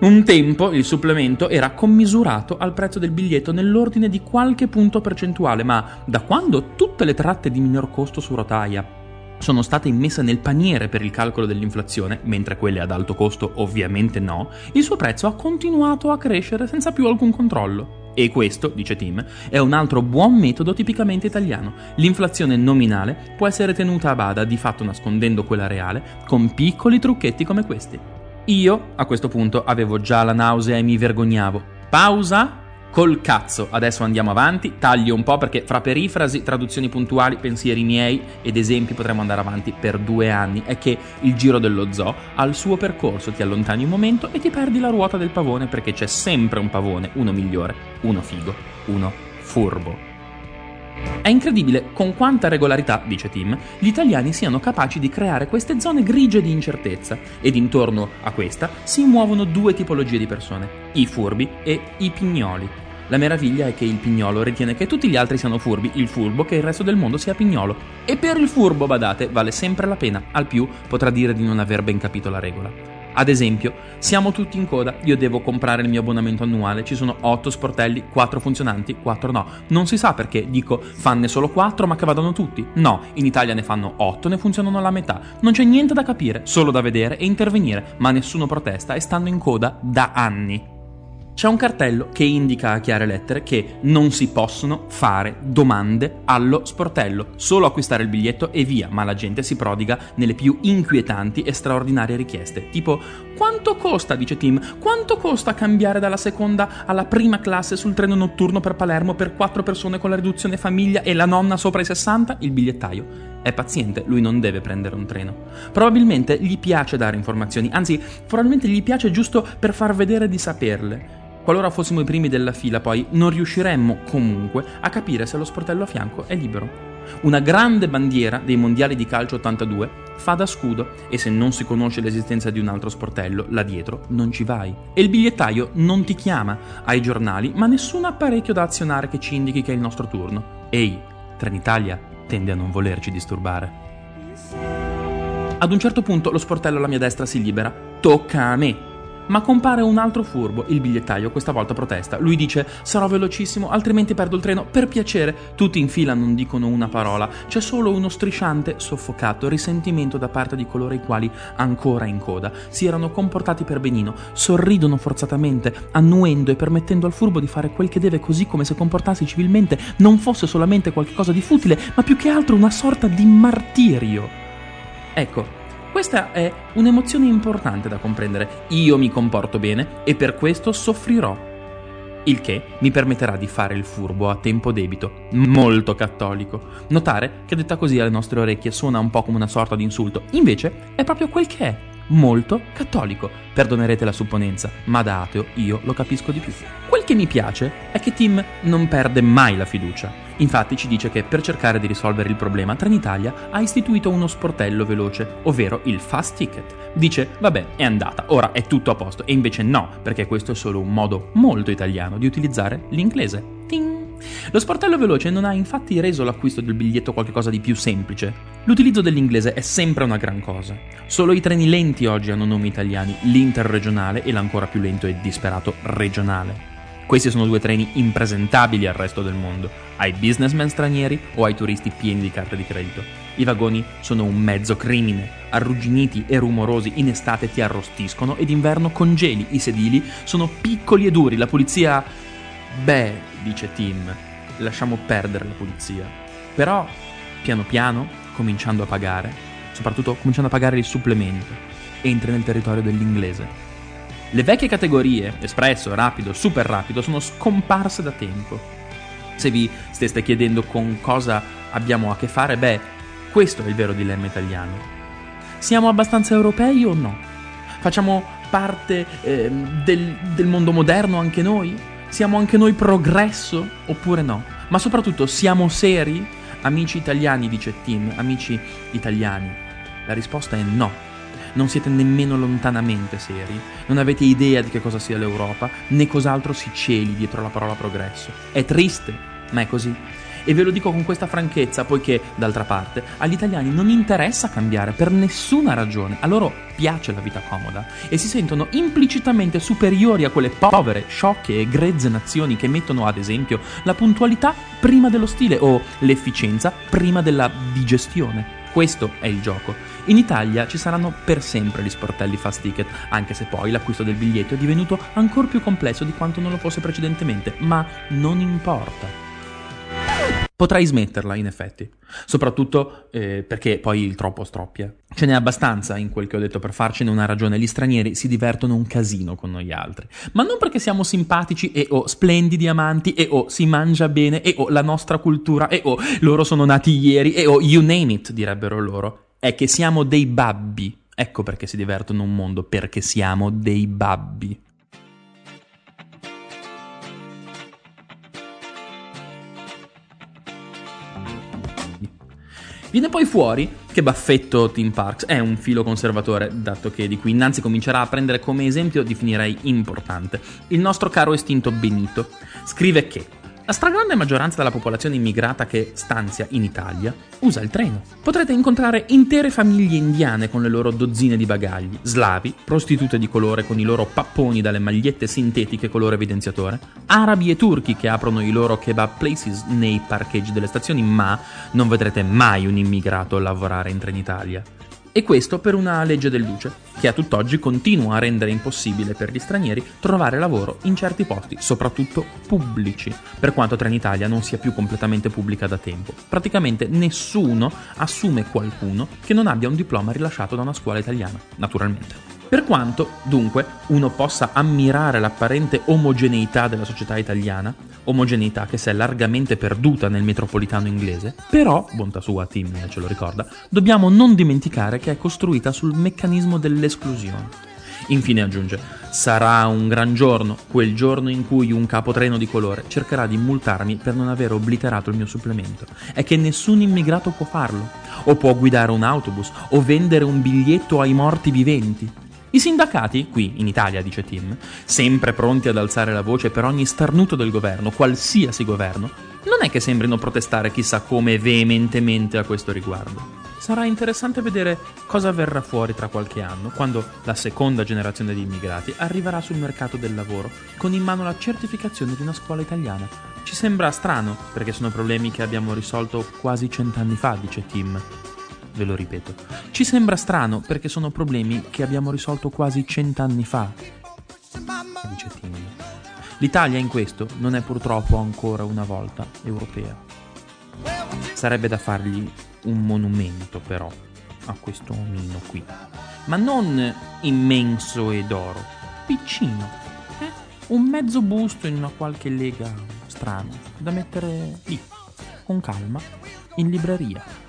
Un tempo il supplemento era commisurato al prezzo del biglietto nell'ordine di qualche punto percentuale, ma da quando tutte le tratte di minor costo su rotaia sono state immesse nel paniere per il calcolo dell'inflazione, mentre quelle ad alto costo ovviamente no, il suo prezzo ha continuato a crescere senza più alcun controllo. E questo, dice Tim, è un altro buon metodo tipicamente italiano. L'inflazione nominale può essere tenuta a bada, di fatto nascondendo quella reale, con piccoli trucchetti come questi. Io, a questo punto, avevo già la nausea e mi vergognavo. Pausa Col cazzo, adesso andiamo avanti, taglio un po' perché fra perifrasi, traduzioni puntuali, pensieri miei ed esempi potremmo andare avanti per due anni. È che il giro dello zoo ha il suo percorso, ti allontani un momento e ti perdi la ruota del pavone perché c'è sempre un pavone, uno migliore, uno figo, uno furbo. È incredibile con quanta regolarità, dice Tim, gli italiani siano capaci di creare queste zone grigie di incertezza ed intorno a questa si muovono due tipologie di persone, i furbi e i pignoli. La meraviglia è che il pignolo ritiene che tutti gli altri siano furbi, il furbo che il resto del mondo sia pignolo. E per il furbo, badate, vale sempre la pena, al più potrà dire di non aver ben capito la regola. Ad esempio, siamo tutti in coda, io devo comprare il mio abbonamento annuale, ci sono 8 sportelli, 4 funzionanti, 4 no. Non si sa perché, dico, fanne solo 4 ma che vadano tutti. No, in Italia ne fanno 8, ne funzionano la metà. Non c'è niente da capire, solo da vedere e intervenire, ma nessuno protesta e stanno in coda da anni. C'è un cartello che indica a chiare lettere che non si possono fare domande allo sportello, solo acquistare il biglietto e via, ma la gente si prodiga nelle più inquietanti e straordinarie richieste, tipo quanto costa, dice Tim, quanto costa cambiare dalla seconda alla prima classe sul treno notturno per Palermo per quattro persone con la riduzione famiglia e la nonna sopra i 60? Il bigliettaio è paziente, lui non deve prendere un treno. Probabilmente gli piace dare informazioni, anzi, probabilmente gli piace giusto per far vedere di saperle. Qualora fossimo i primi della fila, poi, non riusciremmo comunque a capire se lo sportello a fianco è libero. Una grande bandiera dei mondiali di calcio 82 fa da scudo e se non si conosce l'esistenza di un altro sportello, là dietro non ci vai. E il bigliettaio non ti chiama ai giornali, ma nessun apparecchio da azionare che ci indichi che è il nostro turno. Ehi, Trenitalia tende a non volerci disturbare. Ad un certo punto lo sportello alla mia destra si libera. Tocca a me. Ma compare un altro furbo, il bigliettaio questa volta protesta. Lui dice: Sarò velocissimo, altrimenti perdo il treno. Per piacere. Tutti in fila non dicono una parola. C'è solo uno strisciante, soffocato, risentimento da parte di coloro i quali, ancora in coda, si erano comportati per benino. Sorridono forzatamente, annuendo e permettendo al furbo di fare quel che deve, così come se comportarsi civilmente non fosse solamente qualcosa di futile, ma più che altro una sorta di martirio. Ecco, questa è un'emozione importante da comprendere. Io mi comporto bene e per questo soffrirò. Il che mi permetterà di fare il furbo a tempo debito, molto cattolico. Notare che detta così alle nostre orecchie suona un po' come una sorta di insulto, invece è proprio quel che è, molto cattolico. Perdonerete la supponenza, ma da ateo io lo capisco di più. Quel che mi piace è che Tim non perde mai la fiducia. Infatti ci dice che per cercare di risolvere il problema Trenitalia ha istituito uno sportello veloce, ovvero il fast ticket. Dice, vabbè, è andata, ora è tutto a posto, e invece no, perché questo è solo un modo molto italiano di utilizzare l'inglese. Ting! Lo sportello veloce non ha infatti reso l'acquisto del biglietto qualcosa di più semplice. L'utilizzo dell'inglese è sempre una gran cosa. Solo i treni lenti oggi hanno nomi italiani, l'interregionale e l'ancora più lento e disperato regionale. Questi sono due treni impresentabili al resto del mondo, ai businessmen stranieri o ai turisti pieni di carte di credito. I vagoni sono un mezzo crimine, arrugginiti e rumorosi, in estate ti arrostiscono ed d'inverno congeli, i sedili sono piccoli e duri, la pulizia... Beh, dice Tim, lasciamo perdere la pulizia. Però, piano piano, cominciando a pagare, soprattutto cominciando a pagare il supplemento, entri nel territorio dell'inglese. Le vecchie categorie, espresso, rapido, super rapido, sono scomparse da tempo. Se vi steste chiedendo con cosa abbiamo a che fare, beh, questo è il vero dilemma italiano. Siamo abbastanza europei o no? Facciamo parte eh, del, del mondo moderno anche noi? Siamo anche noi progresso oppure no? Ma soprattutto siamo seri? Amici italiani, dice Tim, amici italiani. La risposta è no non siete nemmeno lontanamente seri, non avete idea di che cosa sia l'Europa, né cos'altro si celi dietro la parola progresso. È triste, ma è così. E ve lo dico con questa franchezza, poiché, d'altra parte, agli italiani non interessa cambiare per nessuna ragione. A loro piace la vita comoda e si sentono implicitamente superiori a quelle povere, sciocche e grezze nazioni che mettono, ad esempio, la puntualità prima dello stile o l'efficienza prima della digestione. Questo è il gioco. In Italia ci saranno per sempre gli sportelli fast ticket, anche se poi l'acquisto del biglietto è divenuto ancora più complesso di quanto non lo fosse precedentemente, ma non importa. Potrai smetterla, in effetti. Soprattutto eh, perché poi il troppo stroppia. Ce n'è abbastanza in quel che ho detto per farcene una ragione. Gli stranieri si divertono un casino con noi altri. Ma non perché siamo simpatici e o splendidi amanti e o si mangia bene e o la nostra cultura e o loro sono nati ieri e o you name it, direbbero loro. È che siamo dei babbi. Ecco perché si divertono un mondo, perché siamo dei babbi. Viene poi fuori che baffetto Tim Parks è un filo conservatore, dato che di qui innanzi comincerà a prendere come esempio definirei importante il nostro caro estinto Benito. Scrive che la stragrande maggioranza della popolazione immigrata che stanzia in Italia usa il treno. Potrete incontrare intere famiglie indiane con le loro dozzine di bagagli, slavi, prostitute di colore con i loro papponi dalle magliette sintetiche colore evidenziatore, arabi e turchi che aprono i loro kebab places nei parcheggi delle stazioni, ma non vedrete mai un immigrato lavorare in Trenitalia. E questo per una legge del Duce, che a tutt'oggi continua a rendere impossibile per gli stranieri trovare lavoro in certi posti, soprattutto pubblici, per quanto Trenitalia non sia più completamente pubblica da tempo. Praticamente nessuno assume qualcuno che non abbia un diploma rilasciato da una scuola italiana, naturalmente. Per quanto, dunque, uno possa ammirare l'apparente omogeneità della società italiana, omogeneità che si è largamente perduta nel metropolitano inglese, però, bontà sua Tim ce lo ricorda, dobbiamo non dimenticare che è costruita sul meccanismo dell'esclusione. Infine aggiunge, sarà un gran giorno, quel giorno in cui un capotreno di colore cercherà di multarmi per non aver obliterato il mio supplemento. È che nessun immigrato può farlo, o può guidare un autobus, o vendere un biglietto ai morti viventi. I sindacati, qui in Italia, dice Tim, sempre pronti ad alzare la voce per ogni starnuto del governo, qualsiasi governo, non è che sembrino protestare chissà come veementemente a questo riguardo. Sarà interessante vedere cosa verrà fuori tra qualche anno, quando la seconda generazione di immigrati arriverà sul mercato del lavoro con in mano la certificazione di una scuola italiana. Ci sembra strano, perché sono problemi che abbiamo risolto quasi cent'anni fa, dice Tim. Ve lo ripeto. Ci sembra strano perché sono problemi che abbiamo risolto quasi cent'anni fa, dice Tim. L'Italia in questo non è purtroppo ancora una volta europea. Sarebbe da fargli un monumento però a questo omino qui. Ma non immenso ed oro, piccino. eh? Un mezzo busto in una qualche lega strana, da mettere lì, con calma, in libreria.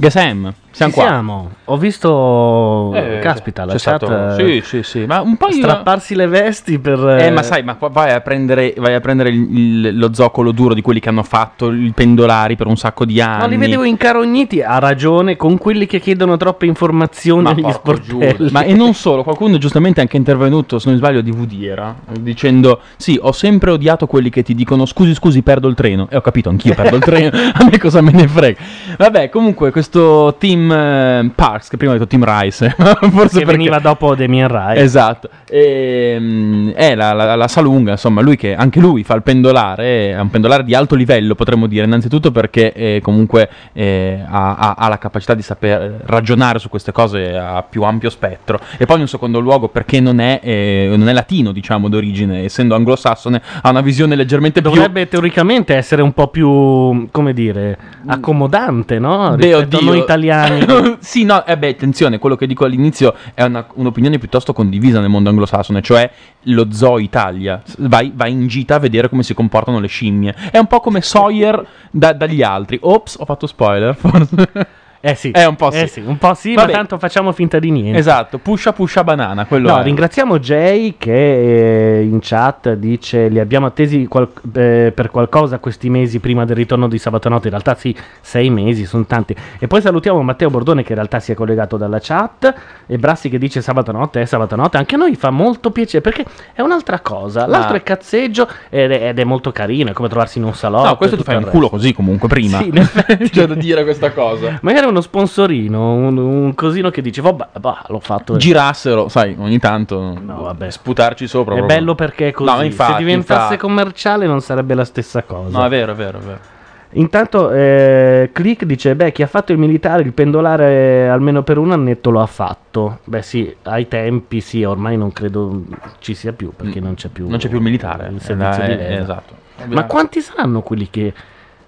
Gesem, siamo Ci qua. siamo. Ho visto. Eh, caspita, la c'è chat. stato- eh, sì, sì, sì, ma un po' Strapparsi le vesti per. Eh, ma sai, ma vai a prendere, vai a prendere il- il- lo zoccolo duro di quelli che hanno fatto i pendolari per un sacco di anni. No, li vedevo incarogniti, ha ragione, con quelli che chiedono troppe informazioni Ma agli sportelli. Giuda. Ma e non solo, qualcuno giustamente è anche intervenuto, se non sbaglio, di VD era, dicendo sì, ho sempre odiato quelli che ti dicono scusi, scusi, perdo il treno. E ho capito, anch'io perdo il treno, *laughs* a me cosa me ne frega. Vabbè, comunque questo Team eh, Parks, che prima ho detto Team Rice, *laughs* *laughs* forse che perché... veniva dopo Damien Rice. Esatto, Ehm, è la, la, la Salunga, insomma, lui che anche lui fa il pendolare, è un pendolare di alto livello, potremmo dire, innanzitutto perché eh, comunque eh, ha, ha- ha la capacità di saper ragionare su queste cose a più ampio spettro, e poi in un secondo luogo perché non è, eh, non è latino, diciamo, d'origine, essendo anglosassone, ha una visione leggermente più... Dovrebbe teoricamente essere un po' più, come dire, accomodante, no? Beh, Rispetto a noi italiani. *laughs* sì, no, eh beh, attenzione, quello che dico all'inizio è una- un'opinione piuttosto condivisa nel mondo anglosassone, cioè lo zoo Italia. Vai, vai in gita a vedere come si comportano le scimmie. È un po' come Sawyer da- dagli altri. Ops, ho fatto spoiler, forse. Eh sì, È un po' sì. eh sì, un po' sì, Vabbè. ma tanto facciamo finta di niente. Esatto, pusha pusha banana, quello No, è. ringraziamo Jay che eh, in chat dice li abbiamo attesi qual- eh, per qualcosa questi mesi prima del ritorno di sabato notte. In realtà sì, sei mesi, sono tanti. E poi salutiamo Matteo Bordone che in realtà si è collegato dalla chat e Brassi che dice sabato notte è sabato notte. Anche a noi fa molto piacere perché è un'altra cosa. L'altro Ma- è cazzeggio ed è, ed è molto carino, è come trovarsi in un salotto. No, questo ti fai un culo così comunque prima. Sì, in effetti. *laughs* C'è da dire questa cosa. Magari uno sponsorino, un, un cosino che dice, vabbè, bah, l'ho fatto. Girassero, sai, ogni tanto sputarci sopra. È proprio. bello perché è così. No, infatti, Se diventasse infatti. commerciale non sarebbe la stessa cosa. No, è vero, è vero, è vero. Intanto eh, Click dice: Beh, chi ha fatto il militare, il pendolare almeno per un annetto lo ha fatto. Beh, sì, ai tempi sì, ormai non credo ci sia più perché non c'è più. Non c'è più il militare. Il eh, servizio di eh, esatto. Ma quanti saranno quelli che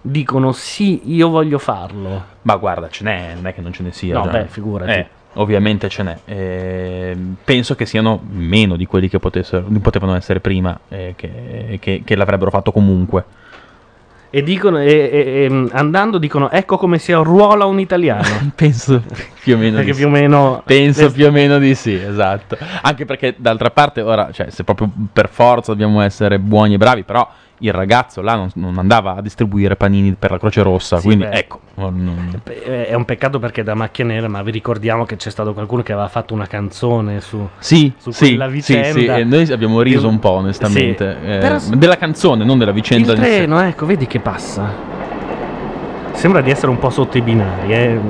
dicono sì, io voglio farlo? Ma guarda, ce n'è, non è che non ce ne sia. No, già. beh, figurati. Eh, ovviamente ce n'è. Eh, penso che siano meno di quelli che potevano essere prima, eh, che, che- che l'avrebbero fatto comunque. E dicono, e- e- e, andando dicono, ecco come si arruola un italiano. *laughs* Penso più o meno Perché di più sì. meno... Penso più o meno di sì, esatto. Anche perché d'altra parte, ora, cioè, se proprio per forza dobbiamo essere buoni e bravi, però il ragazzo là non, non andava a distribuire panini per la Croce Rossa, Sì, quindi beh. ecco. È un peccato perché da macchia nera, ma vi ricordiamo che c'è stato qualcuno che aveva fatto una canzone su, Sì, su sì, quella sì, vicenda. sì, e noi abbiamo riso un po', onestamente. Sì, eh, però- della canzone, non della vicenda Il treno, ecco, vedi che passa. Sembra di essere un po' sotto i binari, eh.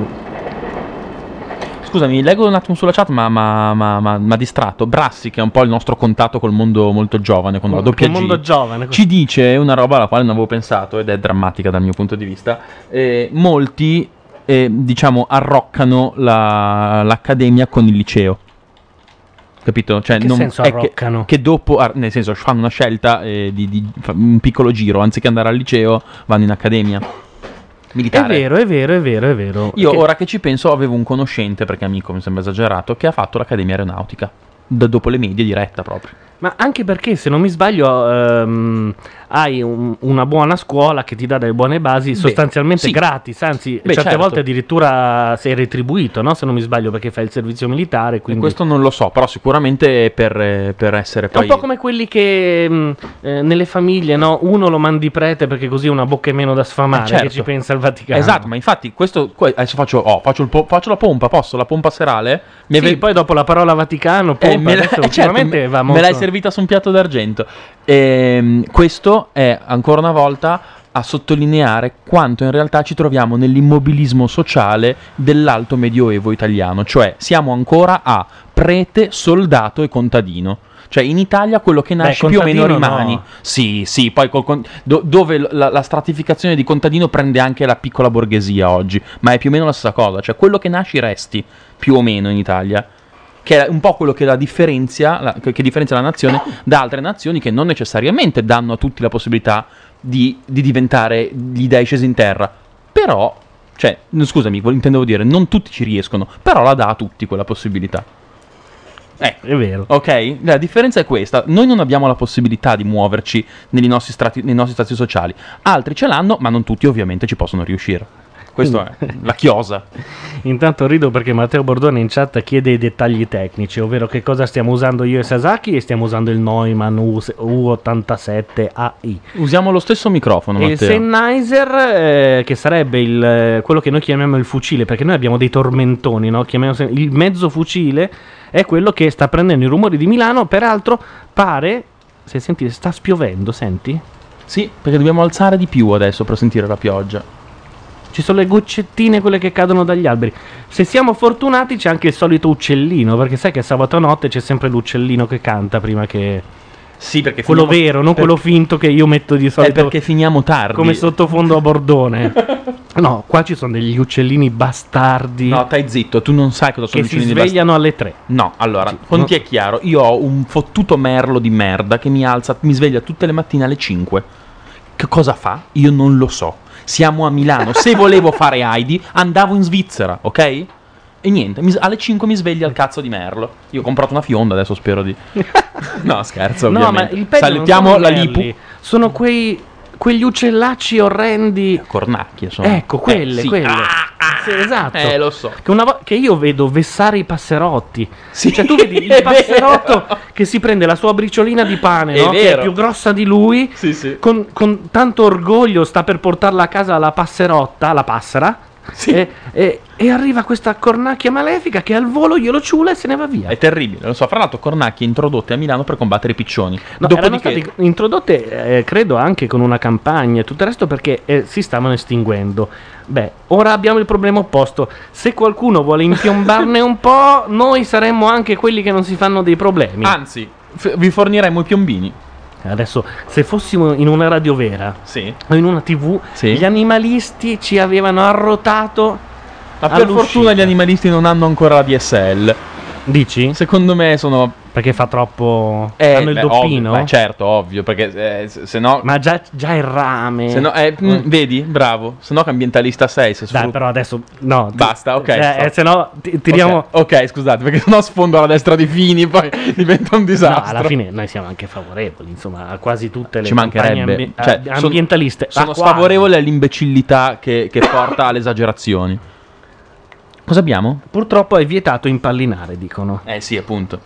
Scusami, leggo un attimo sulla chat, ma mi ha distratto. Brassi, che è un po' il nostro contatto col mondo molto giovane, con la doppia G, mondo giovane, ci dice una roba alla quale non avevo pensato ed è drammatica dal mio punto di vista. Eh, molti, eh, diciamo, arroccano la- l'accademia con il liceo. Capito? Cioè, Che non, senso è che- arroccano? Che, dopo, nel senso, fanno una scelta eh, di, di- un piccolo giro, anziché andare al liceo, vanno in accademia. È Militare. vero, è vero, è vero, è vero. Io Che- ora che ci penso avevo un conoscente, perché amico mi sembra esagerato, che ha fatto l'accademia aeronautica. Da dopo le medie diretta proprio. Ma anche perché, se non mi sbaglio, ehm, hai un- una buona scuola che ti dà delle buone basi, sostanzialmente sì. gratis, anzi, Beh, certe certo. volte addirittura sei retribuito, no? Se non mi sbaglio, perché fai il servizio militare. Quindi... questo non lo so, però sicuramente per, per essere È poi... un po' come quelli che mh, eh, nelle famiglie, no? Uno lo mandi prete perché così una bocca è meno da sfamare, Eh, certo. che ci pensa il Vaticano. Esatto, ma infatti questo... que- adesso faccio, oh, faccio, il po- faccio la pompa, posso? La pompa serale? Mi Sì, poi dopo la parola Vaticano, pompa, Eh, me, la- adesso *laughs* eh, certo, ultimamente me- va molto... servita su un piatto d'argento. Ehm, questo è ancora una volta a sottolineare quanto in realtà ci troviamo nell'immobilismo sociale dell'alto medioevo italiano, cioè siamo ancora a prete, soldato e contadino. Cioè in Italia quello che Beh, nasce più o meno rimani. no. Sì, sì, poi col con- do- dove la, la stratificazione di contadino prende anche la piccola borghesia oggi, ma è più o meno la stessa cosa, cioè quello che nasci resti più o meno in Italia che è un po' quello che la differenzia, la- che differenzia la nazione da altre nazioni che non necessariamente danno a tutti la possibilità di, di diventare gli dei scesi in terra. Però, cioè, scusami, intendevo dire, non tutti ci riescono, però la dà a tutti quella possibilità. È vero. Ok? La differenza è questa: noi non abbiamo la possibilità di muoverci nostri strati, nei nostri stati sociali, altri ce l'hanno, ma non tutti ovviamente ci possono riuscire. Questa è la chiosa. *laughs* Intanto rido perché Matteo Bordone in chat chiede i dettagli tecnici, ovvero che cosa stiamo usando io e Sasaki e stiamo usando il Neumann U- U87AI. Usiamo lo stesso microfono, E il Matteo. Sennheiser, eh, che sarebbe il, eh, quello che noi chiamiamo il fucile, perché noi abbiamo dei tormentoni, no? Il mezzo fucile è quello che sta prendendo i rumori di Milano, peraltro pare, se senti, sta spiovendo, senti? Sì, perché dobbiamo alzare di più adesso per sentire la pioggia. Ci sono le goccettine, quelle che cadono dagli alberi. Se siamo fortunati c'è anche il solito uccellino, perché sai che sabato notte c'è sempre l'uccellino che canta prima che... Sì, perché Quello finiamo- vero, non per- quello finto che io metto di È solito perché finiamo tardi. come sottofondo a bordone. *laughs* no, qua ci sono degli uccellini bastardi No, stai zitto, tu non sai cosa sono che si i uccellini bast- svegliano alle 3. No, allora, Sì, con no. ti è chiaro, io ho un fottuto merlo di merda che mi alza, mi sveglia tutte le mattine alle 5. Che cosa fa? Io non lo so. Siamo a Milano. Se volevo fare Heidi, andavo in Svizzera, ok? E niente, mi- alle 5 mi sveglia il cazzo di merlo. Io ho comprato una fionda, adesso spero di... *laughs* no, scherzo, No, ma il Salutiamo la Lipu. Sono quei quegli uccellacci orrendi. Cornacchie sono. Ecco, quelle, Eh, sì. quelle. Ah, Sì, esatto. Eh, lo so. Che, una vo- che io vedo vessare i passerotti. Sì, Cioè, tu vedi *laughs* il passerotto che si prende la sua briciolina di pane, no? che è vero. più grossa di lui. Sì, sì. Con, con tanto orgoglio sta per portarla a casa la passerotta, la passera. E, e- e arriva questa cornacchia malefica che al volo glielo ciula e se ne va via. È terribile, lo so. Fra l'altro, cornacchie introdotte a Milano per combattere i piccioni. No, erano Dopodiché, state introdotte, eh, credo, anche con una campagna e tutto il resto perché eh, si stavano estinguendo. Beh, ora abbiamo il problema opposto. Se qualcuno vuole impiombarne *laughs* un po', noi saremmo anche quelli che non si fanno dei problemi. anzi, f- vi forniremo i piombini. Adesso, se fossimo in una radio vera Sì. o in una tv, Sì. gli animalisti ci avevano arrotato. Ma per all'uscita. fortuna gli animalisti non hanno ancora la DSL. Dici? Secondo me sono Perché fa troppo. Eh, Fanno il beh, doppino? ovvio, beh, certo, ovvio, perché eh, se se no... Ma già, già il rame. Se no, eh, mm, vedi, bravo. Se no che ambientalista sei. Se Dai, sfrutti- però adesso. No. ti- Basta, ok. Cioè, eh, se no ti- tiriamo. Ok, ok, scusate, perché sennò sfondo alla destra di Fini, poi *laughs* diventa un No, disastro. alla fine noi siamo anche favorevoli, insomma, a quasi tutte le Ci mancherebbe. ambi- Cioè, eh, ambientaliste. Sono quasi. sfavorevole all'imbecillità che, che porta alle esagerazioni. Cosa abbiamo? Purtroppo è vietato impallinare, dicono. Eh sì, appunto.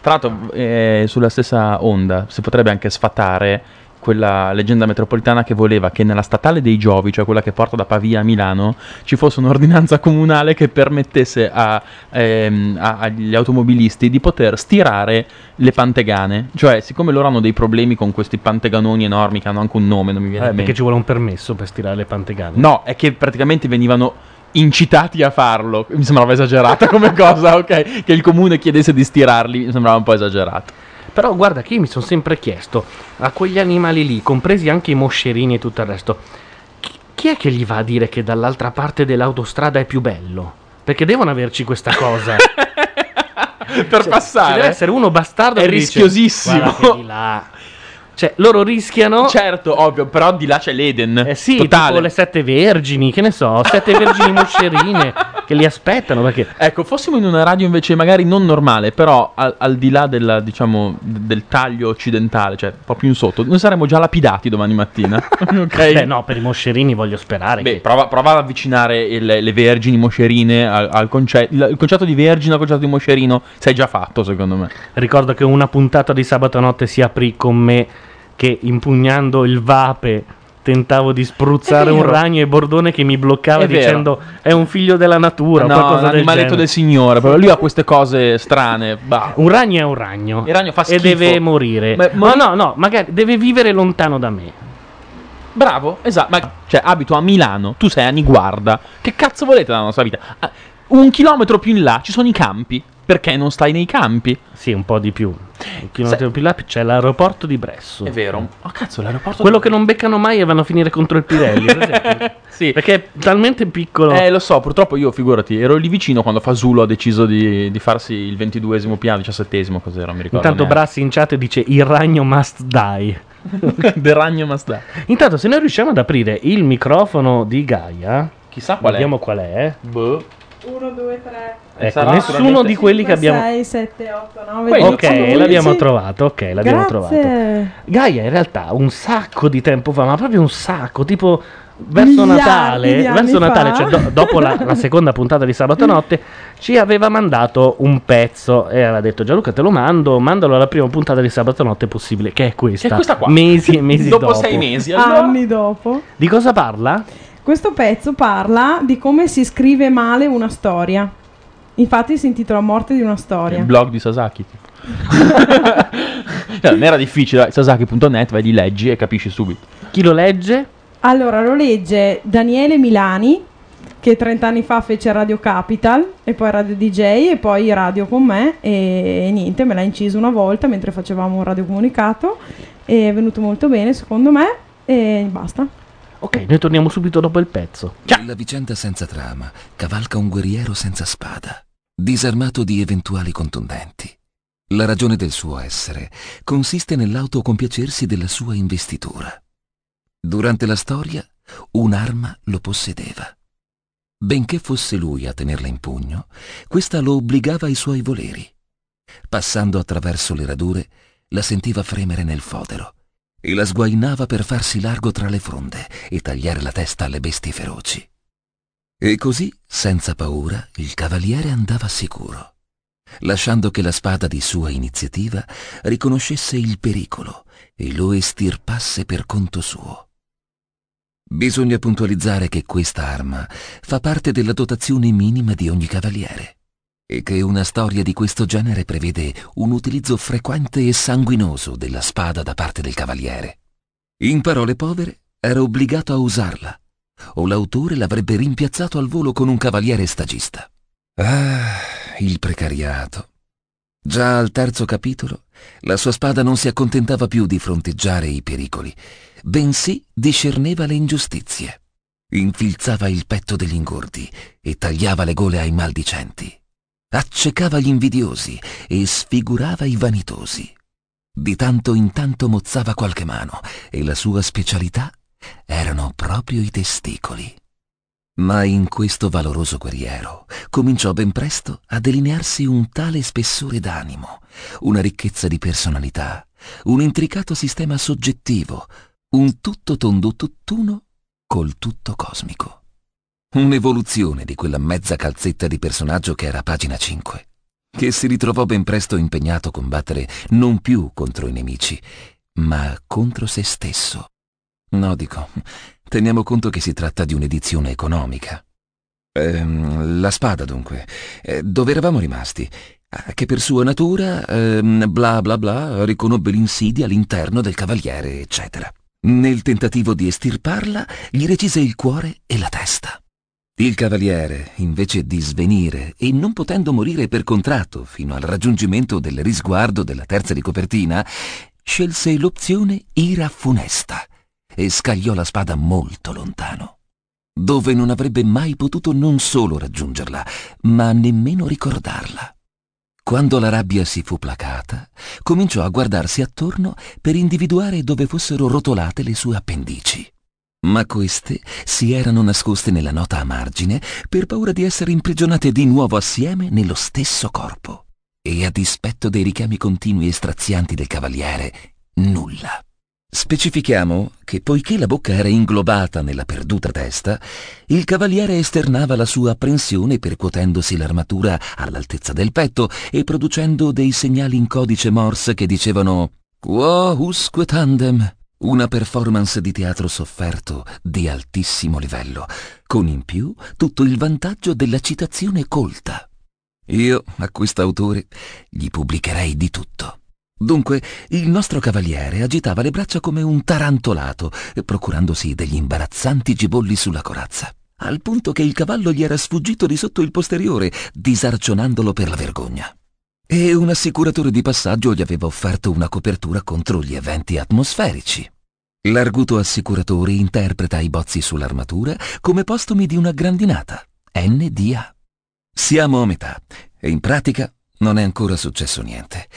Tra l'altro, eh, sulla stessa onda si potrebbe anche sfatare quella leggenda metropolitana che voleva che nella statale dei Giovi, cioè quella che porta da Pavia a Milano, ci fosse un'ordinanza comunale che permettesse a, ehm, a- agli automobilisti di poter stirare le pantegane. Cioè, siccome loro hanno dei problemi con questi panteganoni enormi che hanno anche un nome, non mi viene Eh, perché ci vuole un permesso per stirare le pantegane. No, è che praticamente venivano incitati a farlo. Mi sembrava esagerata come *laughs* cosa, ok? Che il comune chiedesse di stirarli, mi sembrava un po' esagerato. Però guarda che io mi sono sempre chiesto a quegli animali lì, compresi anche i moscerini e tutto il resto, chi, chi è che gli va a dire che dall'altra parte dell'autostrada è più bello? Perché devono averci questa cosa. *laughs* per passare. Ci deve essere uno bastardo È che dice, rischiosissimo. "Guarda che di là". Cioè, loro rischiano. Certo, ovvio, però di là c'è l'Eden. Eh sì, totale. tipo le sette vergini, che ne so, sette *laughs* vergini moscerine che li aspettano perché Ecco, fossimo in una radio invece magari non normale, però al, al di là della, diciamo, del taglio occidentale, cioè un po' più in sotto, noi saremmo già lapidati domani mattina. *laughs* ok? Beh, no, per i moscerini voglio sperare Beh, che prova, prova ad avvicinare il- le vergini moscerine al, al concetto. Il, il concetto di vergine al concetto di moscerino sei già fatto, secondo me. Ricordo che una puntata di sabato notte si aprì con me che impugnando il vape tentavo di spruzzare un ragno e Bordone che mi bloccava È vero. dicendo è un figlio della natura no, qualcosa del l'animaletto genere. del signore, però lui ha queste cose strane. bah. Un ragno è un ragno. Il ragno fa e schifo. deve morire. Ma- Ma, mori- no, no, magari deve vivere lontano da me. Bravo, esatto. Ma cioè, abito a Milano, tu sei a Niguarda. Che cazzo volete dalla nostra vita? Ah, Un chilometro più in là ci sono i campi. Perché non stai nei campi? Sì, un po' di più. Un chilometro più là c'è l'aeroporto di Bresso. È vero. Oh, cazzo, l'aeroporto. Quello che non beccano mai e vanno a finire contro il Pirelli. per esempio. *laughs* Sì. Perché è talmente piccolo. Eh, lo so, purtroppo io, figurati, ero lì vicino quando Fasulo ha deciso di, di farsi il 22esimo piano, 17esimo, cos'era, mi ricordo. Intanto neanche. Brassi in chat dice il ragno must die. *laughs* The ragno must die. Intanto se noi riusciamo ad aprire il microfono di Gaia, Chissà qual è. vediamo qual è. Boh. 1, 2, 3. Ecco, nessuno di quelli che abbiamo 6, 7, 8, 9, Quelli. 10, Ok, 11. l'abbiamo trovato, ok, l'abbiamo Grazie. trovato. Gaia in realtà un sacco di tempo fa, ma proprio un sacco, tipo verso Miliardi Natale, di anni verso Natale, fa. cioè do- dopo la, la seconda puntata di sabato notte, ci aveva mandato un pezzo e aveva detto Gianluca te lo mando, mandalo alla prima puntata di sabato notte possibile, che è questa. Che è questa qua. Mesi e mesi dopo. Dopo sei mesi, allora. Anni dopo. Di cosa parla? Questo pezzo parla di come si scrive male una storia. Infatti si intitola Morte di una storia. Il blog di Sasaki. Cioè, *laughs* non era difficile, sasaki.net, vai di leggi e capisci subito. Chi lo legge? Allora, lo legge Daniele Milani, che 30 anni fa fece Radio Capital, e poi Radio DJ, e poi radio con me, e niente, me l'ha inciso una volta mentre facevamo un radiocomunicato, e è venuto molto bene secondo me, e basta. Ok, noi torniamo subito dopo il pezzo. La vicenda senza trama cavalca un guerriero senza spada, disarmato di eventuali contundenti. La ragione del suo essere consiste nell'autocompiacersi della sua investitura. Durante la storia, un'arma lo possedeva. Benché fosse lui a tenerla in pugno, questa lo obbligava ai suoi voleri. Passando attraverso le radure, la sentiva fremere nel fodero e la sguainava per farsi largo tra le fronde e tagliare la testa alle bestie feroci. E così, senza paura, il cavaliere andava sicuro, lasciando che la spada di sua iniziativa riconoscesse il pericolo e lo estirpasse per conto suo. Bisogna puntualizzare che questa arma fa parte della dotazione minima di ogni cavaliere e che una storia di questo genere prevede un utilizzo frequente e sanguinoso della spada da parte del cavaliere. In parole povere, era obbligato a usarla, o l'autore l'avrebbe rimpiazzato al volo con un cavaliere stagista. Ah, il precariato. Già al terzo capitolo, la sua spada non si accontentava più di fronteggiare i pericoli, bensì discerneva le ingiustizie. Infilzava il petto degli ingordi e tagliava le gole ai maldicenti. Accecava gli invidiosi e sfigurava i vanitosi. Di tanto in tanto mozzava qualche mano e la sua specialità erano proprio i testicoli. Ma in questo valoroso guerriero cominciò ben presto a delinearsi un tale spessore d'animo, una ricchezza di personalità, un intricato sistema soggettivo, un tutto tondo tutt'uno col tutto cosmico. Un'evoluzione di quella mezza calzetta di personaggio che era pagina 5, che si ritrovò ben presto impegnato a combattere non più contro i nemici, ma contro se stesso. No, dico, teniamo conto che si tratta di un'edizione economica. Ehm, la spada, dunque. Eh, dove eravamo rimasti? Ah, Che per sua natura, ehm, bla bla bla, riconobbe l'insidia all'interno del cavaliere, eccetera. Nel tentativo di estirparla, gli recise il cuore e la testa. Il cavaliere, invece di svenire e non potendo morire per contratto fino al raggiungimento del risguardo della terza di copertina, scelse l'opzione ira funesta e scagliò la spada molto lontano, dove non avrebbe mai potuto non solo raggiungerla, ma nemmeno ricordarla. Quando la rabbia si fu placata, cominciò a guardarsi attorno per individuare dove fossero rotolate le sue appendici. Ma queste si erano nascoste nella nota a margine per paura di essere imprigionate di nuovo assieme nello stesso corpo. E a dispetto dei richiami continui e strazianti del cavaliere, nulla. Specifichiamo che poiché la bocca era inglobata nella perduta testa, il cavaliere esternava la sua apprensione percuotendosi l'armatura all'altezza del petto e producendo dei segnali in codice Morse che dicevano Quo usque tandem, una performance di teatro sofferto di altissimo livello, con in più tutto il vantaggio della citazione colta. Io, a quest'autore, gli pubblicherei di tutto. Dunque, il nostro cavaliere agitava le braccia come un tarantolato, procurandosi degli imbarazzanti gibolli sulla corazza, al punto che il cavallo gli era sfuggito di sotto il posteriore, disarcionandolo per la vergogna. E un assicuratore di passaggio gli aveva offerto una copertura contro gli eventi atmosferici. L'arguto assicuratore interpreta i bozzi sull'armatura come postumi di una grandinata, NDA. Siamo a metà e in pratica non è ancora successo niente.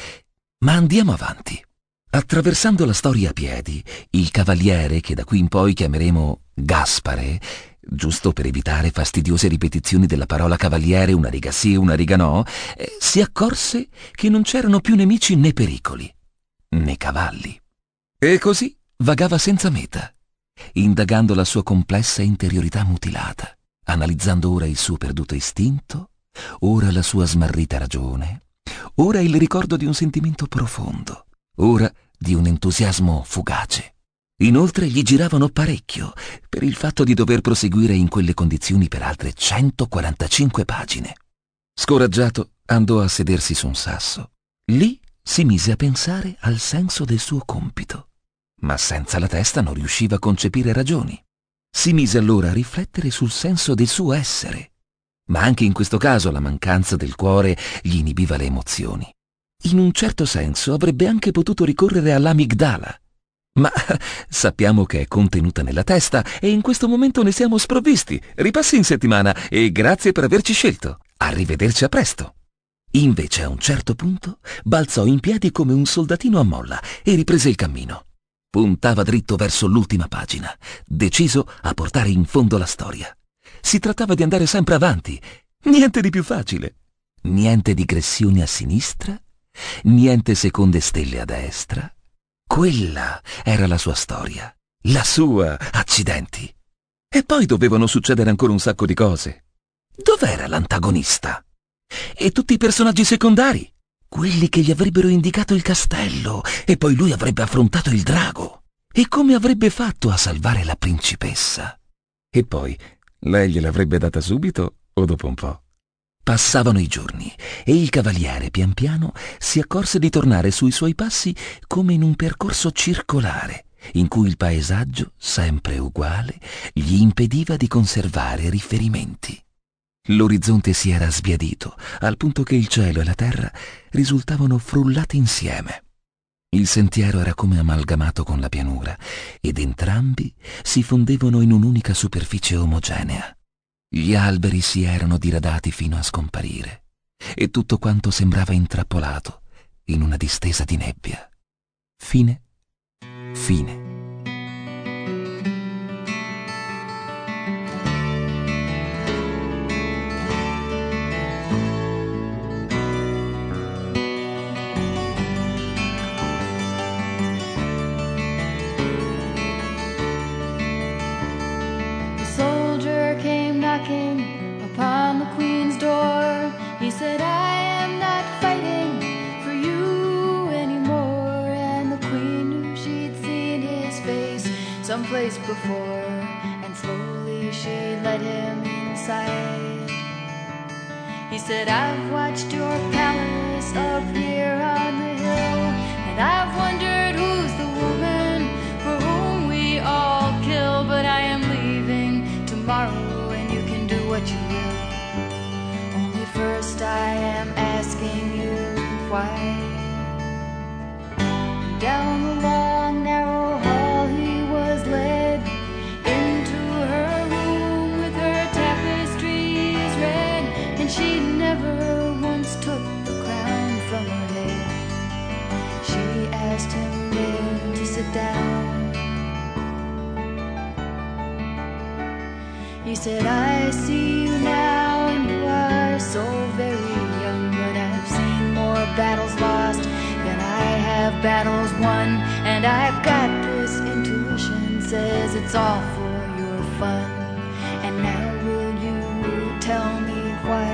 Ma andiamo avanti. Attraversando la storia a piedi, il cavaliere, che da qui in poi chiameremo Gaspare, giusto per evitare fastidiose ripetizioni della parola cavaliere una riga sì e una riga no, eh, si accorse che non c'erano più nemici né pericoli, né cavalli. E così vagava senza meta, indagando la sua complessa interiorità mutilata, analizzando ora il suo perduto istinto, ora la sua smarrita ragione, ora il ricordo di un sentimento profondo, ora di un entusiasmo fugace. Inoltre gli giravano parecchio per il fatto di dover proseguire in quelle condizioni per altre 145 pagine. Scoraggiato, andò a sedersi su un sasso. Lì si mise a pensare al senso del suo compito, ma senza la testa non riusciva a concepire ragioni. Si mise allora a riflettere sul senso del suo essere, ma anche in questo caso la mancanza del cuore gli inibiva le emozioni. In un certo senso avrebbe anche potuto ricorrere all'amigdala, ma *laughs* sappiamo che è contenuta nella testa e in questo momento ne siamo sprovvisti. Ripassi in settimana e grazie per averci scelto. Arrivederci a presto. Invece a un certo punto balzò in piedi come un soldatino a molla e riprese il cammino. Puntava dritto verso l'ultima pagina, deciso a portare in fondo la storia. Si trattava di andare sempre avanti. Niente di più facile. Niente digressioni a sinistra, niente seconde stelle a destra. Quella era la sua storia. La sua, accidenti. E poi dovevano succedere ancora un sacco di cose. Dov'era l'antagonista? E tutti i personaggi secondari? Quelli che gli avrebbero indicato il castello e poi lui avrebbe affrontato il drago. E come avrebbe fatto a salvare la principessa? E poi, lei gliel'avrebbe data subito o dopo un po'? Passavano i giorni e il cavaliere pian piano si accorse di tornare sui suoi passi come in un percorso circolare, in cui il paesaggio, sempre uguale, gli impediva di conservare riferimenti. L'orizzonte si era sbiadito, al punto che il cielo e la terra risultavano frullati insieme. Il sentiero era come amalgamato con la pianura, ed entrambi si fondevano in un'unica superficie omogenea. Gli alberi si erano diradati fino a scomparire. e tutto quanto sembrava intrappolato in una distesa di nebbia. Fine. Fine. Before. And slowly she led him inside. He said, I've watched your palace up here on the hill. And I've wondered who's the woman for whom we all kill. But I am leaving tomorrow, and you can do what you will. Only first, I am asking you why. Down the long, narrow said, I see you now, and you are so very young, but I've seen more battles lost than I have battles won, and I've got this intuition says it's all for your fun. And now will you tell me why?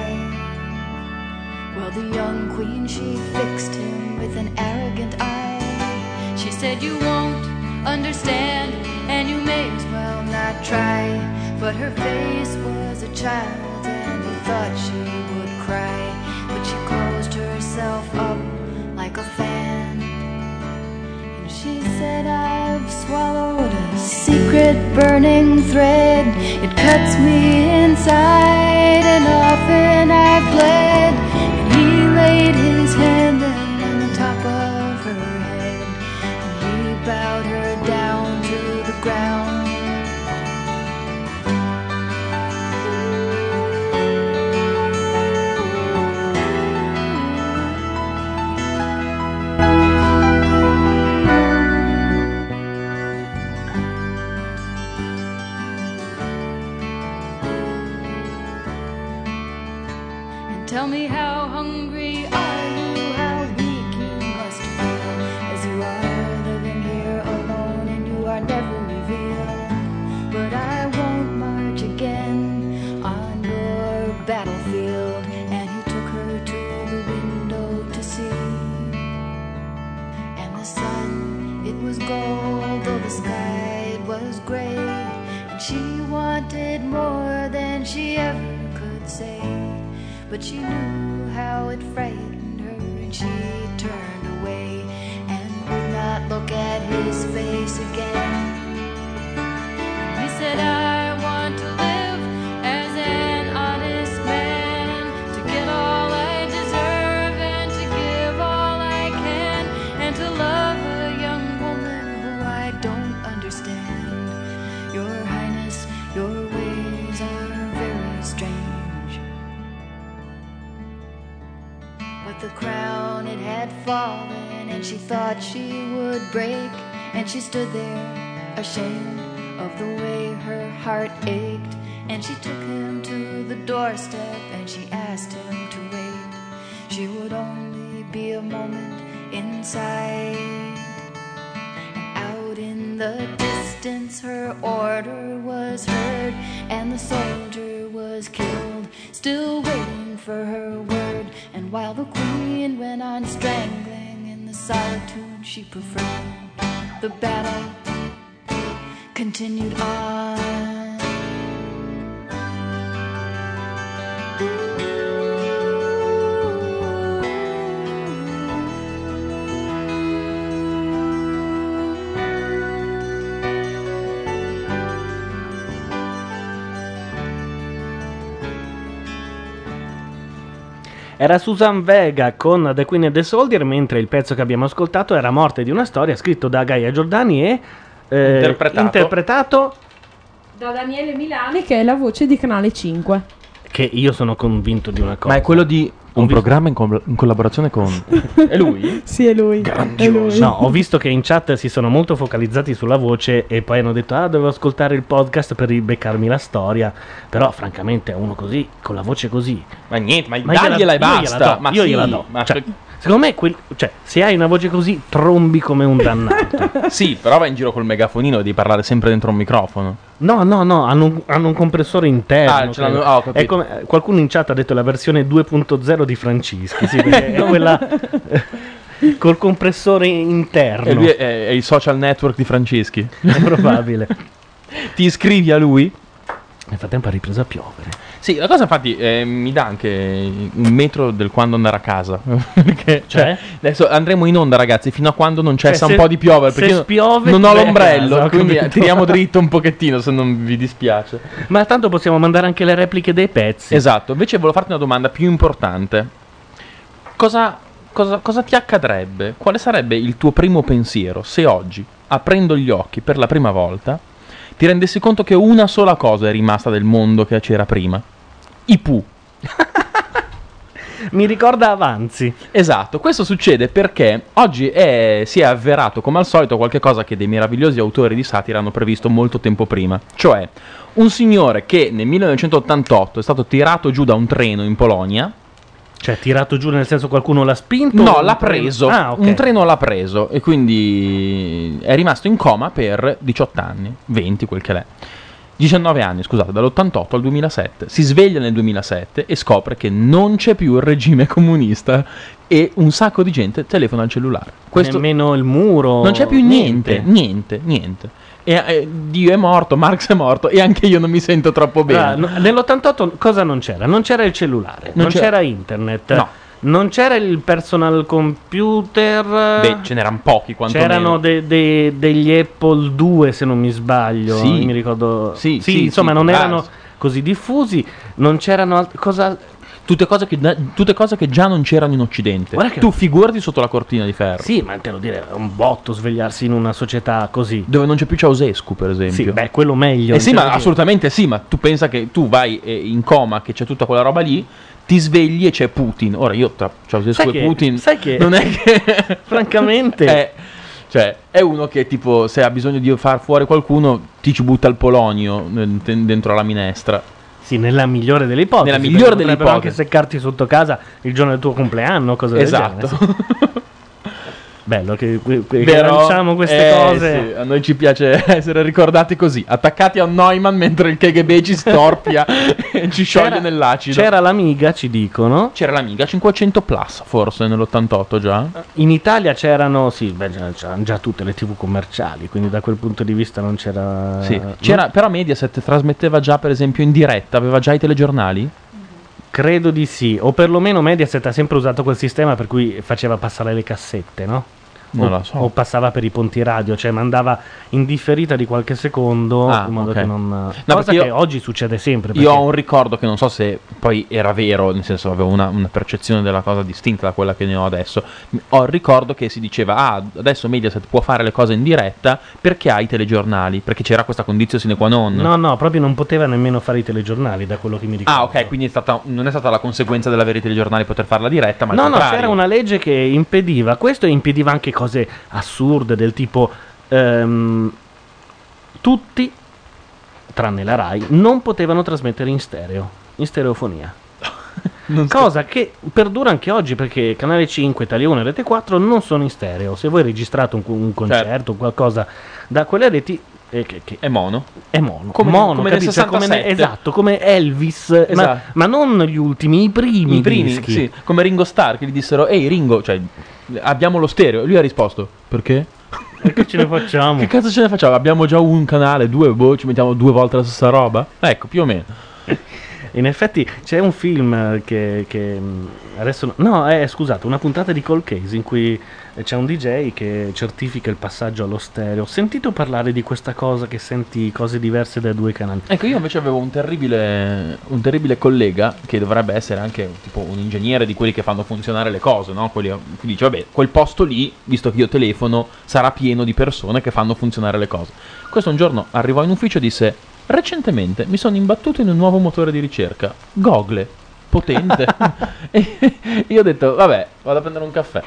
Well, the young queen, she fixed him with an arrogant eye. She said, You won't understand, and you may as well not try. But her face was a child, and he thought she would cry. But she closed herself up like a fan. And she said, I've swallowed a secret burning thread. It cuts me inside, and often I've bled. And he laid his hand on the top of her head, and he bowed her But she knew how it frightened thought she would break. And she stood there, ashamed of the way her heart ached. And she took him to the doorstep, and she asked him to wait. She would only be a moment inside. Out in the distance, her order was heard, and the soldier was killed, still waiting for her word. And while the queen went on strangling solitude she preferred, the battle continued on. Era Susan Vega con The Queen and the Soldier, mentre il pezzo che abbiamo ascoltato era Morte di una storia, scritto da Gaia Giordani e eh, Interpretato. interpretato Da Daniele Milani, che è la voce di Canale 5. che io sono convinto di una cosa. Ma è quello di Un programma in, col- in collaborazione con... È lui? *laughs* Sì, è lui. È lui. No, ho visto che in chat si sono molto focalizzati sulla voce e poi hanno detto ah devo ascoltare il podcast per ribeccarmi la storia. Però francamente uno così, con la voce così... Ma niente, ma, Ma gliela- dagliela e io gliela basta. do, ma io sì, gliela do. ma Cioè, Secondo me, quel- cioè, se hai una voce così, trombi come un dannato. *laughs* sì, però va in giro col megafonino e devi parlare sempre dentro un microfono. No, no, no, hanno un, hanno un compressore interno. Ah, ce l'hanno- ho capito. È come- qualcuno in chat ha detto la versione 2.0 di Francischi, sì, è *laughs* quella eh, col compressore interno. E lui è, è il social network di Franceschi. È probabile. *laughs* Ti iscrivi a lui? Nel frattempo ha ripreso a piovere. Sì, la cosa infatti eh, mi dà anche un metro del quando andare a casa. *laughs* perché Cioè? adesso andremo in onda, ragazzi, fino a quando non cessa Cioè, un po' di piovere. Perché io spiove, non ho l'ombrello, casa, ho quindi capito. tiriamo *laughs* dritto un pochettino se non vi dispiace. Ma tanto possiamo mandare anche le repliche dei pezzi. Esatto, invece volevo farti una domanda più importante. Cosa, cosa- cosa ti accadrebbe? Quale sarebbe il tuo primo pensiero se oggi, aprendo gli occhi per la prima volta, ti rendessi conto che una sola cosa è rimasta del mondo che c'era prima? I Pooh. *laughs* Mi ricorda Avanzi. Esatto, questo succede perché oggi è- si è avverato come al solito qualcosa che dei meravigliosi autori di satira hanno previsto molto tempo prima, cioè un signore che nel 1988 è stato tirato giù da un treno in Polonia. Cioè, tirato giù nel senso qualcuno l'ha spinto? No, l'ha preso. Ah, ok. Un treno l'ha preso e quindi è rimasto in coma per 18 anni, 20 quel che l'è. 19 anni, scusate, dall'88 al 2007. Si sveglia nel 2007 e scopre che non c'è più il regime comunista e un sacco di gente telefona al cellulare. Questo Nemmeno il muro. non c'è più niente, niente, niente. E, eh, Dio è morto, Marx è morto e anche io non mi sento troppo bene. Ah, no, nell'88 cosa non c'era? Non c'era il cellulare, non, Non c'era- c'era internet. No. Non c'era il personal computer. Beh, ce n'erano pochi quantomeno. C'erano de- de- degli Apple 2 se non mi sbaglio. Sì. Mi ricordo. Sì, sì, insomma, sì, non può erano così diffusi. Non c'erano alt- cosa. Tutte cose, che, tutte cose che già non c'erano in Occidente. Guarda che- Tu figurati sotto la cortina di ferro. Sì, ma te lo dire, è un botto svegliarsi in una società così. Dove non c'è più Ceausescu, per esempio. Sì, beh, quello meglio. Eh sì, ma dire. assolutamente sì, ma tu pensa che tu vai eh, in coma, che c'è tutta quella roba lì, ti svegli e c'è Putin. Ora io tra Ceausescu Sai e che- Putin sai che- non è che *laughs* Francamente. è, *laughs* cioè, è uno che tipo se ha bisogno di far fuori qualcuno ti ci butta il polonio eh, dentro la minestra. Sì, nella migliore delle ipotesi. Nella migliore delle ipotesi. anche seccarti sotto casa il giorno del tuo compleanno, cosa del Esatto. genere, sì. *laughs* Bello che, che Vero? lanciamo queste Eh, cose. sì, a noi ci piace *laughs* essere ricordati così, attaccati a Neumann mentre il KGB ci storpia *laughs* e ci scioglie C'era- nell'acido. C'era l'Amiga, ci dicono. C'era l'Amiga 500 Plus, forse nell'88 già. In Italia c'erano, sì, beh, già- c'erano già tutte le tv commerciali, quindi da quel punto di vista non c'era... Sì. C'era, però Mediaset trasmetteva già, per esempio, in diretta, aveva già i telegiornali. Credo di sì, o perlomeno Mediaset ha sempre usato quel sistema per cui faceva passare le cassette, no? Non o, la so. o passava per i ponti radio, cioè mandava in differita di qualche secondo Ah, in modo ok. che non... No, cosa io- che oggi succede sempre. Io ho un ricordo che non so se poi era vero, nel senso avevo una, una percezione della cosa distinta da quella che ne ho adesso. Ho il ricordo che si diceva, ah, adesso Mediaset può fare le cose in diretta perché ha i telegiornali, perché c'era questa condizione sine qua non. No, no, proprio non poteva nemmeno fare i telegiornali, da quello che mi ricordo. Ah, ok, quindi è stata- non è stata la conseguenza dell'avere i telegiornali poter farla diretta, ma No, no, contrario. c'era una legge che impediva questo e impediva anche cose assurde del tipo ehm, tutti, tranne la RAI, non potevano trasmettere in stereo, in stereofonia. *laughs* Cosa che perdura anche oggi perché Canale 5, Italia 1 e Rete 4 non sono in stereo. Se voi registrate un, un concerto, qualcosa da quelle reti, eh, che, che è mono. È mono. Come- mono, come nel capito? Cioè, come 67. esatto, come Elvis, ma- Esatto. ma, non gli ultimi, i primi. I primi, dischi. sì, come Ringo Starr che gli dissero "Ehi Ringo, cioè abbiamo lo stereo". E lui ha risposto "Perché?" E che ce ne facciamo? *laughs* Che cazzo ce ne facciamo? Abbiamo già un canale, due, boh, ci mettiamo due volte la stessa roba? Ecco, più o meno. In effetti c'è un film eh, che, che, mh, adesso no, è scusate, una puntata di Cold Case in cui eh, c'è un DJ che certifica il passaggio allo stereo. Ho sentito parlare di questa cosa che senti cose diverse dai due canali. Ecco, io invece avevo un terribile, un terribile collega che dovrebbe essere anche tipo un ingegnere di quelli che fanno funzionare le cose, no? Quelli che dice, vabbè, quel posto lì, visto che io telefono, sarà pieno di persone che fanno funzionare le cose. Questo un giorno arrivò in ufficio e disse, recentemente mi sono imbattuto in un nuovo motore di ricerca, Google. potente. *laughs* e io ho detto, vabbè, vado a prendere un caffè.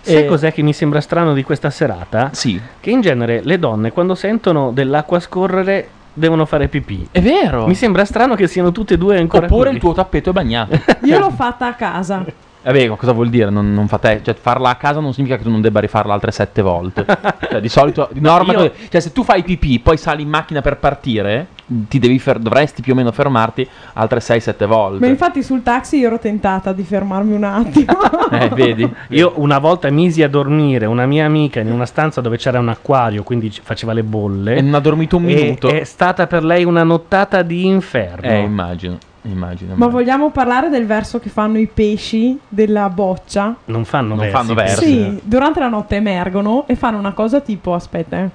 Sai E- cos'è che mi sembra strano di questa serata? Sì. Che in genere le donne quando sentono dell'acqua scorrere devono fare pipì. È vero. Mi sembra strano che siano tutte e due ancora Oppure così. il tuo tappeto è bagnato. *laughs* Io l'ho fatta a casa. Vabbè, ma cosa vuol dire? Non, non fa te- cioè, farla a casa non significa che tu non debba rifarla altre sette volte. *laughs* cioè, di solito, di norma, Io- cioè, se tu fai pipì, poi sali in macchina per partire, ti devi fer- dovresti più o meno fermarti altre 6-7 volte. Ma infatti sul taxi io ero tentata di fermarmi un attimo. *laughs* Eh, vedi? Io una volta misi a dormire una mia amica in una stanza dove c'era un acquario, quindi faceva le bolle. E non ha dormito un E minuto. È stata per lei una nottata di inferno. Eh, immagino. Immagino. Ma vogliamo parlare del verso che fanno i pesci della boccia? Non fanno Non versi. fanno versi. Sì, durante la notte emergono e fanno una cosa tipo, aspetta, eh.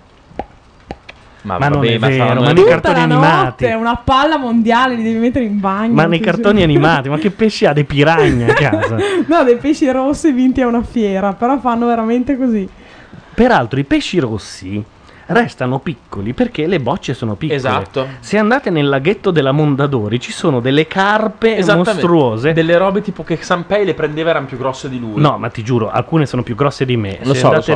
Ma, Ma non vabbè, è ma vero, ma nei cartoni la animati. notte, una palla mondiale, li devi mettere in bagno. Ma nei cartoni giuro. *laughs* animati, ma che pesci ha dei piragna a *laughs* casa? No, dei pesci rossi vinti a una fiera, però fanno veramente così. Peraltro i pesci rossi restano piccoli perché le bocce sono piccole. Esatto. Se andate nel laghetto della Mondadori ci sono delle carpe mostruose. Delle robe tipo che Sanpei le prendeva erano più grosse di lui. No, ma ti giuro, alcune sono più grosse di me. Lo Se so, lo andate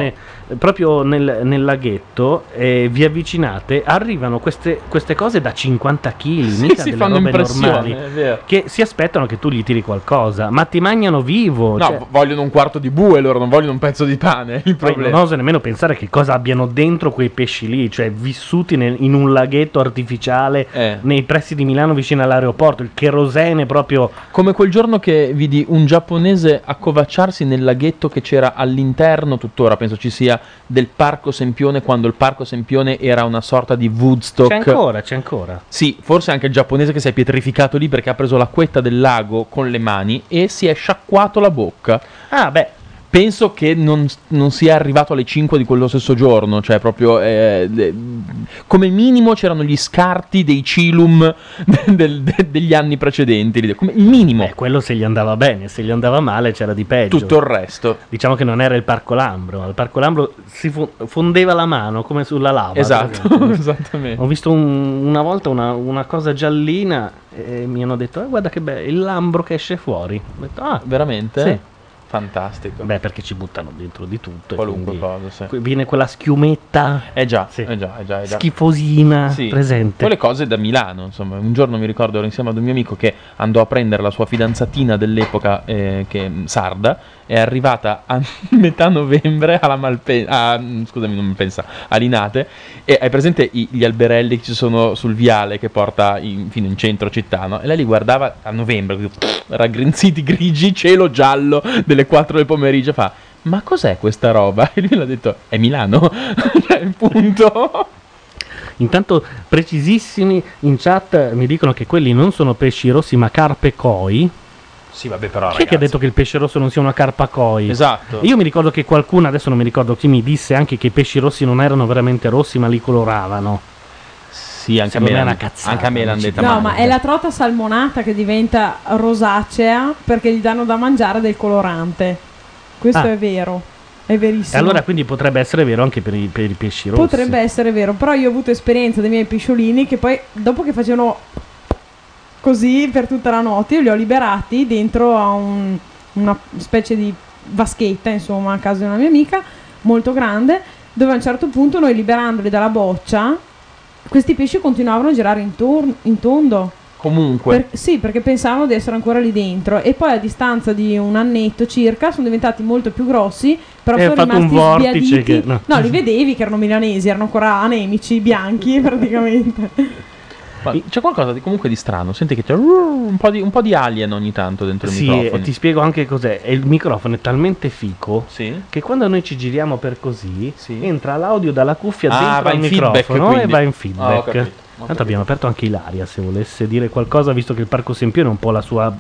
ne- proprio nel, nel laghetto e vi avvicinate, arrivano queste, queste cose da 50 kg, Sì, mica sì, delle fanno robe normali, che si aspettano che tu gli tiri qualcosa, ma ti mangiano vivo. No, cioè- vogliono un quarto di bue loro, non vogliono un pezzo di pane. Il Poi problema. non oso nemmeno pensare che cosa abbiano dentro quei pesci lì, cioè vissuti nel- in un laghetto artificiale Eh. nei pressi di Milano vicino all'aeroporto, il cherosene proprio... Come quel giorno che vidi un giapponese accovacciarsi nel laghetto che c'era all'interno, tuttora penso ci sia, del Parco Sempione, quando il Parco Sempione era una sorta di Woodstock. C'è ancora, c'è ancora. Sì, forse anche il giapponese che si è pietrificato lì perché ha preso l'acquetta del lago con le mani e si è sciacquato la bocca. Ah, beh. Penso che non, non sia arrivato alle 5 di quello stesso giorno, cioè proprio eh, de- come minimo c'erano gli scarti dei cilum *laughs* del- de- degli anni precedenti, come il minimo. Beh, quello se gli andava bene, se gli andava male c'era di peggio. Tutto il resto. Diciamo che non era il Parco Lambro, al Parco Lambro si fu- fondeva la mano come sulla lava. Esatto, *laughs* esattamente. Ho visto un- una volta una, una cosa giallina e mi hanno detto, "Eh, guarda che bello, il Lambro che esce fuori. Ho detto, ah, Veramente? Sì. Fantastico. Beh, perché ci buttano dentro di tutto. Qualunque cosa, sì. que- Viene quella schiumetta Eh già, Sì. eh già, eh già, eh già. schifosina Sì, presente. Quelle cose da Milano, insomma. Un giorno mi ricordo ero insieme ad un mio amico che andò a prendere la sua fidanzatina dell'epoca, eh, che sarda, è arrivata a *laughs* metà novembre alla Malpensa, scusami, non pensa, a Linate, e hai presente i- gli alberelli che ci sono sul viale che porta in- fino in centro città, no? E lei li guardava a novembre, raggrinziti *laughs* grigi, cielo giallo, delle 4 del pomeriggio, fa... Ma cos'è questa roba? *laughs* E lui le ha detto: È Milano. Cioè, punto. Intanto precisissimi in chat mi dicono che quelli non sono pesci rossi ma carpe koi. Sì, vabbè, però. Chi è che ha detto che il pesce rosso non sia una carpa koi? Esatto. Io mi ricordo che qualcuno, adesso non mi ricordo chi mi disse anche che i pesci rossi non erano veramente rossi ma li coloravano. Sì, anche a Secondo me me è una cazzata. anche a me l'han dici. detta No, ma è la trota salmonata che diventa rosacea perché gli danno da mangiare del colorante. Questo Ah. è vero, è verissimo. E allora quindi potrebbe essere vero anche per i, per i pesci rossi. Potrebbe essere vero, però io ho avuto esperienza dei miei pisciolini che poi dopo che facevano così per tutta la notte io li ho liberati dentro a un- una specie di vaschetta, insomma, a casa di una mia amica, molto grande, dove a un certo punto noi liberandoli dalla boccia, questi pesci continuavano a girare intorno, in tondo. Comunque. Per- sì, perché pensavano di essere ancora lì dentro e poi a distanza di un annetto circa sono diventati molto più grossi, però E sono fatto un rimasti vortice sbiaditi. che- no. no. li vedevi che erano milanesi, erano ancora anemici, bianchi *laughs* praticamente. Ma c'è qualcosa di, comunque di strano. Senti che c'è un po' di, un po' di alien ogni tanto dentro il Sì, microfono. e ti spiego anche cos'è. Il microfono è talmente fico Sì. che quando noi ci giriamo per così entra l'audio dalla cuffia Ah, dentro al in feedback, microfono e va in Ah, feedback. ho Tanto abbiamo aperto anche Ilaria se volesse dire qualcosa, visto che il Parco Sempione è un po' la sua,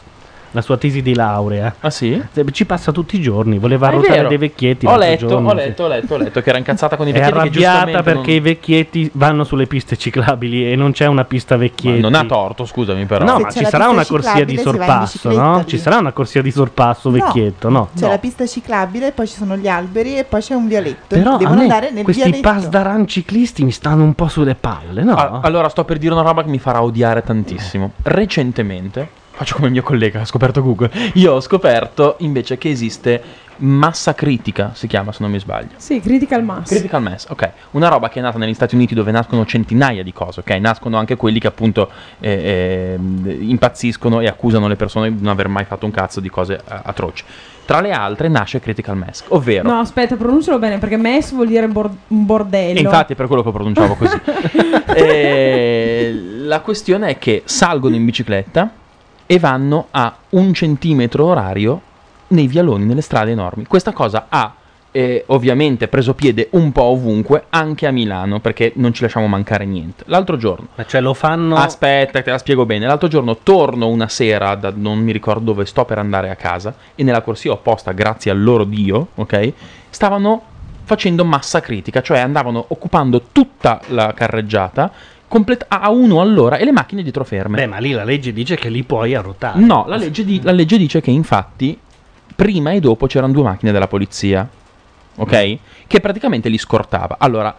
la sua tesi di laurea. Ah sì? Ci passa tutti i giorni, voleva Ah, è arrotare vero. dei vecchietti. Ho letto, giorno, ho sì. letto, ho letto, ho letto che era incazzata con i È vecchietti che arrabbiata perché non- i vecchietti vanno sulle piste ciclabili e non c'è una pista vecchietti. Ma non ha torto, scusami però. No, Se ma ci sarà una corsia di sorpasso, no? lì. Ci sarà una corsia di sorpasso No. vecchietto, no? C'è la pista ciclabile, poi ci sono gli alberi e poi c'è un vialetto. Però Devono andare nel questi vialetto. pasdaran ciclisti mi stanno un po' sulle palle, no? Allora sto per dire una roba che mi farà odiare tantissimo. Recentemente Faccio come il mio collega, ha scoperto Google. Io ho scoperto invece che esiste massa critica, si chiama se non mi sbaglio. Sì, critical mass. Critical mass, ok. Una roba che è nata negli Stati Uniti dove nascono centinaia di cose, ok? Nascono anche quelli che appunto eh, eh, impazziscono e accusano le persone di non aver mai fatto un cazzo di cose eh, atroci. Tra le altre nasce critical mass, ovvero... No, aspetta, pronuncialo bene perché mess vuol dire bor- bordello. E infatti è per quello che pronunciavo così. *laughs* Eh, la questione è che salgono in bicicletta e vanno a un centimetro orario nei vialoni, nelle strade enormi. Questa cosa ha eh, ovviamente preso piede un po' ovunque, anche a Milano, perché non ci lasciamo mancare niente. L'altro giorno... Ma cioè lo fanno... Aspetta, te la spiego bene. L'altro giorno torno una sera, da non mi ricordo dove sto per andare a casa, e nella corsia opposta, grazie al loro Dio, ok, stavano facendo massa critica, cioè andavano occupando tutta la carreggiata complet- a uno all'ora e le macchine dietro ferme. Beh, ma lì la legge dice che li puoi arrotare. No, la legge, di- la legge dice che infatti prima e dopo c'erano due macchine della polizia, ok? Che praticamente li scortava. Allora,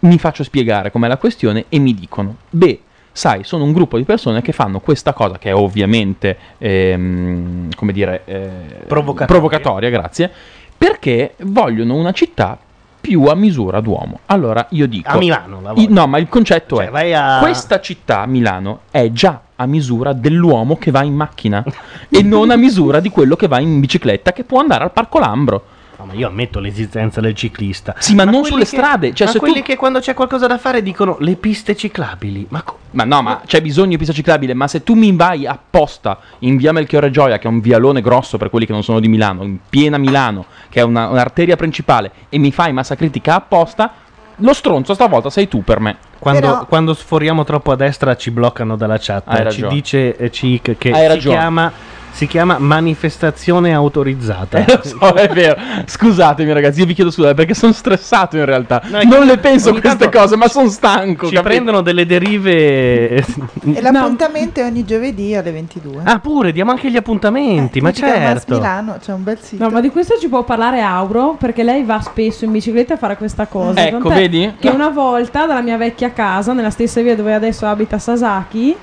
mi faccio spiegare com'è la questione e mi dicono, beh, sai, sono un gruppo di persone che fanno questa cosa che è ovviamente, ehm, come dire, eh, Provocatoria. provocatoria, grazie, perché vogliono una città più a misura d'uomo. Allora io dico... A Milano la voglio. no, ma il concetto è... vai a- Questa città, Milano, è già a misura dell'uomo che va in macchina *laughs* e non a misura di quello che va in bicicletta che può andare al Parco Lambro. No, ma io ammetto l'esistenza del ciclista. Sì, ma, non quelli sulle che- strade. Cioè, ma se quelli tu... che quando c'è qualcosa da fare dicono le piste ciclabili. Ma, co- Ma no, ma c'è bisogno di pista ciclabile. Ma se tu mi vai apposta in via Melchiorre Gioia, che è un vialone grosso per quelli che non sono di Milano, in piena Milano, che è una- un'arteria principale, e mi fai massa critica apposta, lo stronzo stavolta sei tu per me. Quando, Però- quando sforiamo troppo a destra ci bloccano dalla chat. Hai ci ragione. dice eh, Cic che Hai si ragione. chiama, si chiama manifestazione autorizzata. Lo so, *laughs* è vero. Scusatemi, ragazzi, io vi chiedo scusa perché sono stressato in realtà. No, non le penso queste cose, ma sono stanco. Ci capito? prendono delle derive. *laughs* E l'appuntamento è ogni giovedì alle 22. Ah, pure, diamo anche gli appuntamenti, ma Critical Mass certo. Milano, c'è un bel sito. No, ma di questo ci può parlare Auro perché lei va spesso in bicicletta a fare questa cosa. Ecco, Tant'è vedi? Che una volta dalla mia vecchia casa, nella stessa via dove adesso abita Sasaki,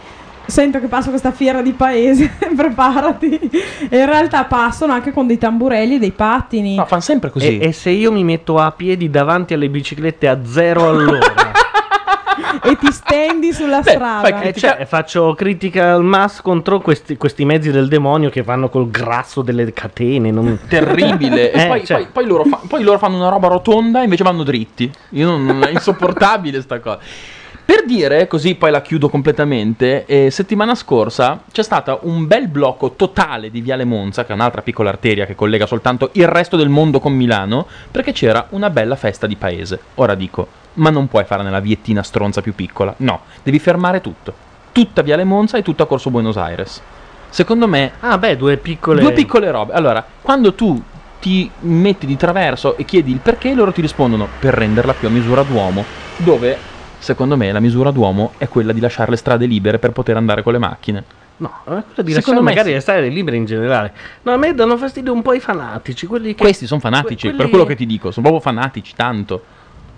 sento che passa questa fiera di paese, *laughs* preparati. E in realtà passano anche con dei tamburelli e dei pattini. No, fanno sempre così. E, e se io mi metto a piedi davanti alle biciclette a zero all'ora? *laughs* e ti stendi sulla strada. Eh, cioè, faccio critica al mass contro questi, questi mezzi del demonio che vanno col grasso delle catene. Non... *laughs* Terribile. e Eh, poi, cioè- poi- poi loro fa- poi loro fanno una roba rotonda e invece vanno dritti. Io non, non- è insopportabile sta cosa. Per dire, così poi la chiudo completamente, eh, settimana scorsa c'è stato un bel blocco totale di Viale Monza, che è un'altra piccola arteria che collega soltanto il resto del mondo con Milano, perché c'era una bella festa di paese. Ora dico, ma non puoi fare nella viettina stronza più piccola. No, devi fermare tutto. Tutta Viale Monza e tutta Corso Buenos Aires. Secondo me Ah, beh, due piccole. Due piccole robe. Allora, quando tu ti metti di traverso e chiedi il perché, loro ti rispondono per renderla più a misura d'uomo. Dove, secondo me, la misura d'uomo è quella di lasciare le strade libere per poter andare con le macchine. No, è quello di Secondo lasciare me magari sì. le strade libere in generale. No, a me danno fastidio un po' i fanatici. Quelli che, Questi sono fanatici, que- per quello che ti dico, sono proprio fanatici, tanto.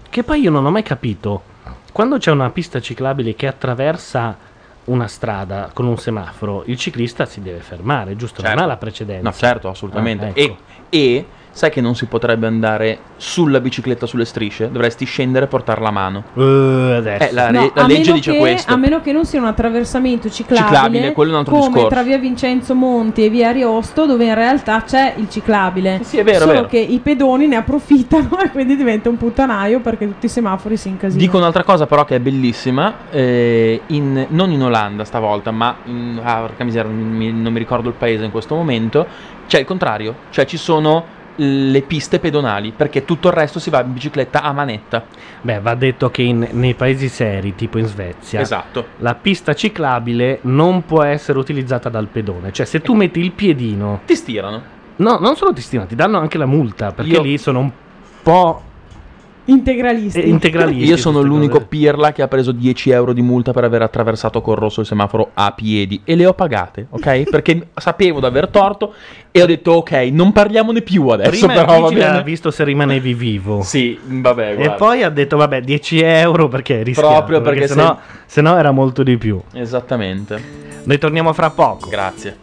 Che poi io non ho mai capito. Quando c'è una pista ciclabile che attraversa una strada con un semaforo, il ciclista si deve fermare, giusto? Certo. Non ha la precedenza. No, certo, assolutamente. Ah, ecco. e, e sai che non si potrebbe andare sulla bicicletta sulle strisce? Dovresti scendere e portarla a mano. Eh, adesso. Eh, la, No, re- la a legge dice che- questo. A meno che non sia un attraversamento ciclabile, Ciclabile, quello è un altro come discorso. tra via Vincenzo Monti e via Ariosto, dove in realtà c'è il ciclabile. Sì, è vero, è Solo vero. che i pedoni ne approfittano *laughs* e quindi diventa un puttanaio perché tutti i semafori si incasinano. Dico un'altra cosa però che è bellissima, eh, in- non in Olanda stavolta, ma in, ah, porca miseria, non mi, non mi ricordo il paese in questo momento, c'è il contrario, cioè ci sono le piste pedonali, perché tutto il resto si va in bicicletta a manetta. Beh, va detto che in- nei paesi seri, tipo in Svezia, Esatto. la pista ciclabile non può essere utilizzata dal pedone. Cioè, se tu metti il piedino. Ti stirano. No, non solo ti stirano, ti danno anche la multa. Perché Io- lì sono un po'. Integralisti. Io sono l'unico pirla che ha preso 10 euro di multa per aver attraversato col rosso il semaforo a piedi e le ho pagate, ok? *laughs* Perché sapevo di aver torto e ho detto ok, non parliamone più adesso, Prima però va vigile ha bene. visto se rimanevi vivo. Sì, vabbè, E guarda. poi ha detto, vabbè, 10 euro perché rischiato, Proprio perché sennò, sennò era molto di più. Esattamente. Noi torniamo fra poco. Grazie.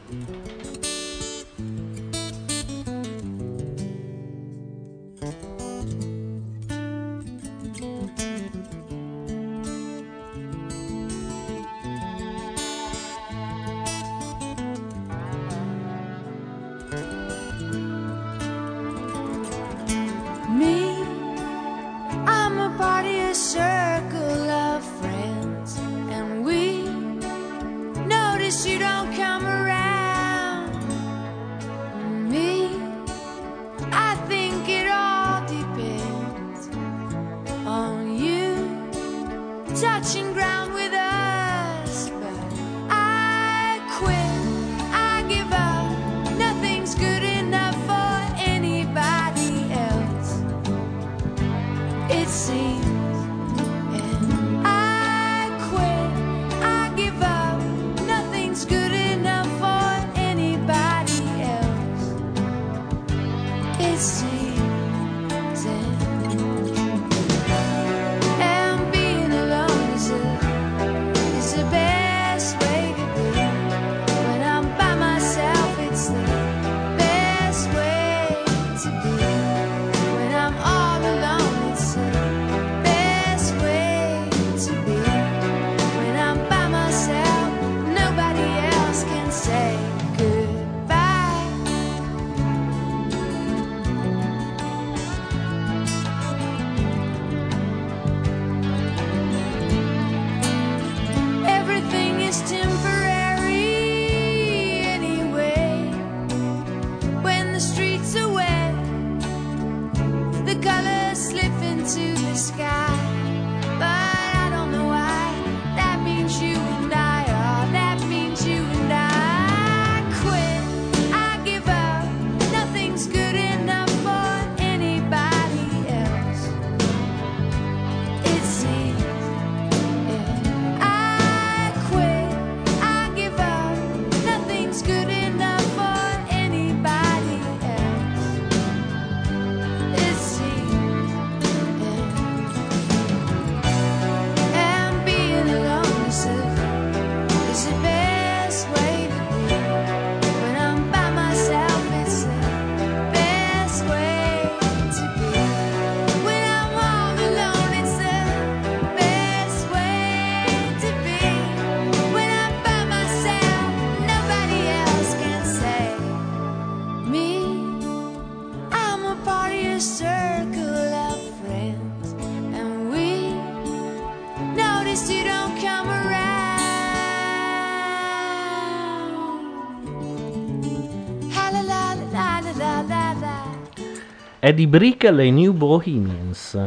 È di Brickell e i New Bohemians.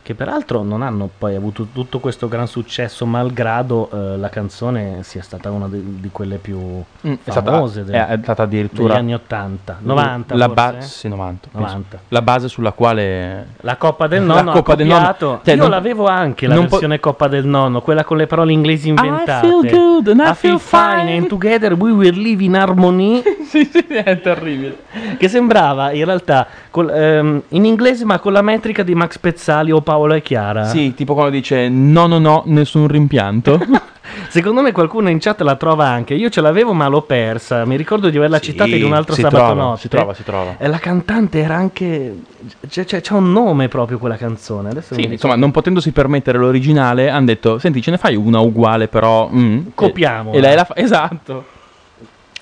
Che peraltro non hanno poi avuto tutto questo gran successo, malgrado eh, la canzone sia stata una di, di quelle più Mm, è stata- famose del- è stata addirittura degli anni 80, 90 la forse? ba- sì, 90, penso. 90. La base sulla quale La Coppa del *laughs* La Nonno Coppa ha del Nonno. Cioè, Io non- l'avevo anche la non po- versione Coppa del Nonno, quella con le parole inglesi inventate. feel good and I feel fine and together we will live in harmony. *laughs* *laughs* sì, sì, è terribile. Che sembrava in realtà col- ehm, in inglese ma con la metrica di Max Pezzali o Paolo e Chiara. Sì, tipo quando dice no, no, no, nessun rimpianto. *laughs* Secondo me qualcuno in chat la trova anche. Io ce l'avevo ma l'ho persa. Mi ricordo di averla citata in un altro si sabato trova, notte. si trova, si trova. E la cantante era anche. C'è, c'è- c'è un nome proprio quella canzone. Adesso Sì, insomma, non potendosi permettere l'originale, hanno detto: Senti, ce ne fai una uguale, però. mm?" Copiamola. E lei la fa. Esatto.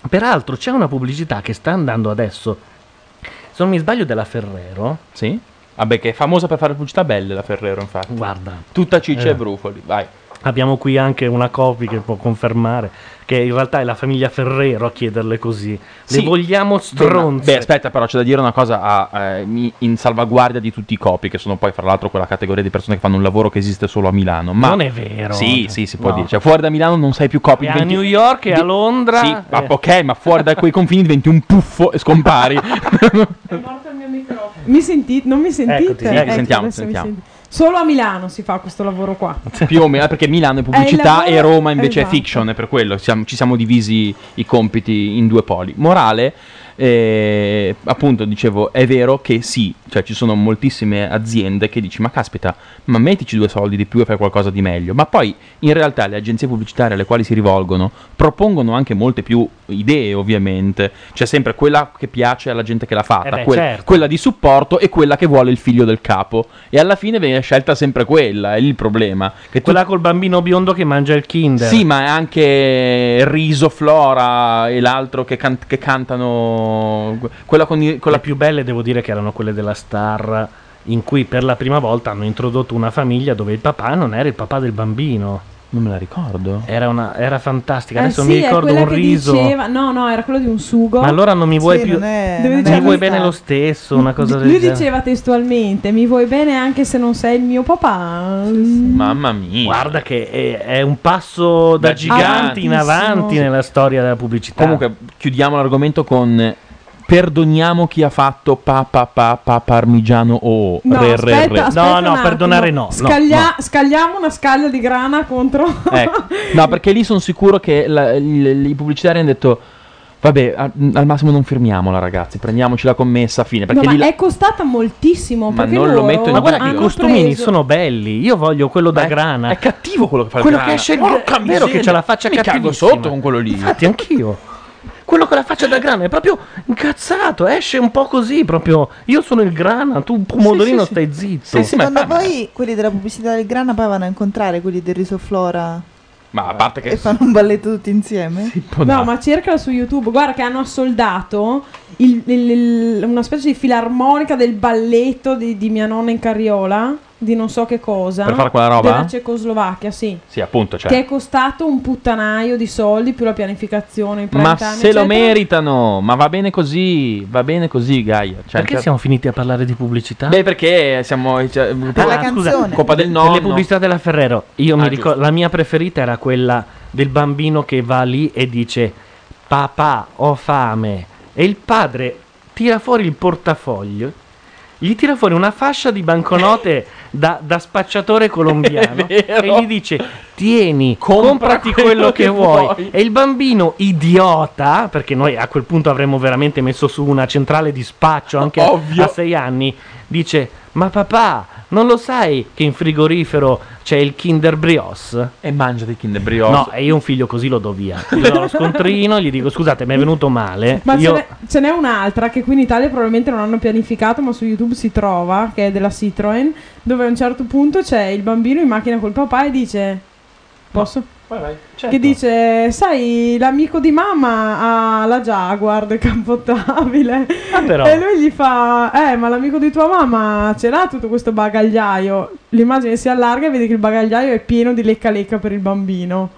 Peraltro c'è una pubblicità che sta andando adesso. Se non mi sbaglio, della Ferrero. Sì. Vabbè, che è famosa per fare pubblicità belle la Ferrero, infatti. Guarda. Tutta ciccia Eh. e brufoli. Vai. Abbiamo qui anche una copy che può confermare che in realtà è la famiglia Ferrero a chiederle così. Le Sì. vogliamo Beh, stronze. Beh, aspetta, però c'è da dire una cosa a- eh, mi- in salvaguardia di tutti i copi, che sono poi, fra l'altro, quella categoria di persone che fanno un lavoro che esiste solo a Milano. Ma Non è vero. Sì, sì, si può No. dire. Cioè, fuori da Milano non sei più copy. E a diventi- New York e a Londra. Sì, ma- eh. ok, ma fuori da quei confini diventi un puffo e scompari. Mi sentite? Non mi sentite? Eccoti, sì, Ecco, sentiamo, adesso mi sentiamo. sentite. Solo a Milano si fa questo lavoro qua. *laughs* Più o meno, perché Milano è pubblicità È il e lavoro- Roma invece esatto. è fiction, è per quello siamo- ci siamo divisi i compiti in due poli. Morale, eh, appunto, dicevo, è vero che sì, cioè ci sono moltissime aziende che dici, ma caspita, ma mettici due soldi di più e fai qualcosa di meglio. Ma poi in realtà le agenzie pubblicitarie alle quali si rivolgono propongono anche molte più idee, ovviamente. C'è sempre quella che piace alla gente che l'ha fatta, Eh beh, quella- certo. quella di supporto e quella che vuole il figlio del capo. E alla fine viene scelta sempre quella, è il problema. Che tu- Quella col bambino biondo che mangia il Kinder. sì, ma è anche Riso, Flora e l'altro che, can- che cantano. Quella con, i- con la Le più belle devo dire che erano quelle della Star in cui per la prima volta hanno introdotto una famiglia dove il papà non era il papà del bambino. Non me la ricordo. Era, una, era fantastica. Eh Adesso sì, mi ricordo un riso. diceva- no, no, era quello di un sugo. Ma allora non mi vuoi Sì, più. è- mi vuoi questa. bene lo stesso, una cosa del Lui genere. diceva testualmente: Mi vuoi bene anche se non sei il mio papà? Mamma mia. Guarda che è, è un passo da, Da giganti in avanti nella storia della pubblicità. Comunque, chiudiamo l'argomento con. Perdoniamo chi ha fatto pa pa pa pa parmigiano o No, re re aspetta, re. aspetta un attimo. Scaglia- Scagliamo una scaglia di grana contro. Ecco. No, perché lì sono sicuro che la- il- i pubblicitari hanno detto. Vabbè, al massimo non firmiamola, ragazzi. Prendiamoci la commessa a fine. No, Perché ma lì la- è costata moltissimo. Ma non lo metto in Ma guarda che i costumini preso- sono belli. Io voglio quello da grana. È cattivo quello che fa il quello grana. che esce il Porca è vero che c'ha la faccia Mi cago cattivissima. sotto con quello lì. Infatti, anch'io. Quello con la faccia da grana è proprio incazzato. Esce un po' così. Proprio io sono il grana, tu pomodorino sì, sì. stai zitto. Secondo voi quelli della pubblicità del grana poi vanno a incontrare quelli del riso flora Ma a parte e che. fanno un balletto tutti insieme? *laughs* No, ma cercala su YouTube. Guarda che hanno assoldato il- il- il- una specie di filarmonica del balletto di, di mia nonna in carriola. Di non so che cosa. Per fare quella roba? Della Cecoslovacchia, sì. Sì, appunto, cioè. Che è costato un puttanaio di soldi più la pianificazione. i Ma time, se lo eccetera. meritano, ma va bene così, va bene così, Gaia. Cioè, Perché cioè- siamo finiti a parlare di pubblicità? Beh, perché siamo. Cioè, Ah, scusa, Coppa del per nonno. le pubblicità della Ferrero. Io mi Ah, ricordo, la mia preferita era quella del bambino che va lì e dice: Papà, ho fame. E il padre tira fuori il portafoglio, gli tira fuori una fascia di banconote *laughs* da, da spacciatore colombiano *laughs* e gli dice: Tieni, comprati quello, che, vuoi. E il bambino idiota, perché noi a quel punto avremmo veramente messo su una centrale di spaccio anche a, Ovvio. a sei anni, dice: Ma papà, non lo sai che in frigorifero c'è il Kinder Brioche? E mangia dei Kinder Brioche. No, e io un figlio così lo do via. Gli do lo scontrino, gli dico: Scusate, mi è venuto male. Ma ce io... n'è, ce n'è un'altra che qui in Italia probabilmente non hanno pianificato, ma su YouTube si trova, che è della Citroen, dove a un certo punto c'è il bambino in macchina col papà e dice: Posso? Certo. Che dice: Sai, l'amico di mamma ha la Jaguar decappottabile. Ah. E lui gli fa: Eh, ma l'amico di tua mamma ce l'ha tutto questo bagagliaio. L'immagine si allarga e vedi che il bagagliaio è pieno di lecca lecca per il bambino.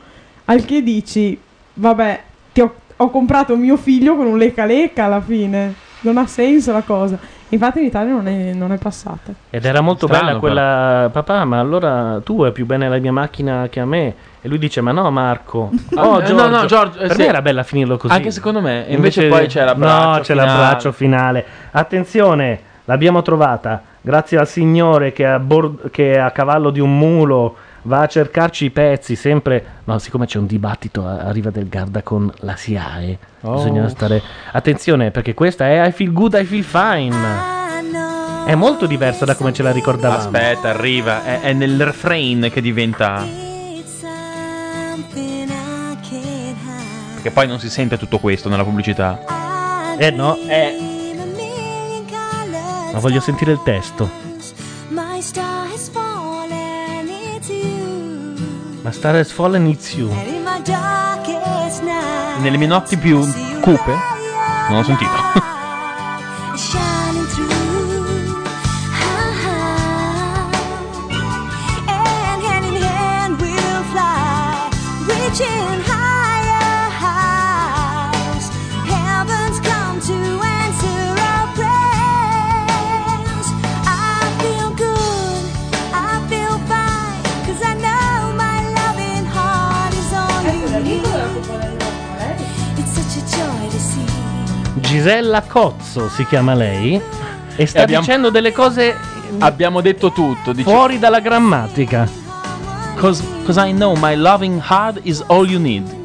Al che dici: Vabbè, ti ho, ho comprato mio figlio con un lecca lecca alla fine. Non ha senso la cosa. Infatti in Italia non è, non è passata. Ed era molto Strano, bella quella, papà, ma allora tu hai più bene la mia macchina che a me. E lui dice, ma no Marco. *laughs* Ah, Oh, Giorgio. no, no, Giorgio, per sì. me era bella finirlo così. Anche secondo me. E invece poi c'è l'abbraccio No, c'è finale. l'abbraccio finale. Attenzione, l'abbiamo trovata. Grazie al Signore che a, bord- che a cavallo di un mulo va a cercarci i pezzi, sempre... No, siccome c'è un dibattito a, a riva del Garda con la SIAE, Oh. bisogna stare... Attenzione, perché questa è I feel good, I feel fine. È molto diversa da come ce la ricordavamo. Aspetta, arriva. È, è nel refrain che diventa. Perché poi non si sente tutto questo nella pubblicità. Eh no, eh. Ma voglio sentire il testo. My star Ma Star has fallen it's you. Nelle mie notti più cupe? Non ho sentito. *laughs* Gisella Cozzo si chiama lei. E sta E abbiamo- dicendo delle cose Abbiamo detto tutto. Dice, fuori dalla grammatica. Cause, 'cause I know my loving heart is all you need.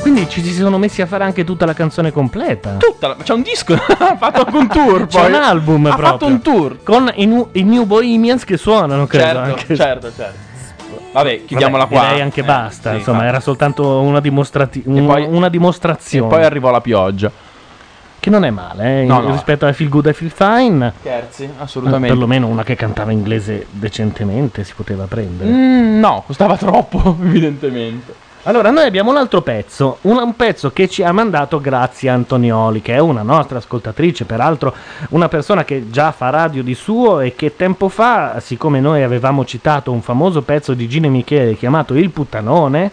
Quindi ci si sono messi a fare anche tutta la canzone completa. Tutta la- c'è un disco, *laughs* ha fatto anche un tour C'è poi. un album ha proprio. fatto un tour. Con i, nu- i New Bohemians che suonano, credo. Certo, anche. certo, certo. Vabbè, chiudiamola Vabbè, qua. Direi anche Eh, basta. sì, insomma, infatti. era soltanto una, dimostrati- un- poi- una dimostrazione. E poi arrivò la pioggia. Che non è male, eh, No, in- no. rispetto a Feel Good e Feel Fine. Scherzi, Eh, assolutamente. perlomeno una che cantava inglese decentemente si poteva prendere. Mm, no, costava troppo, *laughs* evidentemente. Allora, noi abbiamo un altro pezzo, un, un pezzo che ci ha mandato Grazia Antonioli, che è una nostra ascoltatrice, peraltro una persona che già fa radio di suo e che tempo fa, siccome noi avevamo citato un famoso pezzo di Gino e Michele chiamato Il puttanone,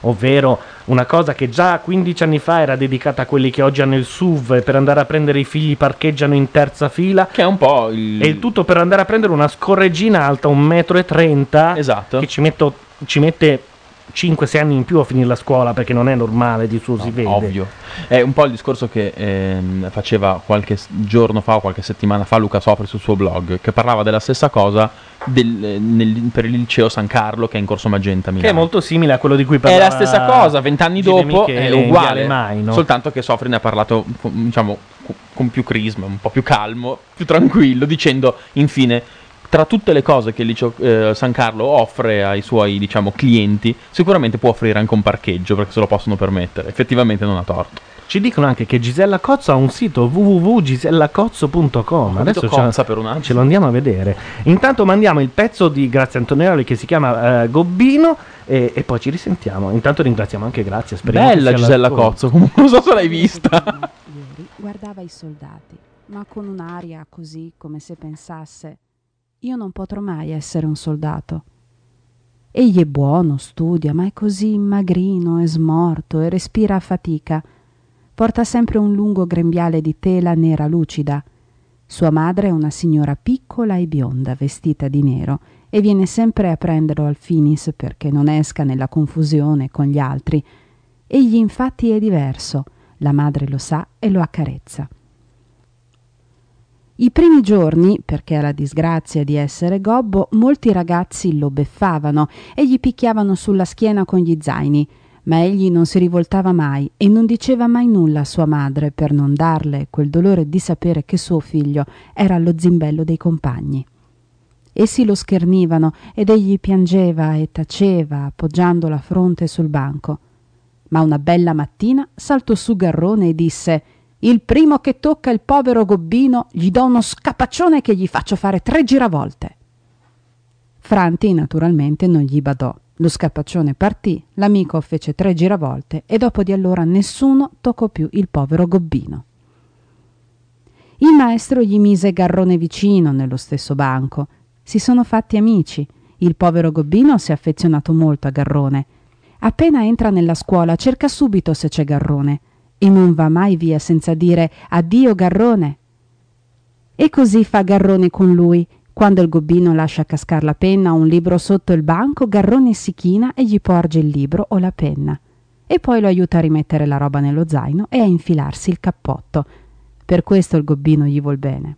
ovvero una cosa che già 15 anni fa era dedicata a quelli che oggi hanno il SUV e per andare a prendere i figli parcheggiano in terza fila. Che è un po' il... E il tutto per andare a prendere una scorreggina alta 1,30 m. Esatto. Che ci, metto- ci mette 5-6 anni in più a finire la scuola perché non è normale di suo si vede. Ovvio. È un po' il discorso che ehm, faceva qualche giorno fa o qualche settimana fa Luca Sopri sul suo blog, che parlava della stessa cosa del- nel- per il liceo San Carlo che è in corso Magenta a Che è Milano. molto simile a quello di cui È parlava la stessa cosa, vent'anni dopo è uguale, Viale Maino. soltanto che Sofri ne ha parlato diciamo co- con più crisma, un po' più calmo, più tranquillo, dicendo infine tra tutte le cose che il liceo eh, San Carlo offre ai suoi diciamo clienti, sicuramente può offrire anche un parcheggio perché se lo possono permettere. Effettivamente non ha torto. Ci dicono anche che Gisella Cozzo ha un sito www.gisellacozzo.com. Adesso ce, Cozza per un attimo. ce lo andiamo a vedere. Intanto mandiamo il pezzo di Grazia Antonioli che si chiama eh, Gobbino e, e poi ci risentiamo. Intanto ringraziamo anche Grazia. speriamo Bella Gisella. Cozzo, comunque non so se l'hai vista. Ieri guardava i soldati, ma con un'aria così come se pensasse: Io non potrò mai essere un soldato. Egli è buono, studia, ma è così magrino e smorto e respira a fatica. Porta sempre un lungo grembiale di tela nera lucida. Sua madre è una signora piccola e bionda, vestita di nero, e viene sempre a prenderlo al finis perché non esca nella confusione con gli altri. Egli infatti è diverso, la madre lo sa e lo accarezza. I primi giorni, perché ha la disgrazia di essere gobbo, molti ragazzi lo beffavano e gli picchiavano sulla schiena con gli zaini, ma egli non si rivoltava mai e non diceva mai nulla a sua madre per non darle quel dolore di sapere che suo figlio era lo zimbello dei compagni. Essi lo schernivano ed egli piangeva e taceva, appoggiando la fronte sul banco. Ma una bella mattina saltò su Garrone e disse il primo che tocca il povero gobbino gli do uno scapaccione che gli faccio fare tre giravolte. Franti naturalmente non gli badò. Lo scapaccione partì, l'amico fece tre giravolte e dopo di allora nessuno toccò più il povero gobbino. Il maestro gli mise Garrone vicino nello stesso banco. Si sono fatti amici. Il povero gobbino si è affezionato molto a Garrone. Appena entra nella scuola cerca subito se c'è Garrone e non va mai via senza dire addio Garrone. E così fa Garrone con lui. Quando il gobbino lascia cascar la penna o un libro sotto il banco, Garrone si china e gli porge il libro o la penna. E poi lo aiuta a rimettere la roba nello zaino e a infilarsi il cappotto. Per questo il gobbino gli vuol bene.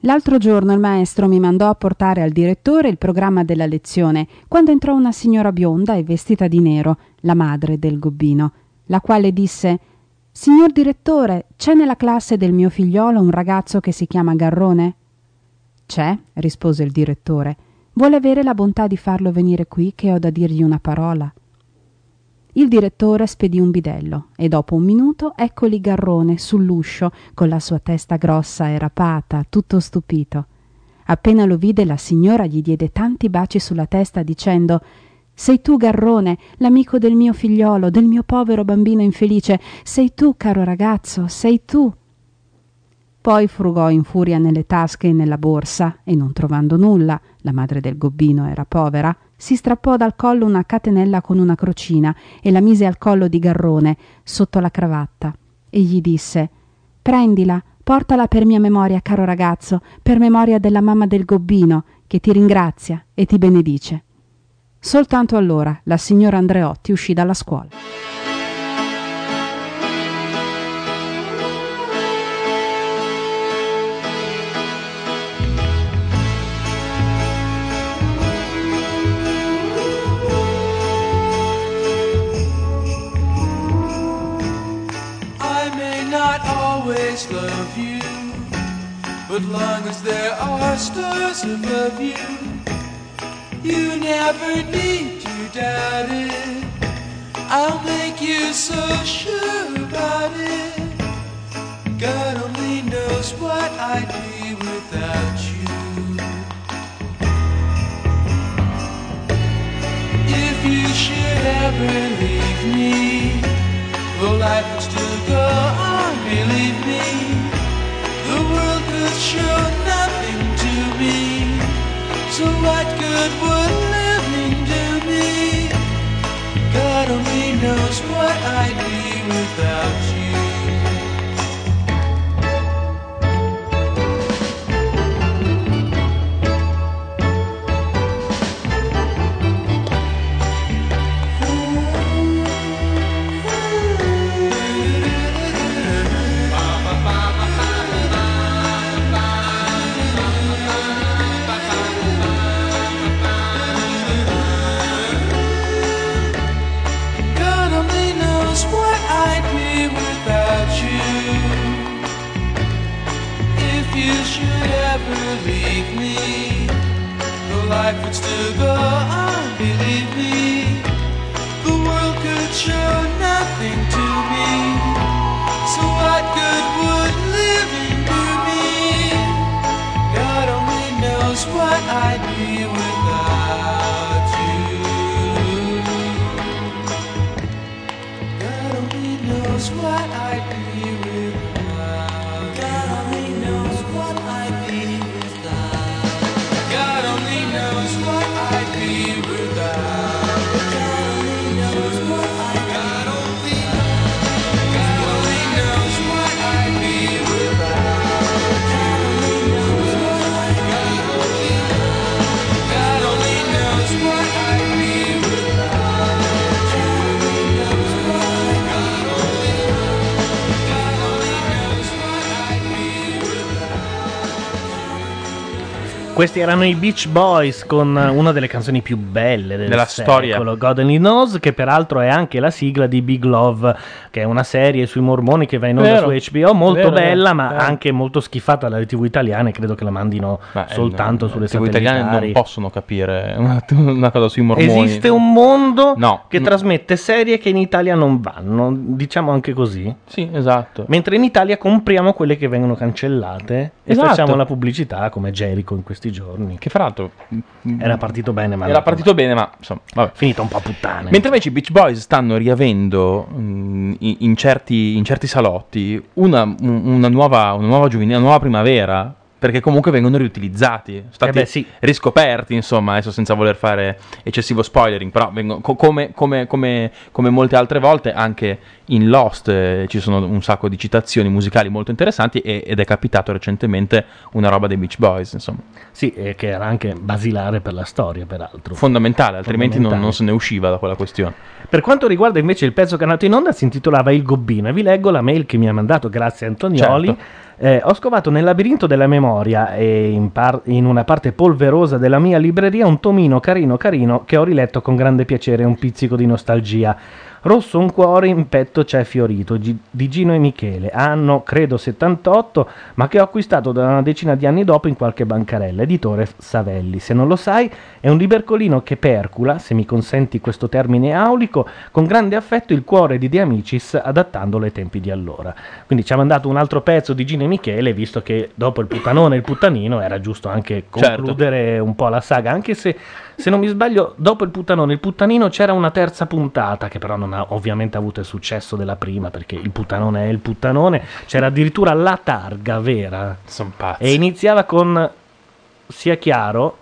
L'altro giorno il maestro mi mandò a portare al direttore il programma della lezione, quando entrò una signora bionda e vestita di nero, la madre del gobbino, la quale disse Signor direttore, c'è nella classe del mio figliolo un ragazzo che si chiama Garrone? C'è, rispose il direttore. Vuole avere la bontà di farlo venire qui che ho da dirgli una parola. Il direttore spedì un bidello e dopo un minuto eccoli Garrone sull'uscio con la sua testa grossa e rapata, tutto stupito. Appena lo vide la signora gli diede tanti baci sulla testa dicendo Sei tu, Garrone, l'amico del mio figliolo, del mio povero bambino infelice. Sei tu, caro ragazzo, sei tu. Poi frugò in furia nelle tasche e nella borsa e non trovando nulla, la madre del gobbino era povera, si strappò dal collo una catenella con una crocina e la mise al collo di Garrone sotto la cravatta e gli disse Prendila, portala per mia memoria, caro ragazzo, per memoria della mamma del gobbino, che ti ringrazia e ti benedice. Soltanto allora la signora Andreotti uscì dalla scuola. But long as there are stars above you, you never need to doubt it. I'll make you so sure about it. God only knows what I'd be without you. If you should ever leave me, well, life would still go on, believe me. The world could show. So what good would living do me? God only knows what I'd be without you. backwards to go Questi erano i Beach Boys con una delle canzoni più belle del Della secolo, storia. God Only Knows, che peraltro è anche la sigla di Big Love, che è una serie sui mormoni che va in onda Vero. su HBO, molto Vero, bella, vero, ma anche molto schifata dalle TV italiane, credo che la mandino Ma, eh, soltanto no, sulle le TV italiane non possono capire una, una cosa sui mormoni. Esiste un mondo No. che trasmette serie che in Italia non vanno, diciamo anche così. Sì, esatto. Mentre in Italia compriamo quelle che vengono cancellate e Esatto. facciamo la pubblicità come Jericho in questi giorni. Che fra l'altro era partito bene, ma Era partito bene, ma insomma, vabbè. finita un po' a puttane. Mentre invece i Beach Boys stanno riavendo mh, in, in certi, in certi salotti una, un- una nuova, una nuova giovanile, una nuova primavera. Perché comunque vengono riutilizzati, sono stati Eh beh, sì. riscoperti, insomma, adesso senza voler fare eccessivo spoilering, però vengono, co- come, come- come- come molte altre volte anche in Lost eh, ci sono un sacco di citazioni musicali molto interessanti e- ed è capitato recentemente una roba dei Beach Boys, insomma. Sì, e che era anche basilare per la storia, peraltro. Fondamentale, altrimenti non, Fondamentale. non se ne usciva da quella questione. Per quanto riguarda invece il pezzo che è andato in onda, si intitolava Il Gobbino e vi leggo la mail che mi ha mandato, grazie Antonioli. Certo. Eh, ho scovato nel labirinto della memoria e in, par- in una parte polverosa della mia libreria un tomino carino carino che ho riletto con grande piacere e un pizzico di nostalgia. Rosso un cuore, in petto c'è fiorito, di Gino e Michele, anno credo 78, ma che ho acquistato da una decina di anni dopo in qualche bancarella, editore Savelli. Se non lo sai, è un libercolino che percula, se mi consenti questo termine aulico, con grande affetto il cuore di De Amicis adattandolo ai tempi di allora. Quindi ci ha mandato un altro pezzo di Gino e Michele, visto che dopo il puttanone e il puttanino era giusto anche Certo. concludere un po' la saga, anche se se non mi sbaglio dopo il puttanone e il puttanino c'era una terza puntata che però non ha ovviamente avuto il successo della prima perché il puttanone è il puttanone. C'era addirittura la targa vera. Sono pazzi. E iniziava con sia chiaro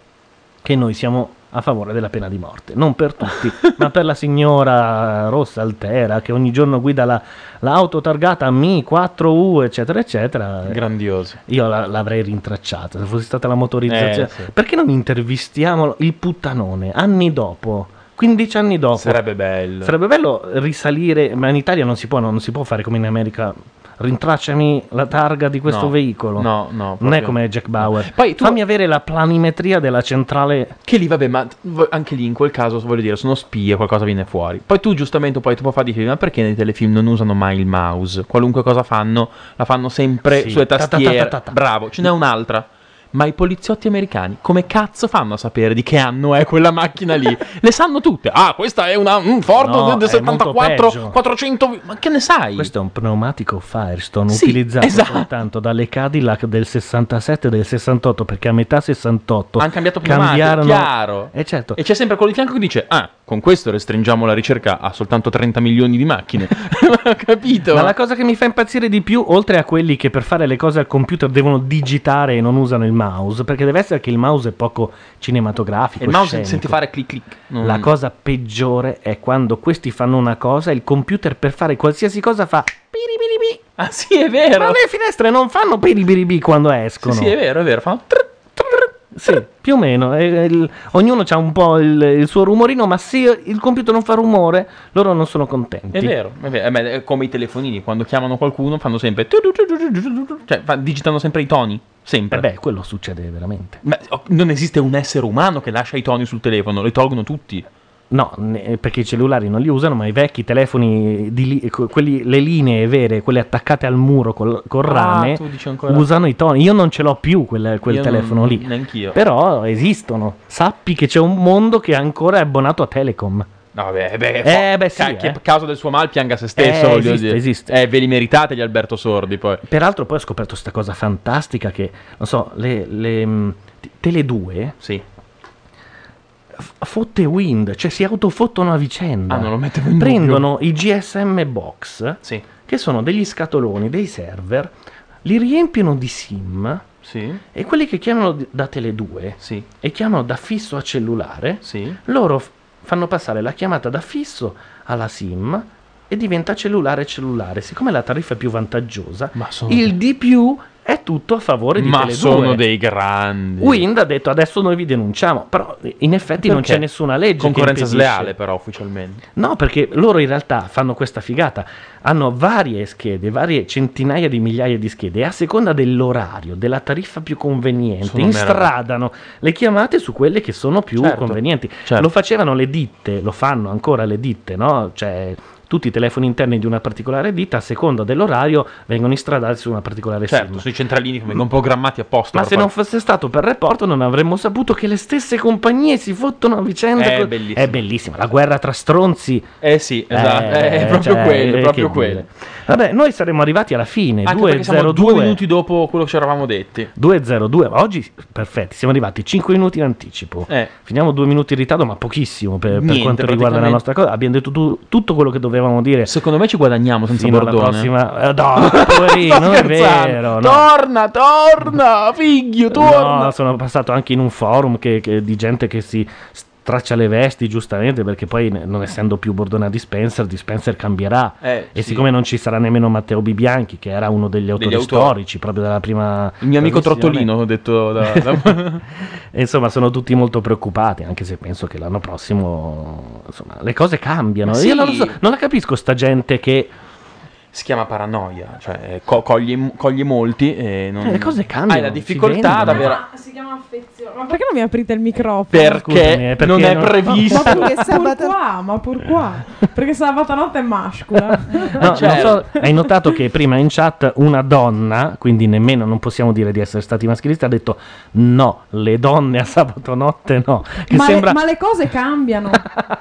che noi siamo a favore della pena di morte, non per tutti, *laughs* ma per la signora Rossa Altera che ogni giorno guida la, l'auto targata Mi4U, eccetera, eccetera. Grandioso. Io la- l'avrei rintracciata se fosse stata la motorizzazione. Eh, sì. Perché non intervistiamo il puttanone anni dopo? 15 anni dopo. Sarebbe bello. Sarebbe bello risalire, ma in Italia non si può, non si può fare come in America. Rintracciami la targa di questo No, veicolo. no, no, Non è proprio. come Jack Bauer. Poi tu- Fammi avere la planimetria della centrale. Che lì, vabbè, ma anche lì in quel caso, voglio dire, sono spie, qualcosa viene fuori. Poi tu, giustamente, poi tu fa dici, ma perché nei telefilm non usano mai il mouse? Qualunque cosa fanno, la fanno sempre Sì. sulle Ta ta ta tastiere. ta ta ta. Bravo, ce n'è un'altra. Ma i poliziotti americani, come cazzo fanno a sapere di che anno è quella macchina lì? Le sanno tutte. Ah, questa è una un Ford No, del è molto 74 peggio. 400. Ma che ne sai? Questo è un pneumatico Firestone Sì, utilizzato esatto. soltanto dalle Cadillac del 67 e del 68 perché a metà 68 Hanno cambiato pneumatico, cambiarono chiaro. Eh, certo. E c'è sempre quello di fianco che dice: Ah, con questo restringiamo la ricerca a soltanto 30 milioni di macchine. Ho *laughs* capito? Ma la cosa che mi fa impazzire di più, oltre a quelli che per fare le cose al computer devono digitare e non usano il mouse, perché deve essere che il mouse è poco cinematografico. E il mouse senti fare clic clic. Non- La cosa peggiore è quando questi fanno una cosa e il computer per fare qualsiasi cosa fa piribiribi. Ah, sì, è vero. Ma le finestre non fanno piribiribi quando Sì, escono. sì, è vero, è vero. Fanno trrr. Sì, più o meno. eh, il- ognuno ha un po' il, il suo rumorino, ma se il computer non fa rumore, loro non sono contenti. È vero, è vero. Eh, beh, è come i telefonini, quando chiamano qualcuno fanno sempre. Cioè, digitano sempre i toni. Sempre. Eh beh, quello succede veramente. Ma, oh, non esiste un essere umano che lascia i toni sul telefono, li tolgono tutti. No, perché i cellulari non li usano, ma i vecchi telefoni, di li- quelli- le linee vere, quelle attaccate al muro col, col Ah, rame, usano i toni. Io non ce l'ho più quel, quel Io non- telefono lì. neanch'io. Però esistono. Sappi che c'è un mondo che ancora è abbonato a Telecom. No, vabbè, beh, Eh, beh, sì, ca- che eh. causa del suo mal pianga se stesso. Eh, voglio esiste, dire. esiste. Eh, ve li meritate gli Alberto Sordi poi. Peraltro poi ho scoperto questa cosa fantastica che, non so, le, le t- Tele 2 Sì. f- fotte Wind, cioè si autofottono a vicenda. Ah, non lo mettevo in Prendono i GSM box, Sì. che sono degli scatoloni, dei server, li riempiono di SIM Sì. e quelli che chiamano da Tele 2 Sì. e chiamano da fisso a cellulare, Sì. loro fanno passare la chiamata da fisso alla SIM e diventa cellulare cellulare. Siccome la tariffa è più vantaggiosa, il di più è tutto a favore di Ma Tele2. sono dei grandi. Wind ha detto adesso noi vi denunciamo, però in effetti non Perché? c'è nessuna legge. Concorrenza sleale, però, ufficialmente. No, perché loro in realtà fanno questa figata. Hanno varie schede, varie centinaia di migliaia di schede e a seconda dell'orario, della tariffa più conveniente, Sono instradano le chiamate su quelle che sono più Certo, convenienti. certo. Lo facevano le ditte, lo fanno ancora le ditte, no? Cioè tutti i telefoni interni di una particolare ditta a seconda dell'orario vengono instradati su una particolare Certo, SIM. sui centralini che vengono programmati apposta. Ma se non fare- fosse stato per report non avremmo saputo che le stesse compagnie si fottono a vicenda. È co- bellissimo. È bellissima. La guerra tra stronzi. Eh sì, esatto, è proprio cioè, quello, eh, proprio quello. Vabbè, noi saremmo arrivati alla fine. Anche perché siamo 202. due minuti dopo quello che ci eravamo detti. 202, ma oggi perfetti, siamo arrivati 5 minuti in anticipo. Eh. Finiamo due minuti in ritardo, ma pochissimo per, per Niente, quanto riguarda la nostra cosa. Abbiamo detto tu- tutto quello che dovevamo dire. Secondo me ci guadagniamo senza Fino Bordone. prossima. Eh, no, *laughs* *laughs* poverino, non è vero. no. Torna, torna, figlio, torna. No, sono passato anche in un forum che- che- di gente che si straccia le vesti giustamente perché poi non essendo più Bordona Dispenser, Dispenser cambierà Eh, e sì. siccome non ci sarà nemmeno Matteo Bibianchi che era uno degli autori autori. storici proprio della prima Il mio amico Trottolino, ho detto da- da- *laughs* insomma sono tutti molto preoccupati anche se penso che l'anno prossimo insomma le cose cambiano Ma io sì. non, lo so, non la capisco sta gente che si chiama paranoia, cioè eh, co- coglie, coglie molti e non... Eh, le cose cambiano, Hai la si difficoltà ad avere... Si chiama affezione. Ma perché non mi aprite il microfono? Perché Scusami, eh, perché non è non- previsto. Ma perché sabato... qua, ma pur qua. Perché sabato notte è mascola. No, Certo. non so, hai notato che prima in chat una donna, quindi nemmeno non possiamo dire di essere stati maschilisti, ha detto no, le donne a sabato notte no. Che ma, sembra... le, ma le cose cambiano.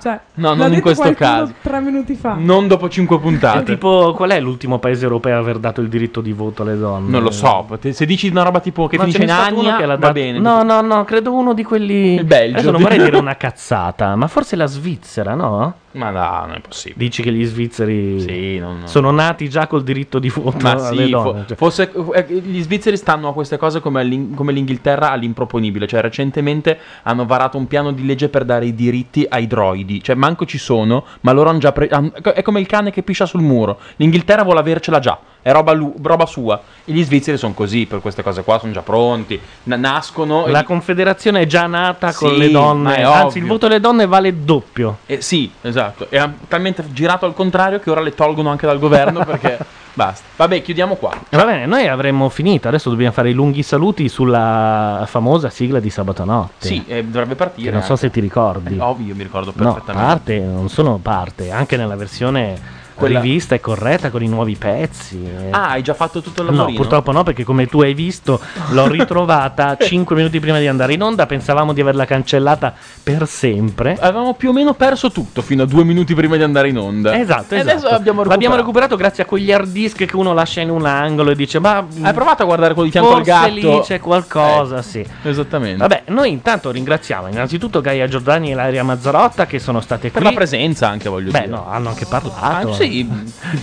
Cioè, No, non in questo caso. Tre minuti fa. Non dopo cinque È puntate. tipo, qual è l'ultimo paese europeo a aver dato il diritto di voto alle donne? Non lo so, se dici una roba tipo che Ma finisce ce in Ania, che l'ha va dato- bene. No, no, no, credo uno di quelli. Il Belgio. Adesso non vorrei dire *laughs* una cazzata, ma forse la Svizzera, no? Ma no, non è possibile. Dici che gli svizzeri Sì, non- non- sono nati già col diritto di voto Ma sì, donne. fo- cioè. fosse- eh, gli svizzeri stanno a queste cose come, all'In- come l'Inghilterra all'improponibile. Cioè, recentemente hanno varato un piano di legge per dare i diritti ai droidi. Cioè, manco ci sono, ma loro hanno già. pre- han- è come il cane che piscia sul muro. L'Inghilterra vuole avercela già. È roba, lu- roba sua. E gli svizzeri sono così per queste cose qua, sono già pronti. Na- nascono. e- La confederazione è già nata con Sì, le ma donne, anzi ovvio. il voto alle donne vale doppio. Eh, sì, esatto. È talmente girato al contrario che ora le tolgono anche dal governo *laughs* perché basta. Vabbè, chiudiamo qua. Va bene, noi avremmo finito, adesso dobbiamo fare i lunghi saluti sulla famosa sigla di sabato notte. Sì, eh, dovrebbe partire. Non so anche. se ti ricordi. Eh, ovvio, mi ricordo No, perfettamente. parte, non sono parte, anche nella versione Quella- rivista e corretta con i nuovi pezzi. eh. Ah, hai già fatto tutto il No, lavorino? purtroppo no, perché come tu hai visto l'ho *laughs* ritrovata 5 minuti prima di andare in onda. Pensavamo di averla cancellata per sempre. Avevamo più o meno perso tutto fino a due minuti prima di andare in onda. Esatto, E esatto. adesso abbiamo recuperato. L'abbiamo recuperato grazie a quegli hard disk che uno lascia in un angolo e dice: Ma Hai provato a guardare quello di fianco al gatto? lì c'è qualcosa, Eh, sì. Esattamente. Vabbè, noi intanto ringraziamo innanzitutto Gaia Giordani e Ilaria Mazzarotta che sono state Per qui. la presenza anche, voglio Beh, dire. no, hanno anche parlato. Ah, sì.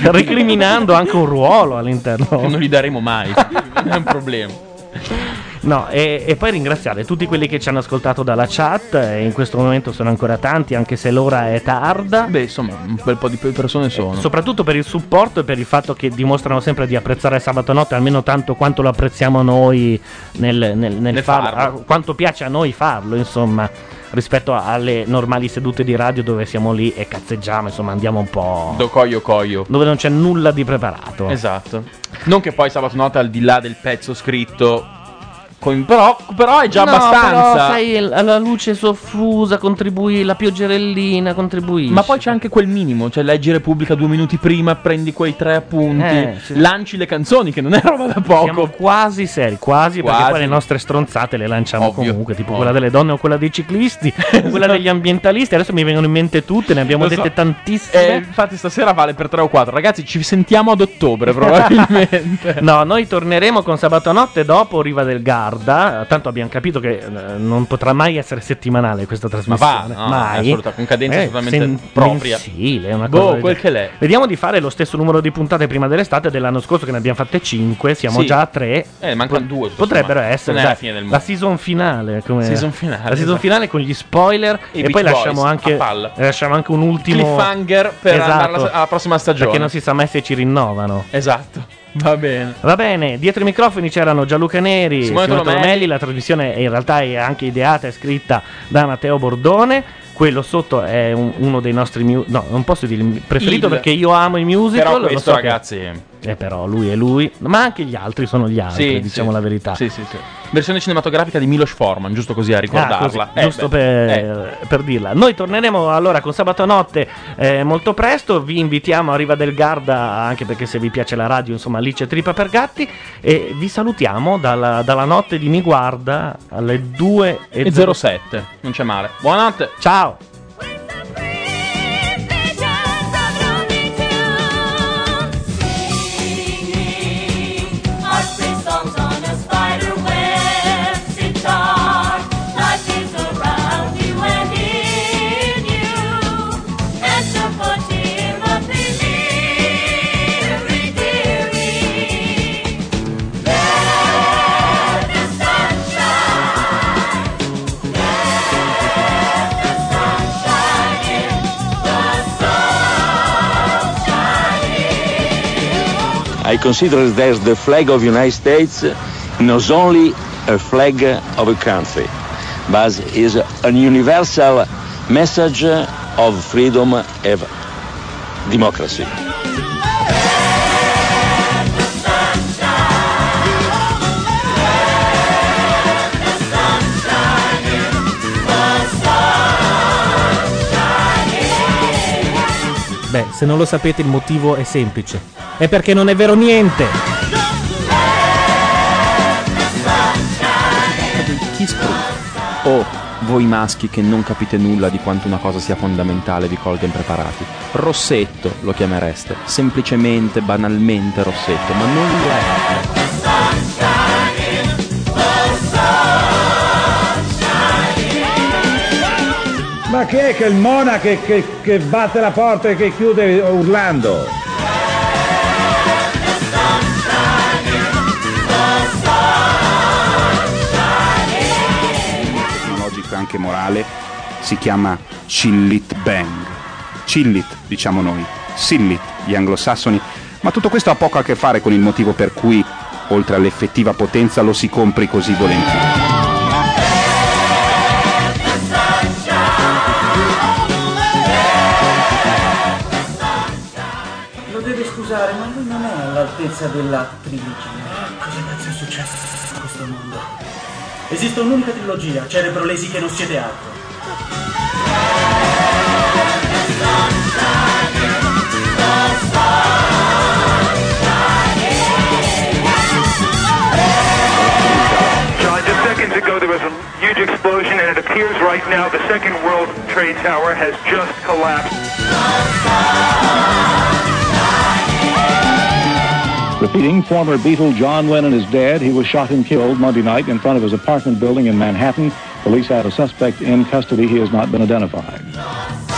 Recriminando anche un ruolo all'interno. Che *laughs* non gli daremo mai. non è un problema. No, e, e poi ringraziare tutti quelli che ci hanno ascoltato dalla chat. E in questo momento sono ancora tanti, anche se l'ora è tarda. Beh, insomma, un bel po' di persone sono. Soprattutto per il supporto e per il fatto che dimostrano sempre di apprezzare sabato notte almeno tanto quanto lo apprezziamo noi nel, nel- nel Nel farlo, farlo. quanto piace a noi farlo, insomma, rispetto alle normali sedute di radio dove siamo lì e cazzeggiamo, insomma, andiamo un po'. Do coio coio. dove non c'è nulla di preparato. Esatto. Non che poi sabato notte al di là del pezzo scritto. Con- però, però è già No, abbastanza. Però, sai, la luce soffusa contribuì, la pioggerellina contribuisce. Ma poi c'è anche quel minimo, cioè leggi Repubblica due minuti prima, prendi quei tre appunti, Eh, sì. lanci le canzoni, che non è roba da poco. Siamo quasi seri, quasi, perché Quasi. poi le nostre stronzate le lanciamo Ovvio, comunque, tipo ovvio. quella delle donne o quella dei ciclisti, o *laughs* quella degli ambientalisti. Adesso mi vengono in mente tutte, ne abbiamo Lo so. dette tantissime. Eh, infatti stasera vale per 3 o 4. Ragazzi, ci sentiamo ad ottobre probabilmente. *laughs* No, noi torneremo con sabato notte dopo Riva del Garda. Tanto abbiamo capito che eh, non potrà mai essere settimanale questa trasmissione. va, no, mai. assoluta, con cadenza Eh, assolutamente sen- propria. Mensile, una Boh, cosa del quel che l'è. Vediamo di fare lo stesso numero di puntate prima dell'estate dell'anno scorso, che ne abbiamo fatte 5. Siamo Sì. già a 3. Eh, mancano due, tutto Potrebbero sommato. essere Non è la dai, fine del mondo. season finale. Come Season finale, La season esatto. finale con gli spoiler. I E, Beach poi Boys, lasciamo anche, a palla. lasciamo anche un ultimo Cliffhanger per Esatto. andare alla, alla prossima stagione. Perché non si sa mai se ci rinnovano. Esatto. Va bene. Va bene, dietro i microfoni c'erano Gianluca Neri, Simone Tolomelli. La trasmissione in realtà è anche ideata e scritta da Matteo Bordone. Quello sotto è un- uno dei nostri mu- no, non posso dire il preferito Il. perché io amo i musical. Però questo, so che- ragazzi. Eh, però lui è lui, ma anche gli altri sono gli altri, Sì, diciamo sì. la verità. Sì, sì, sì. Versione cinematografica di Milos Forman, giusto così a Ah, ricordarla. così, Eh, giusto beh, per, eh. per dirla. Noi torneremo allora con sabato notte eh, molto presto. Vi invitiamo a Riva del Garda, anche perché se vi piace la radio, insomma, lì c'è Tripa per Gatti. E vi salutiamo dalla, dalla notte di Mi Guarda alle 2 e, E 07, non c'è male. Buonanotte. Ciao. I consider that the flag of the United States not only a flag of a country, but is a universal message of freedom and democracy. Se non lo sapete, il motivo è semplice. È perché non è vero niente. Oh, voi maschi che non capite nulla di quanto una cosa sia fondamentale vi colga impreparati. Rossetto lo chiamereste, semplicemente, banalmente Rossetto, ma non lo è. Ma chi è che il Mona che, che- che batte la porta e che chiude urlando? anche morale si chiama Chillit Bang. Chillit, diciamo noi, Sillit, gli anglosassoni, ma tutto questo ha poco a che fare con il motivo per cui, oltre all'effettiva potenza, lo si compri così volentieri. All'altezza della trilogia. Cosa cazzo è successo a questo mondo? Esiste un'unica trilogia, cerebrolesi che non siete altro. Seconds ago there was a huge explosion, and it appears right now the second World Trade Tower has just collapsed. Repeating, former Beatle John Lennon is dead. He was shot and killed Monday night in front of his apartment building in Manhattan. Police have a suspect in custody. He has not been identified.